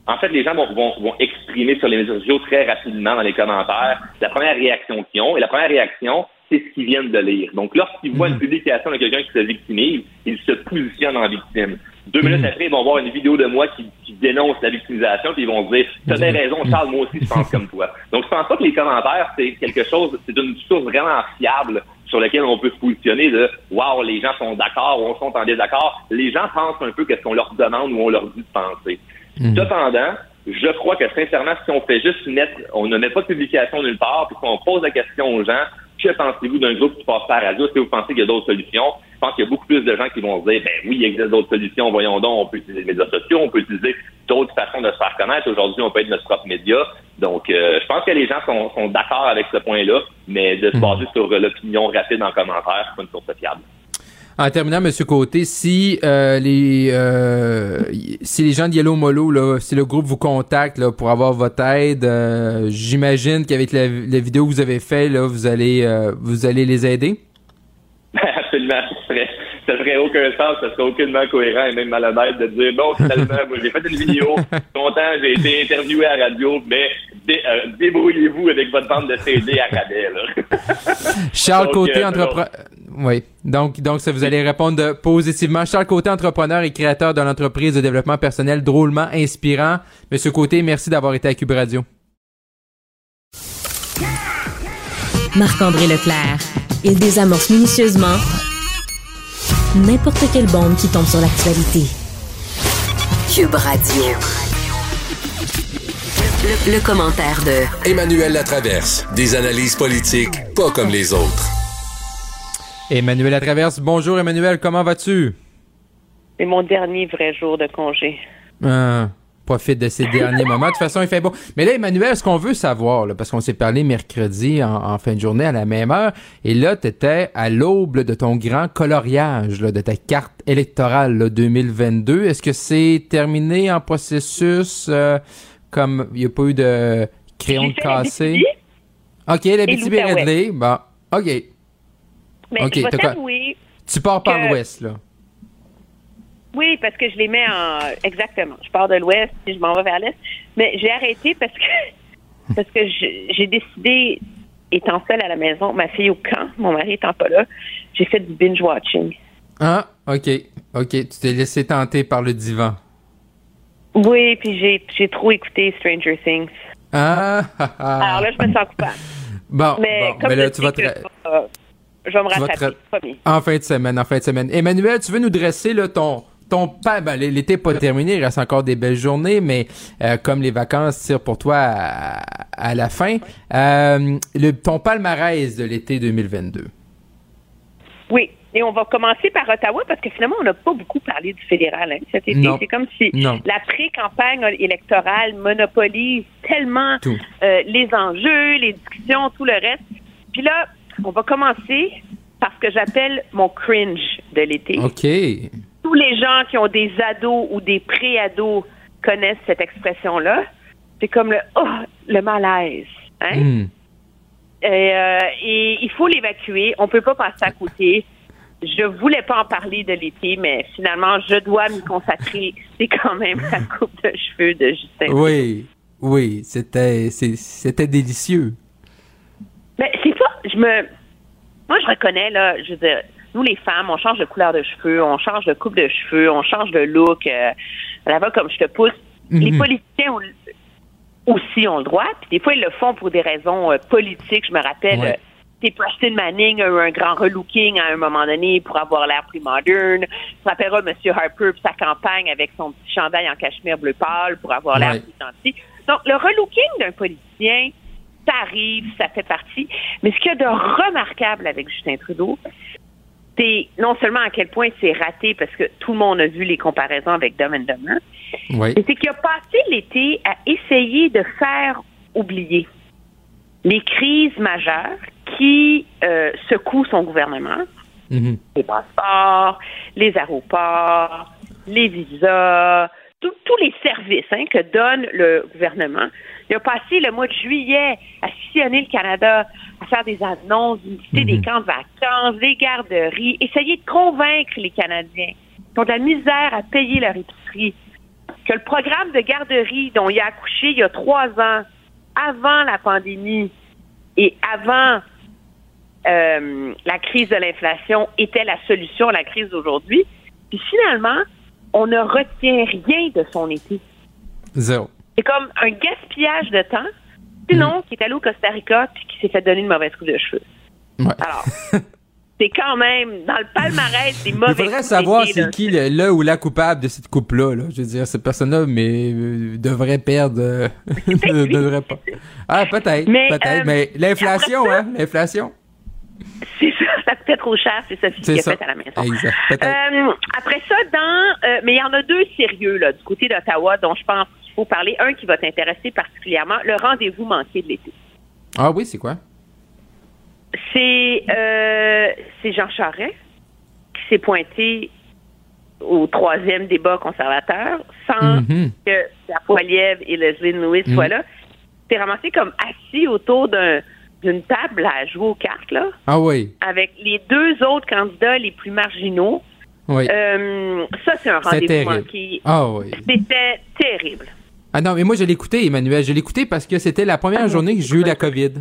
en fait, les gens vont, vont, exprimer sur les médias sociaux très rapidement dans les commentaires la première réaction qu'ils ont. Et la première réaction, c'est ce qu'ils viennent de lire. Donc, lorsqu'ils voient une mhm. publication de quelqu'un qui se victimise, ils se positionnent en victime. Deux minutes après, ils vont voir une vidéo de moi qui, dénonce la victimisation, puis ils vont dire T'as bien raison, Charles, moi aussi, je pense comme toi. Donc, je pense pas que les commentaires, c'est quelque chose, c'est une source vraiment fiable sur laquelle on peut se positionner de Wow, les gens sont d'accord ou on sont en désaccord. Les gens pensent un peu qu'est-ce qu'on leur demande ou on leur dit de penser. Mhm. Cependant, je crois que sincèrement, si on fait juste mettre, on ne met pas de publication nulle part, puis qu'on pose la question aux gens, que pensez-vous d'un groupe qui passe par radio? Est-ce que vous pensez qu'il y a d'autres solutions? Je pense qu'il y a beaucoup plus de gens qui vont se dire, ben oui, il existe d'autres solutions, voyons donc, on peut utiliser les médias sociaux, on peut utiliser d'autres façons de se faire connaître. Aujourd'hui, on peut être notre propre média. Donc, euh, je pense que les gens sont, sont d'accord avec ce point-là, mais de se hmm. baser sur l'opinion rapide en commentaire, c'est pas une source fiable. En terminant, Monsieur Côté, si euh, les euh, si les gens de Yellow Molo, là, si le groupe vous contacte là, pour avoir votre aide, euh, j'imagine qu'avec la, la, vidéo que vous avez fait, là, vous allez vous allez les aider? [laughs] Absolument, ça ferait, ça ferait aucun sens, ça serait aucunement cohérent et même malhonnête de dire bon finalement, moi j'ai fait une vidéo, [laughs] content, j'ai été interviewé à la radio, mais débrouillez-vous avec votre bande de CD à rabais. [laughs] Charles Côté, entrepreneur. Oui. Donc, donc ça vous allez répondre positivement. Charles Côté, entrepreneur et créateur de l'entreprise de développement personnel drôlement inspirant. Monsieur Côté, merci d'avoir été à Cube Radio. Marc-André Leclerc. Il désamorce minutieusement n'importe quelle bombe qui tombe sur l'actualité. Cube Radio. Le, le, commentaire de Emmanuel Latraverse. Des analyses politiques pas comme les autres. Emmanuel Latraverse, bonjour Emmanuel, comment vas-tu? C'est mon dernier vrai jour de congé. Ah, profite de ces derniers moments. De toute façon, il fait beau. Mais là, Emmanuel, ce qu'on veut savoir, parce qu'on s'est parlé mercredi en, fin de journée à la même heure, et là, tu étais à l'aube de ton grand coloriage de ta carte électorale 2022. Est-ce que c'est terminé en processus euh, comme il n'y a pas eu de crayon de cassé? OK, la est Bon, OK. Mais vais Tu pars par l'ouest, là. Oui, parce que je les mets en. Exactement. Je pars de l'ouest et je m'en vais vers l'est. Mais j'ai arrêté parce que parce que j'ai décidé, étant seule à la maison, ma fille au camp, mon mari étant pas là, j'ai fait du binge watching. Ah, OK. OK. Tu t'es laissé tenter par le divan. Oui, puis j'ai trop écouté Stranger Things. Ah, ah, ah, Alors là, je me sens coupable. [laughs] Bon, mais comme mais là, tu vas je vais me rattraper, En fin de semaine, en fin de semaine. Emmanuel, tu veux nous dresser là, ton ton pas ben, l'été pas terminé, il reste encore des belles journées, mais euh, comme les vacances tirent pour toi à, la fin, euh, le, ton palmarès de l'été 2022. Oui, et on va commencer par Ottawa parce que finalement, on n'a pas beaucoup parlé du fédéral hein, cet été. C'est comme si la pré-campagne électorale monopolise tellement euh, les enjeux, les discussions, tout le reste. Puis là, on va commencer par ce que j'appelle mon cringe de l'été. OK. Tous les gens qui ont des ados ou des pré-ados connaissent cette expression-là. C'est comme le oh, le malaise. Hein? Hmm. Euh, et, il faut l'évacuer. On peut pas passer à côté. Je voulais pas en parler de l'été, mais finalement, je dois m'y consacrer. C'est quand même la [laughs] coupe de cheveux de Justin. Oui, oui, c'était, c'était délicieux. Mais c'est pas, je me, moi je reconnais là, je veux dire, nous les femmes, on change de couleur de cheveux, on change de coupe de cheveux, on change de look. Euh, là-bas, comme je te pousse, les mhm. politiciens aussi ont le droit, puis des fois ils le font pour des raisons euh, politiques. Je me rappelle. Ouais. Euh, Preston Manning a eu un grand relooking à un moment donné pour avoir l'air plus moderne. Tu rappelleras M. Harper sa campagne avec son petit chandail en cachemire bleu pâle pour avoir l'air plus gentil. Donc, le relooking d'un politicien, ça arrive, ça fait partie. Mais ce qu'il y a de remarquable avec Justin Trudeau, c'est non seulement à quel point c'est raté, parce que tout le monde a vu les comparaisons avec Dumb and Dumber, mais c'est qu'il a passé l'été à essayer de faire oublier les crises majeures qui euh, secouent son gouvernement. Mm-hmm. Les passeports, les aéroports, les visas, tous les services hein, que donne le gouvernement. Il a passé le mois de juillet à sillonner le Canada, à faire des annonces, visiter des mhm. camps de vacances, des garderies, essayer de convaincre les Canadiens qui ont de la misère à payer leur épicerie, que le programme de garderie dont il a accouché il y a trois ans, avant la pandémie et avant euh, la crise de l'inflation, était la solution à la crise d'aujourd'hui. Puis finalement, on ne retient rien de son été. Zéro. C'est comme un gaspillage de temps. Sinon, qui est allé au Costa Rica puis qui s'est fait donner une mauvaise coupe de cheveux. Alors, [laughs] c'est quand même dans le palmarès des mauvais. Il faudrait savoir c'est qui le, le, ou la coupable de cette coupe-là. Là. Je veux dire, cette personne-là, mais euh, devrait perdre, euh, [laughs] [laughs] ne devrait pas. Ah, peut-être, peut-être. euh, mais l'inflation, hein, l'inflation. C'est ça, [laughs] ça coûtait trop cher, c'est Sophie qui a fait à la maison. Exact. Euh, après ça, dans, euh, mais il y en a deux sérieux là, du côté d'Ottawa dont je pense qu'il faut parler. Un qui va t'intéresser particulièrement, le rendez-vous manqué de l'été. Ah oui, c'est quoi? C'est euh, c'est Jean Charest qui s'est pointé au troisième débat conservateur sans Mhm. que la Poilièvre et Leslie Lewis Mhm. soient là. C'est ramassé comme assis autour d'un- d'une table à jouer aux cartes, là, Ah oui, avec les deux autres candidats les plus marginaux. oui. Euh, ça, c'est un rendez-vous manqué. Ah oui. C'était terrible. Ah non, mais moi, je l'ai écouté, Emmanuel. Je l'ai écouté parce que c'était la première journée que j'ai eu la COVID.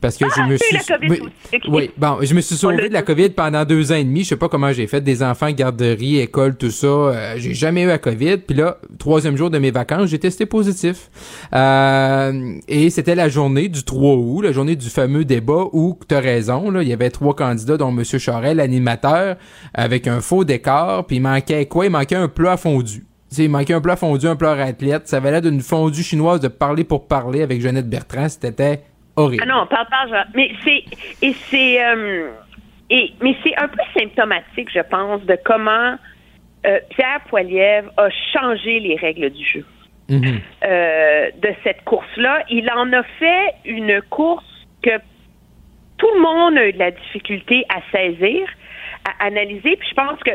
Parce que je me Ah, eu suis. la COVID oui, oui, bon, je me suis sauvé de la COVID pendant deux ans et demi. Je sais pas comment j'ai fait. Des enfants, garderie, école, tout ça. Euh, j'ai jamais eu la COVID. Puis là, troisième jour de mes vacances, j'ai testé positif. Euh, et c'était la journée du 3 août, la journée du fameux débat où, tu as raison, là, il y avait trois candidats, dont M. Charest, l'animateur, avec un faux décor. Puis il manquait quoi? Il manquait un plat fondu. Tu sais, il manquait un plat fondu, un plat raclette. Ça avait l'air d'une fondue chinoise de parler pour parler avec Jeannette Bertrand. C'était horrible. Ah non, parle pas, genre. Mais c'est. Et c'est. euh, et, mais c'est un peu symptomatique, je pense, de comment euh, Pierre Poilievre a changé les règles du jeu Mhm. euh, de cette course-là. Il en a fait une course que tout le monde a eu de la difficulté à saisir, à analyser. Puis je pense que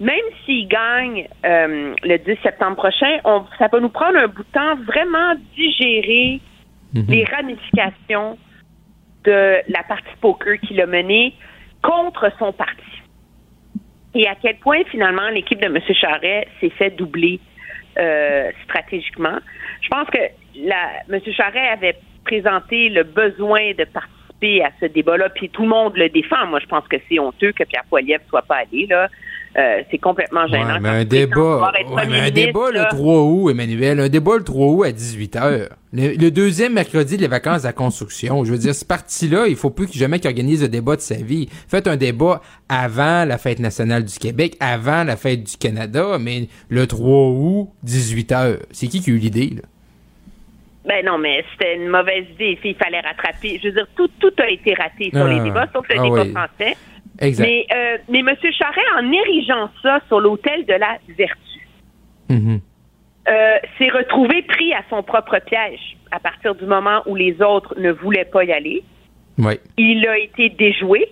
même s'il gagne le 10 septembre prochain, on, ça va nous prendre un bout de temps vraiment digérer les ramifications de la partie poker qu'il a menée contre son parti. Et à quel point, finalement, l'équipe de M. Charret s'est fait doubler euh, stratégiquement. Je pense que la, M. Charret avait présenté le besoin de participer à ce débat-là, puis tout le monde le défend. Moi, je pense que c'est honteux que Pierre Poilievre soit pas allé, là. Euh, c'est complètement gênant. Ouais, mais un débat, ouais, mais un débat là. le 3 août, Emmanuel, un débat le 3 août à 18h. Le, le deuxième mercredi des vacances à construction. Je veux dire, ce parti-là, il faut plus que jamais qu'il organise le débat de sa vie. Faites un débat avant la fête nationale du Québec, avant la fête du Canada, mais le 3 août, 18h. C'est qui qui a eu l'idée, là? Ben non, mais c'était une mauvaise idée. Il fallait rattraper. Je veux dire, tout, tout a été raté sur Ah. les débats, sauf le Ah débat oui. français. Exact. Mais, euh, mais M. Charest, en érigeant ça sur l'autel de la vertu, Mhm. euh, s'est retrouvé pris à son propre piège à partir du moment où les autres ne voulaient pas y aller. Ouais. Il a été déjoué.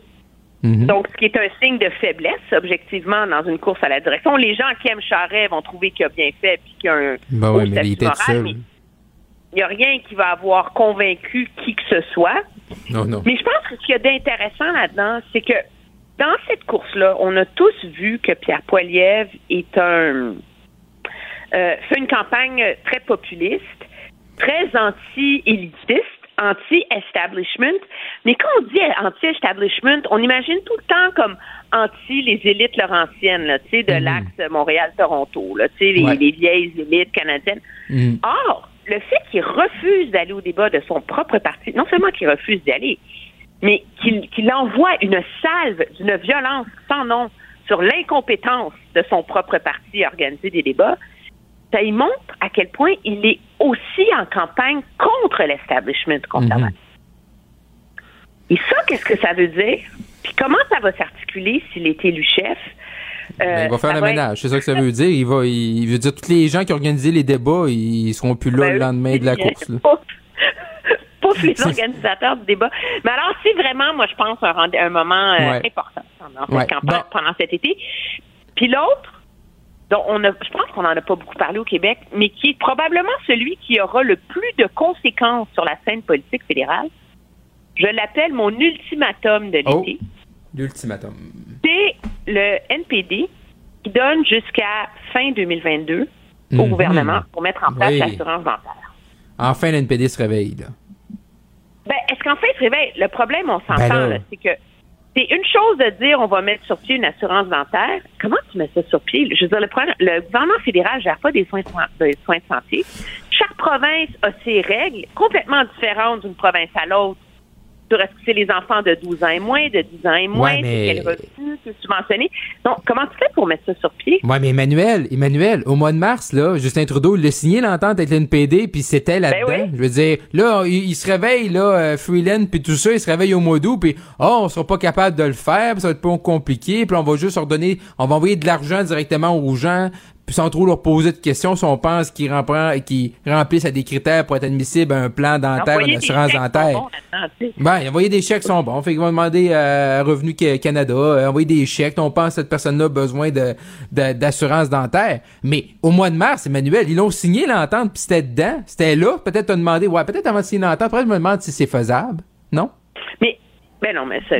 Mhm. Donc, ce qui est un signe de faiblesse, objectivement, dans une course à la direction. Les gens qui aiment Charest vont trouver qu'il a bien fait puis qu'il y a un Ben ouais, mais il était moral, seul. mais il n'y a rien qui va avoir convaincu qui que ce soit. Non, non. Mais je pense que ce qu'il y a d'intéressant là-dedans, c'est que dans cette course-là, on a tous vu que Pierre Poilievre est un euh, fait une campagne très populiste, très anti-élitiste, anti-establishment. Mais quand on dit anti-establishment, on imagine tout le temps comme anti les élites laurentiennes, là, de l'axe Montréal-Toronto, là, les, Ouais. les vieilles élites canadiennes. Mhm. Or, le fait qu'il refuse d'aller au débat de son propre parti, non seulement qu'il refuse d'y aller, mais qu'il envoie une salve d'une violence sans nom sur l'incompétence de son propre parti à organiser des débats, ça y montre à quel point il est aussi en campagne contre l'establishment conservateur. Et ça, qu'est-ce que ça veut dire? Puis comment ça va s'articuler s'il est élu chef? Euh, Ben, il va faire ça le ménage, c'est ça que ça veut dire. Il va, il, il veut dire tous les gens qui organisaient les débats, ils seront plus là Ben, le lendemain de la course. [laughs] les organisateurs du débat. Mais alors, c'est vraiment, moi, je pense, un, moment euh, Ouais. important pendant cette Ouais. campagne, Bon. pendant cet été. Puis l'autre, dont on a, je pense qu'on n'en a pas beaucoup parlé au Québec, mais qui est probablement celui qui aura le plus de conséquences sur la scène politique fédérale, je l'appelle mon ultimatum de Oh. l'été. L'ultimatum. C'est le NPD qui donne jusqu'à fin 2022 au Mhm. gouvernement pour mettre en place Oui. l'assurance dentaire. Enfin, l'NPD se réveille, là. Ben, est-ce qu'en fait, réveille? Le problème, on s'entend, Ben c'est que c'est une chose de dire on va mettre sur pied une assurance dentaire. Comment tu mets ça sur pied? Je veux dire, le, le gouvernement fédéral ne gère pas des soins, des soins de santé. Chaque province a ses règles complètement différentes d'une province à l'autre sur est-ce que c'est les enfants de 12 ans et moins, de 10 ans et moins, Ouais, mais- quel revenu, c'est subventionné. Donc, comment tu fais pour mettre ça sur pied? Ouais, mais Emmanuel, Emmanuel, au mois de mars, là, Justin Trudeau, il a signé l'entente avec l'NPD, puis c'était là-dedans. Ben oui. Je veux dire, là, il, il se réveille, là, euh, Freeland, puis tout ça, il se réveille au mois d'août, puis oh, on sera pas capable de le faire, puis ça va être pas compliqué, puis on va juste leur donner, on va envoyer de l'argent directement aux gens, puis sans trop leur poser de questions, si on pense qu'ils remplissent à des critères pour être admissibles à un plan dentaire, une assurance dentaire. Ben, envoyer des chèques sont bons. Fait qu'ils vont demander euh, à Revenu Ca- Canada, euh, envoyer des chèques. On pense que cette personne-là a besoin de, de- d'assurance dentaire. Mais au mois de mars, Emmanuel, ils l'ont signé l'entente, puis c'était dedans. C'était là. Peut-être t'as demandé, ouais, peut-être avant de signer l'entente, après je me demande si c'est faisable. Non? Mais, ben non, mais ça,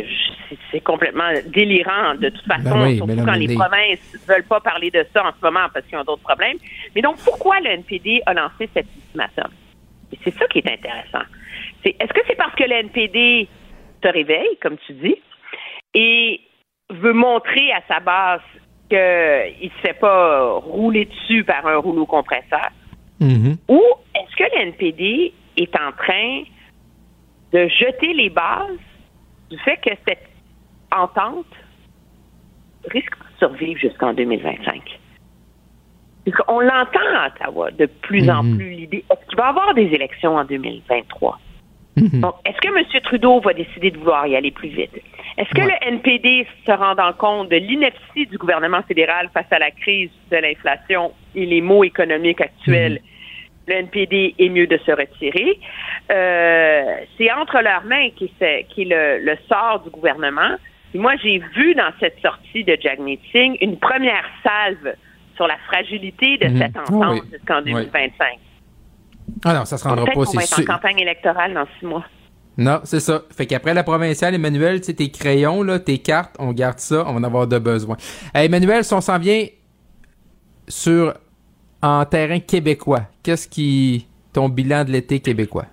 c'est, complètement délirant de toute façon, Ben oui, surtout mais non, quand mais les les- provinces veulent pas parler de ça en ce moment parce qu'ils ont d'autres problèmes. Mais donc, pourquoi le NPD a lancé cette ultimatum? C'est ça qui est intéressant. Est-ce que c'est parce que le NPD se réveille, comme tu dis, et veut montrer à sa base qu'il ne se fait pas rouler dessus par un rouleau compresseur? Ou est-ce que le NPD est en train de jeter les bases du fait que cette entente risque de survivre jusqu'en 2025? Parce qu'on l'entend à Ottawa de plus en plus l'idée. Est-ce qu'il va y avoir des élections en 2023? Donc, est-ce que M. Trudeau va décider de vouloir y aller plus vite? Est-ce que le NPD, se rendant compte de l'ineptie du gouvernement fédéral face à la crise de l'inflation et les maux économiques actuels, le NPD est mieux de se retirer? Euh, c'est entre leurs mains qui, c'est- qui est le, le sort du gouvernement. Et moi, j'ai vu dans cette sortie de Jack Meeting une première salve sur la fragilité de Mhm. cette entente oui. jusqu'en Oui. 2025. Ah non, ça se rendra pas, va c'est être en campagne électorale dans six mois. Non, c'est ça. Fait qu'après la provinciale, Emmanuel, tu sais, tes crayons, là, tes cartes, on garde ça, on va en avoir de besoin. Euh, Emmanuel, si on s'en vient sur en terrain québécois, qu'est-ce qui ton bilan de l'été québécois?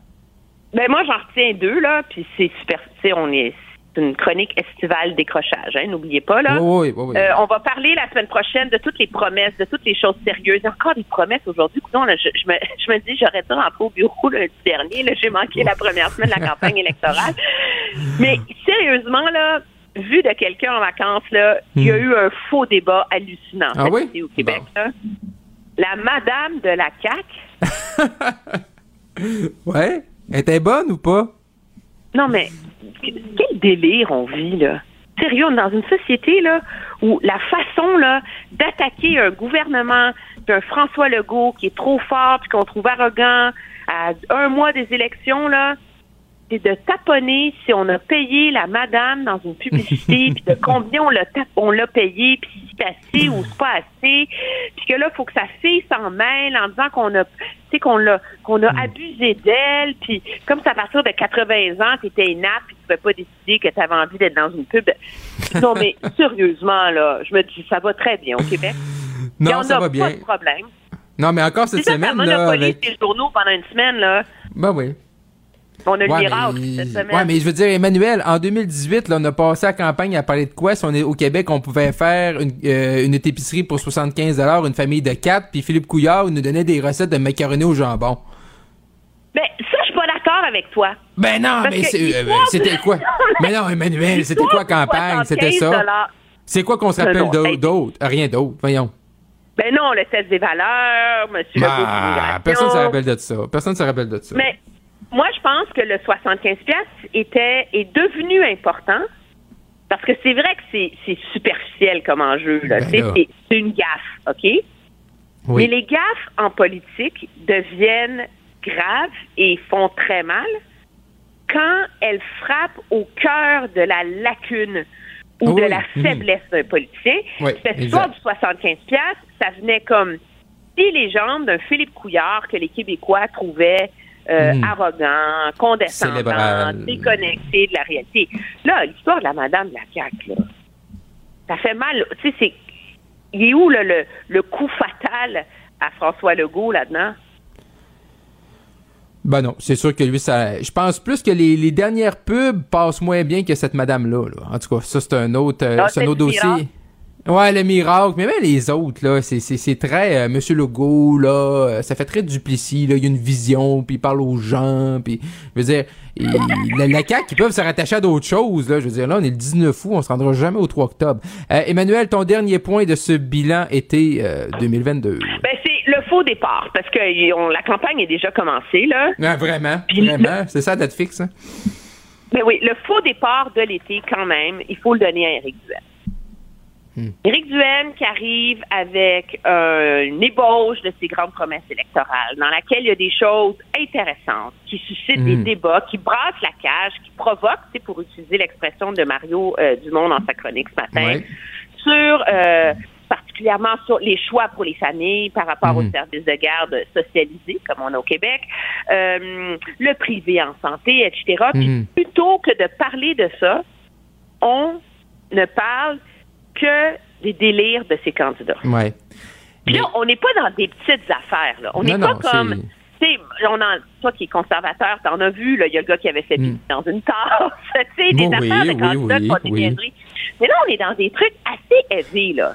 Ben moi, j'en retiens deux, là, puis c'est super, tu sais, on est, c'est une chronique estivale décrochage, hein, n'oubliez pas, là. Oui, oui, oui. Euh, on va parler la semaine prochaine de toutes les promesses, de toutes les choses sérieuses. Il y a encore des promesses aujourd'hui. Là, je, je me, [laughs] je me dis, j'aurais dû rentrer au bureau lundi dernier. Là, j'ai manqué la première semaine de la campagne électorale. [laughs] Mais sérieusement, là, vu de quelqu'un en vacances, là, il y a eu un faux débat hallucinant Ah au Québec. là. La madame de la CAQ [laughs] Ouais? Elle était bonne ou pas? Non, mais quel délire on vit, là. Sérieux, on est dans une société, là, où la façon, là, d'attaquer un gouvernement d'un François Legault qui est trop fort puis qu'on trouve arrogant à un mois des élections, là, c'est de taponner si on a payé la madame dans une publicité, [laughs] puis de combien on l'a on l'a payé, puis si c'est assez ou c'est pas assez, puis que là, il faut que sa fille s'en mêle en disant qu'on a, tu qu'on l'a, qu'on a abusé d'elle, puis comme c'est à partir de 80 ans, t'étais inapte, puis tu pouvais pas décider que t'avais envie d'être dans une pub. Non, mais [laughs] sérieusement, là, je me dis, ça va très bien au Québec. Non, on ça n'a va bien. pas de problème. Non, mais encore cette C'est ça, ça semaine, là, monopolise avec... les journaux pendant une semaine, là. Ben oui. On a le Ouais, miracle mais... cette semaine. ouais, mais je veux dire, Emmanuel, en 2018, là, on a passé la campagne à parler de quoi? Si on est au Québec, on pouvait faire une, euh, une épicerie pour 75 une famille de quatre, puis Philippe Couillard nous donnait des recettes de macaroni au jambon. Ben, ça, je suis pas d'accord avec toi. Ben non, Parce mais euh, c'était quoi? [laughs] Mais non, Emmanuel, c'était quoi campagne? C'était ça? 75 C'est quoi qu'on se rappelle d'autre? Rien d'autre, voyons. Ben non, le test des valeurs, monsieur Ah, d'immigration. personne ne se rappelle de ça. Personne ne se rappelle de ça. Mais moi, je pense que le 75 piastres était est devenu important parce que c'est vrai que c'est c'est superficiel comme enjeu. là. Ben C'est une gaffe, OK? Oui. Mais les gaffes en politique deviennent graves et font très mal quand elles frappent au cœur de la lacune ou Oui, de la mhm. faiblesse d'un politicien. Oui, Cette histoire du 75 piastres, ça venait comme si les jambes d'un Philippe Couillard que les Québécois trouvaient euh, Mhm. arrogant, condescendant, Célébral. déconnecté de la réalité. Là, l'histoire de la madame de la CAQ, là, ça fait mal. Tu sais, c'est il est où là, le, le coup fatal à François Legault là-dedans? Ben non, c'est sûr que lui, ça. Je pense plus que les, dernières pubs passent moins bien que cette madame-là. En tout cas, ça, c'est un autre, euh, c'est un autre dossier. Ouais, le miracle. Mais même les autres, là, c'est, c'est, c'est très euh, Monsieur Legault, là, euh, ça fait très duplici, là. Il y a une vision, puis il parle aux gens, puis je veux dire, la, la CAQ, ils peuvent se rattacher à d'autres choses, là. Je veux dire, là, on est le 19 août, on se rendra jamais au 3 octobre. Euh, Emmanuel, ton dernier point de ce bilan été 2022. Ben, c'est le faux départ, parce que la campagne est déjà commencée, là. Ah, vraiment, vraiment? C'est ça, date fixe, hein? Ben oui, le faux départ de l'été, quand même, il faut le donner à Éric Duel. Hmm. Éric qui arrive avec euh, une ébauche de ses grandes promesses électorales, dans laquelle il y a des choses intéressantes, qui suscitent des hmm. débats, qui brassent la cage, qui provoquent, c'est pour utiliser l'expression de Mario euh, Dumont dans sa chronique ce matin, sur euh, particulièrement sur les choix pour les familles par rapport aux hmm. services de garde socialisés, comme on a au Québec, le privé en santé, etc. Puis plutôt que de parler de ça, on ne parle que des délires de ces candidats. Ouais. Puis là, on n'est pas dans des petites affaires. Là. On n'est pas comme. Tu sais, toi qui es conservateur, t'en as vu, il y a le gars qui avait fait mm. dans une tasse. [laughs] Tu sais, des affaires de candidats oui, oui, oui. Mais là, on est dans des trucs assez élevés, là.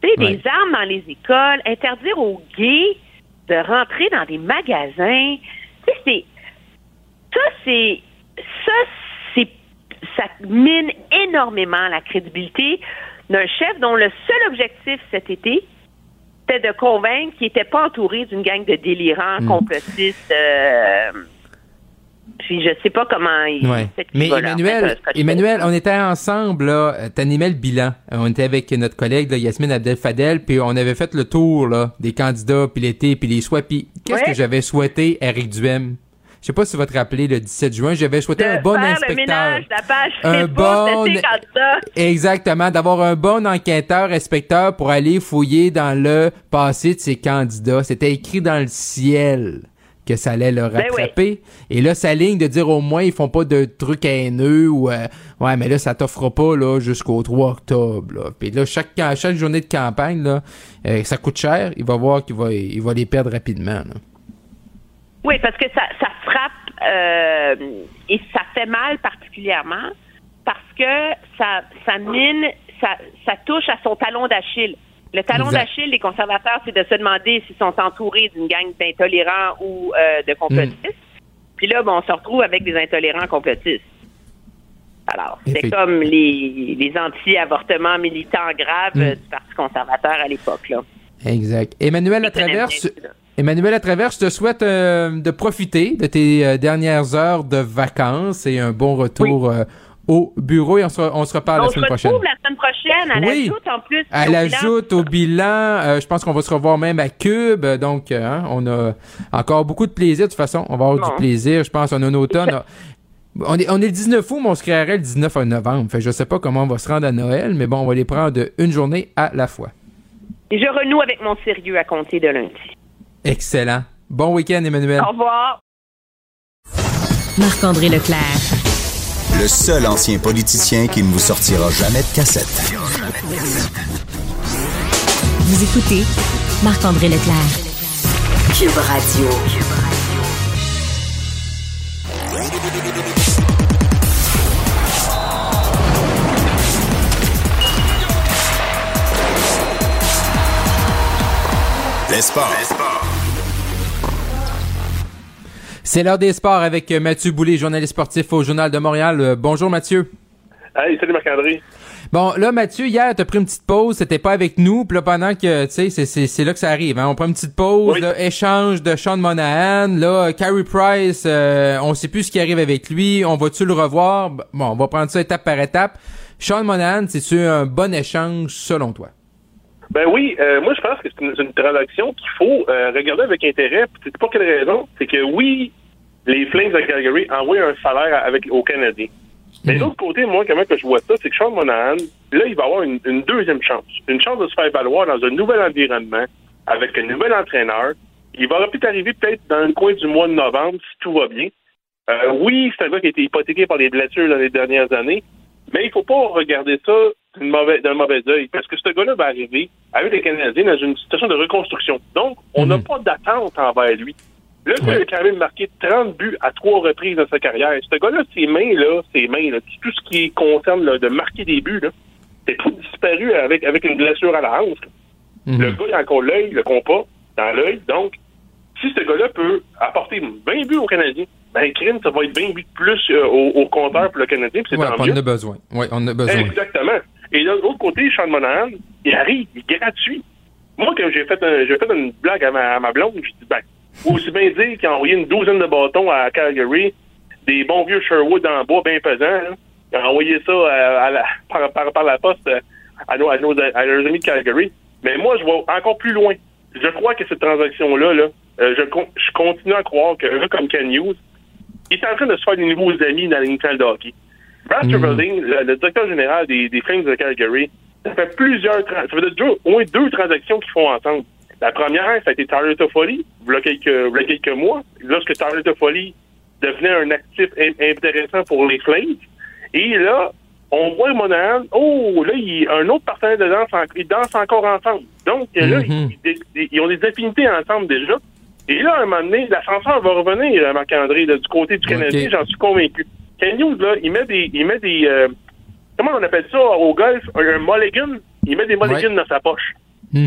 Tu sais, des armes dans les écoles, interdire aux gays de rentrer dans des magasins. Tu sais, c'est. Ça, c'est. Ça, c'est. Ça mine énormément la crédibilité d'un chef dont le seul objectif cet été, c'était de convaincre qu'il n'était pas entouré d'une gang de délirants, hmm. complotistes. Euh, puis je sais pas comment il Mais Emmanuel, Emmanuel, on était ensemble, là, t'animais le bilan. On était avec notre collègue Yasmine Abdel-Fadel, puis on avait fait le tour là, des candidats, puis l'été, puis les choix. Puis qu'est-ce que j'avais souhaité à Eric Duhem? Je sais pas si vous te rappeler, le 17 juin, j'avais souhaité un bon inspecteur. un bon, exactement, d'avoir un bon enquêteur, inspecteur pour aller fouiller dans le passé de ces candidats. C'était écrit dans le ciel que ça allait le ben rattraper. Et là, sa ligne de dire au moins ils font pas de trucs haineux ou euh, ouais, mais là ça t'offre pas là jusqu'au 3 octobre. Là. Puis là chaque chaque journée de campagne là, euh, ça coûte cher. Il va voir qu'il va il va les perdre rapidement. Oui, parce que ça, ça frappe euh, et ça fait mal particulièrement parce que ça, ça mine, ça, ça touche à son talon d'Achille. Le talon d'Achille des conservateurs, c'est de se demander s'ils sont entourés d'une gang d'intolérants ou euh, de complotistes. Hmm. Puis là, bon, on se retrouve avec des intolérants complotistes. Alors, c'est comme les, les anti-avortements militants graves hmm. du Parti conservateur à l'époque. Là. Exact. Emmanuel, à travers, Emmanuel à travers, je te souhaite euh, de profiter de tes euh, dernières heures de vacances et un bon retour euh, au bureau et on se, on se reparle la semaine prochaine. On se retrouve la semaine prochaine. Elle oui. ajoute en plus. Elle ajoute au bilan. je pense qu'on va se revoir même à Cube. Donc, hein, on a encore beaucoup de plaisir. De toute façon, on va avoir du plaisir. Je pense en un automne. On est, on est le 19 août, mais on se créerait le 19 novembre. Fait, je sais pas comment on va se rendre à Noël, mais bon, on va les prendre une journée à la fois. Et je renoue avec mon sérieux à compter de lundi. Excellent. Bon week-end, Emmanuel. Au revoir. Marc-André Leclerc. Le seul ancien politicien qui ne vous sortira jamais de cassette. Vous écoutez Marc-André Leclerc. Cube Radio. Les sports. C'est l'heure des sports avec euh, Mathieu Boulay, journaliste sportif au Journal de Montréal. Euh, bonjour Mathieu. Hey, salut Marc-André. Bon, là, Mathieu, hier, t'as pris une petite pause, c'était pas avec nous, puis là, pendant que, tu sais, c'est là que ça arrive, hein, on prend une petite pause, échange de Sean Monahan, là, Carey Price, euh, on sait plus ce qui arrive avec lui, on va-tu le revoir? Bon, on va prendre ça étape par étape. Sean Monahan, c'est-tu un bon échange selon toi? Ben oui, moi je pense que c'est une, transaction qu'il faut regarder avec intérêt. C'est pour quelle raison? C'est que oui, les Flames de Calgary envoient un salaire avec, aux Canadiens. Mais de mhm. l'autre côté, moi, comment que je vois ça, c'est que Sean Monahan, là, il va avoir une, deuxième chance. Une chance de se faire valoir dans un nouvel environnement, avec un nouvel entraîneur. Il va peut-être arriver peut-être dans le coin du mois de novembre, si tout va bien. Euh, oui, c'est un gars qui a été hypothéqué par les blessures dans les dernières années, mais il faut pas regarder ça d'un mauvais, mauvais œil, parce que ce gars-là va arriver avec les Canadiens dans une situation de reconstruction. Donc, on n'a mhm. pas d'attente envers lui. Là, il a quand même marqué 30 buts à trois reprises dans sa carrière. Ce gars-là, ses mains, là, ses mains, là, tout ce qui concerne là, de marquer des buts, là, c'est tout disparu avec, avec une blessure à la hanche. Le gars, il a encore l'œil, le compas, dans l'œil. Donc, si ce gars-là peut apporter 20 buts aux Canadiens, ben, crime, ça va être 20 buts de plus euh, au, au compteur pour le Canadien, puis c'est Ouais, tant on mieux. en a besoin. Ouais, on en a besoin. Exactement. Et de l'autre côté, Sean Monahan, il arrive, il est gratuit. Moi, quand j'ai fait, un- j'ai fait une blague à ma, à ma blonde, je dis, ben, faut aussi bien dire qu'il a envoyé une douzaine de bâtons à Calgary, des bons vieux Sherwood en bois bien pesants. là. Il a envoyé ça à- à la- par, la poste euh, à nos, à, nos, amis de Calgary. Mais moi, je vais encore plus loin. Je crois que cette transaction-là, là, euh, je, je continue à croire gars comme Ken Hughes, il est en train de se faire des nouveaux amis dans l'international de hockey. Brad Treverding, le, le directeur général des, des Flames de Calgary, ça fait plusieurs, ça fait déjà au moins deux transactions qu'ils font ensemble. La première, ça a été Tyler Toffoli, il y a quelques, il y a quelques mois, lorsque Tyler Toffoli devenait un actif in- intéressant pour les Flames. Et là, on voit Monahan, oh, là, il y a un autre partenaire de danse, en- ils dansent encore ensemble. Donc, là, ils, ils- ils ont des affinités ensemble déjà. Et là, à un moment donné, l'ascenseur va revenir, euh, Marc-André, là, du côté du Canadien, j'en suis convaincu. Ken Hughes, là, il met des, il met des, euh, comment on appelle ça au golf, un, un mulligan, il met des mulligans dans sa poche.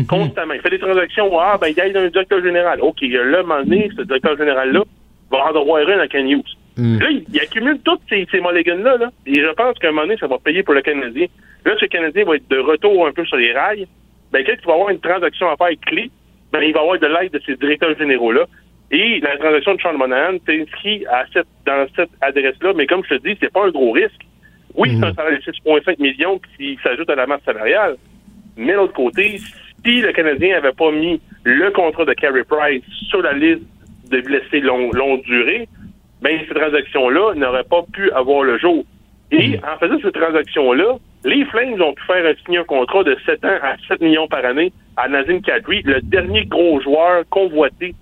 Constamment. Il fait des transactions, ah, ben, il aide un directeur général. OK, là, à un moment donné, ce directeur général-là va en avoir un à Ken Hughes. Là, il, il accumule tous ces, ces mulligans-là, là, et je pense qu'à un moment donné, ça va payer pour le Canadien. Là, ce Canadien va être de retour un peu sur les rails. Ben, quand il va avoir une transaction à faire clé, ben, il va avoir de l'aide de ces directeurs généraux-là. Et la transaction de Sean Monahan s'inscrit à cette, dans cette adresse-là, mais comme je te dis, c'est pas un gros risque. Oui, c'est un salaire de 6,5 millions qui s'ajoute à la masse salariale. Mais de l'autre côté, si le Canadien avait pas mis le contrat de Carey Price sur la liste de blessés long- longue durée, ben, cette transaction-là n'aurait pas pu avoir le jour. Et en faisant cette transaction-là, les Flames ont pu faire signer un contrat de 7 ans à 7 millions par année à Nazim Kadri, le dernier gros joueur convoité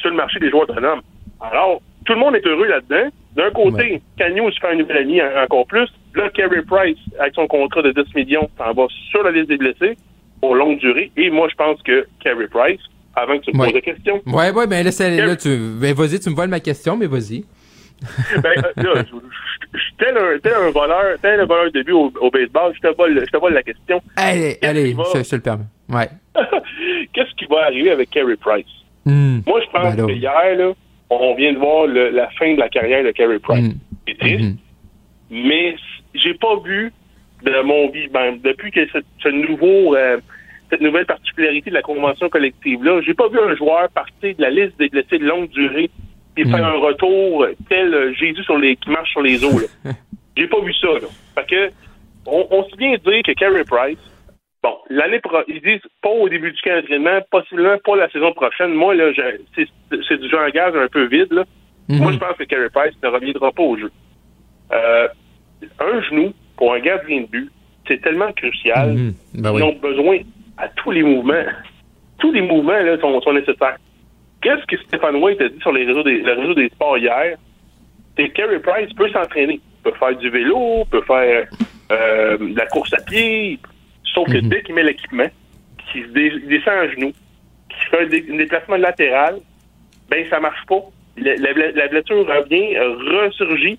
sur le marché des joueurs autonomes. Alors, tout le monde est heureux là-dedans. D'un côté, Canyon se fait un nouvel ami en- encore plus. Là, Carey Price, avec son contrat de 10 millions, s'en va sur la liste des blessés pour longue durée. Et moi, je pense que Carey Price, avant que tu me Ouais. poses la question, Ouais, ouais, ben là, c'est- là, tu, ben, vas-y, tu me voles ma question, mais vas-y. [laughs] ben, euh, là, je- je- tel un, tel un voleur, tel un voleur de but au, au baseball, je te vole, je te vole la question. Allez, allez, je, je te le permets. Ouais. [laughs] Qu'est-ce qui va arriver avec Carey Price? Hmm. Moi, je pense Ben que hier, là, on vient de voir le- la fin de la carrière de Carey Price. Hmm. C'est triste, mais j'ai pas vu de mon vie, ben, depuis que ce, ce nouveau, euh, cette nouvelle particularité de la convention collective-là, j'ai pas vu un joueur partir de la liste des blessés de longue durée et faire un retour tel euh, Jésus sur les, qui marche sur les eaux. [laughs] j'ai pas vu ça. Là. Fait que, on, on se vient de dire que Carey Price, bon, l'année pro ils disent pas au début du camp d'entraînement, possiblement pas la saison prochaine. Moi, là, c'est c'est du genre un gaz un peu vide. Là. Moi, je pense que Carey Price ne reviendra pas au jeu. Euh, un genou pour un gardien de but, c'est tellement crucial. Ben Ils ont besoin à tous les mouvements. Tous les mouvements là, sont, sont nécessaires. Qu'est-ce que Stéphane White a dit sur les réseaux des, le réseau des sports hier? C'est que Carey Price peut s'entraîner. Il peut faire du vélo, il peut faire euh, de la course à pied. Sauf que dès qu'il met l'équipement, qu'il se dé- descend à genoux, qu'il fait un, dé- un déplacement latéral, ben ça marche pas. La, la- la blessure revient, ressurgit.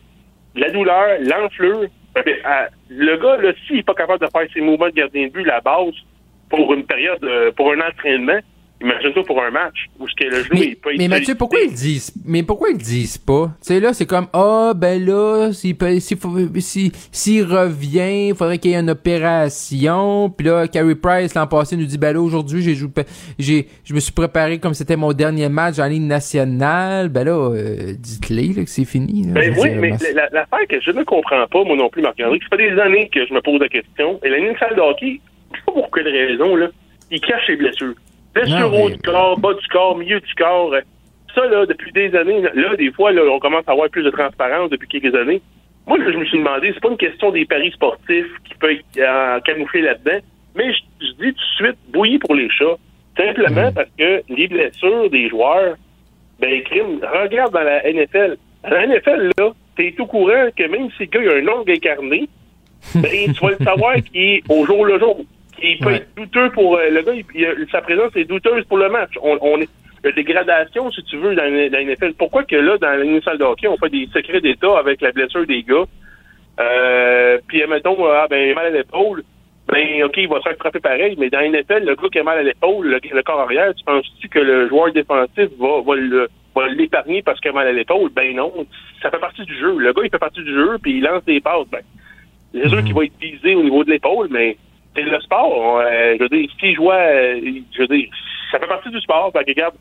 La douleur, l'enflure. Ben, ben, ah, le gars, là, s'il n'est pas capable de faire ses mouvements de gardien de but, la base, pour une période, euh, pour un entraînement, imagine-toi pour un match, où ce que le genou, il peut être Mais Mathieu, pourquoi ils disent Mais pourquoi ils disent pas? Tu sais là, c'est comme ah ben là, s'il peut- s'il faut- si- s'il revient, il faudrait qu'il y ait une opération. Puis là, Carey Price l'an passé nous dit ben là aujourd'hui j'ai joué, j'ai, je me suis préparé comme c'était mon dernier match en ligne nationale. Ben là, euh, dites-le là, que c'est fini. là. Ben oui, mais moi, la- la- l'affaire que je ne comprends pas, moi non plus, Marc-André, ça fait des années que je me pose la question. Et la ligne salle de hockey, je sais pas pour quelle raison, là, il cache les blessures. Blessures Non, haut du corps, bas du corps, milieu du corps. Ça, là, depuis des années, là, des fois, là, on commence à avoir plus de transparence depuis quelques années. Moi, je me suis demandé, c'est pas une question des paris sportifs qui peut être euh, camouflé là-dedans, mais je, je dis tout de suite, bouillie pour les chats. Simplement parce que les blessures des joueurs, ben, crime, regarde dans la NFL. Dans la NFL, là, t'es au courant que même si le gars il a un ongle incarné, [laughs] ben, tu vas le savoir qu'il est au jour le jour. Qu'il peut être douteux pour euh, le gars, il- il sa présence est douteuse pour le match. On, on est, dégradation, si tu veux, dans, dans NFL. Pourquoi que là, dans une salle de hockey, on fait des secrets d'État avec la blessure des gars? Euh, puis, mettons, ah, ben, mal à l'épaule. Ben, OK, il va se faire frapper pareil, mais dans la NFL, le gars qui a mal à l'épaule, le, corps arrière, tu penses-tu que le joueur défensif va, va le va l'épargner parce qu'il a mal à l'épaule? Ben non, ça fait partie du jeu. Le gars, il fait partie du jeu, puis il lance des passes. Ben, c'est sûr qu'il va être visé au niveau de l'épaule, mais c'est le sport. Euh, je veux dire, si je vois, euh, je veux dire, ça fait partie du sport. Fait regarde,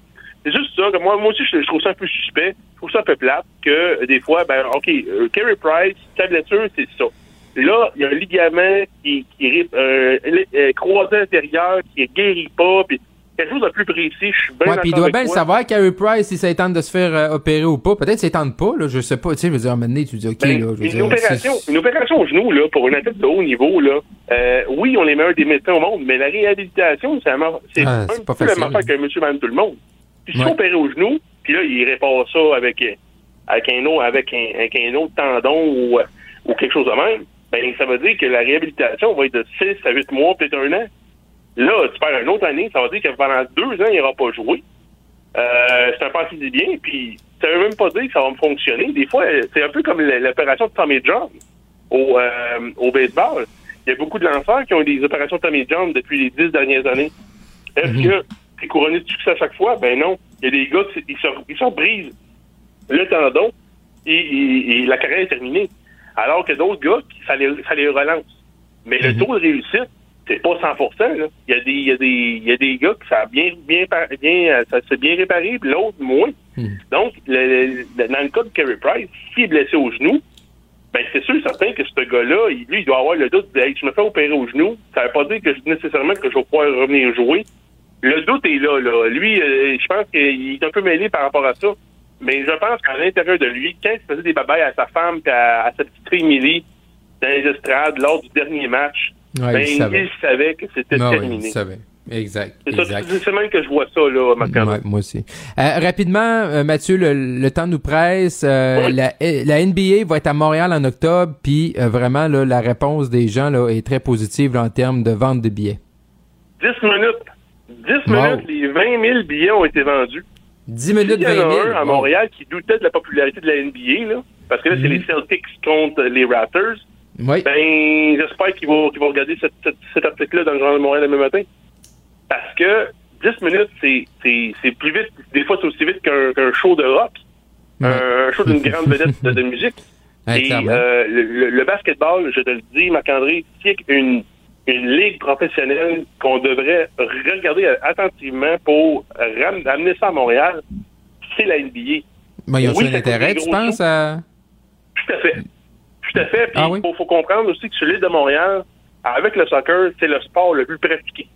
c'est juste ça que moi, moi aussi, je, trouve ça un peu suspect. Je trouve ça un peu plate que des fois, ben, OK, euh, Kerry Price, sa c'est ça. Là, il y a un ligament qui, qui euh, croisé intérieur qui guérit pas, puis quelque chose de plus précis. Je suis bien ouais, puis il doit bien le savoir, Carey Price, si ça tente de se faire euh, opérer ou pas. Peut-être ça tente pas, là, je sais pas. Tu sais, je veux dire, à un moment donné, tu dis, OK, ben, là, je veux une, opération, une opération au genou, là, pour une athlète de haut niveau, là, euh, oui, on est meilleurs des médecins au monde, mais la réhabilitation, c'est ah, pas la même affaire que monsieur, madame, tout le monde. Puis si ouais. opéré au genou, puis là, il répare ça avec, avec, un, autre, avec, un, avec un autre tendon ou, ou quelque chose de même, ben, ça veut dire que la réhabilitation va être de 6 à 8 mois, peut-être un an. Là, tu perds une autre année, ça veut dire que pendant deux ans, il n'aura pas joué. Euh, c'est un parti du bien, puis ça veut même pas dire que ça va me fonctionner. Des fois, c'est un peu comme l'opération de Tommy John au, euh, au baseball. Il y a beaucoup de lanceurs qui ont eu des opérations de Tommy John depuis les dix dernières années. Est-ce mhm. que c'est couronné de succès à chaque fois? Ben non. Il y a des gars qui ils se, ils brisent le tendon et, la carrière est terminée. Alors que d'autres gars, ça les, ça les relance. Mais le mhm. taux de réussite, c'est pas 100 là. Il y a des il y a des il y a des gars qui ça a bien bien bien ça s'est bien réparé puis l'autre moins. Hmm. Donc le, dans le cas de Kerry Price, s'il est blessé au genou, ben c'est sûr certain que ce gars-là, lui il doit avoir le doute de hey, je me fais opérer au genou, ça veut pas dire que nécessairement que je vais pouvoir revenir jouer. Le doute est là là. Lui euh, je pense qu'il est un peu mêlé par rapport à ça. Mais je pense qu'à l'intérieur de lui, quand il faisait des babayes à sa femme et à, sa petite fille Millie dans les estrades lors du dernier match, ben, il, savait. que c'était terminé. il savait. Exact. C'est même que je vois ça, là, ouais, Moi aussi. Euh, rapidement, euh, Mathieu, le, temps nous presse. Euh, la, la, NBA va être à Montréal en octobre, puis vraiment, là, la réponse des gens là, est très positive en termes de vente de billets. 10 minutes. 10 minutes, les 20 000 billets ont été vendus. 10 minutes, 20 000. Il y en a un à Montréal qui doutait de la popularité de la NBA, là, parce que là, c'est mhm. les Celtics contre les Raptors. Oui. Ben, j'espère qu'ils vont, qu'ils vont regarder cette, cette, cet article-là dans le Journal de Montréal demain matin. Parce que 10 minutes, c'est, c'est, c'est plus vite. Des fois, c'est aussi vite qu'un, show de rock. Un show d'une grande vedette de, musique. [laughs] Et euh, le, le, basketball, je te le dis, Marc-André, c'est une, une ligue professionnelle qu'on devrait regarder attentivement pour amener ça à Montréal. C'est la NBA. Mais ils ont oui, un intérêt, tu penses? À... Tout à fait. Tout à fait. Puis il ah faut, comprendre aussi que sur l'île de Montréal, avec le soccer, c'est le sport le plus pratiqué.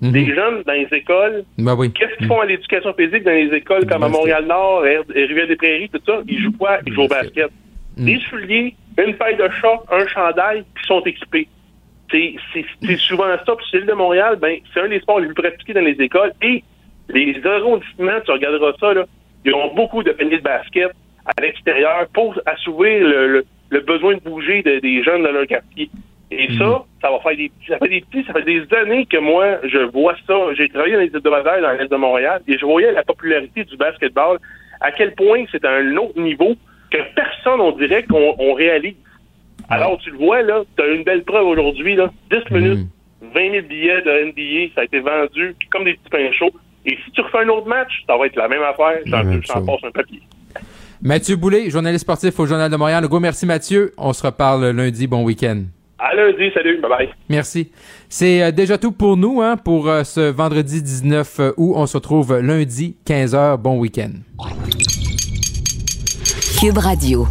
Mhm. Les jeunes dans les écoles, ben qu'est-ce qu'ils font à l'éducation physique dans les écoles comme à Montréal-Nord, Rivière-des-Prairies, tout ça? Ils jouent quoi? Ils jouent au basket. Mhm. Des souliers, une paille de chat, un chandail, puis sont équipés. C'est souvent ça. Puis sur l'île de Montréal, ben, c'est un des sports les plus pratiqués dans les écoles. Et les arrondissements, tu regarderas ça, là, ils ont beaucoup de paniers de basket à l'extérieur pour assouvir le le besoin de bouger des jeunes dans leur quartier. Et ça, mhm. ça va faire des ça fait des petits, ça fait des années que moi, je vois ça. J'ai travaillé dans les hebdomadaires dans l'Est de Montréal et je voyais la popularité du basketball, à quel point c'est à un autre niveau que personne, on dirait, qu'on réalise. Alors, tu le vois, là, tu as une belle preuve aujourd'hui, là. 10 mhm. minutes, 20 000 billets de NBA, ça a été vendu comme des petits pains chauds. Et si tu refais un autre match, ça va être la même affaire. J'en passe un papier. Mathieu Boulay, journaliste sportif au Journal de Montréal. Go, merci Mathieu. On se reparle lundi. Bon week-end. À lundi, salut, bye bye. Merci. C'est euh, déjà tout pour nous, hein, pour euh, ce vendredi 19 août. On se retrouve lundi, 15h. Bon week-end. Cube Radio.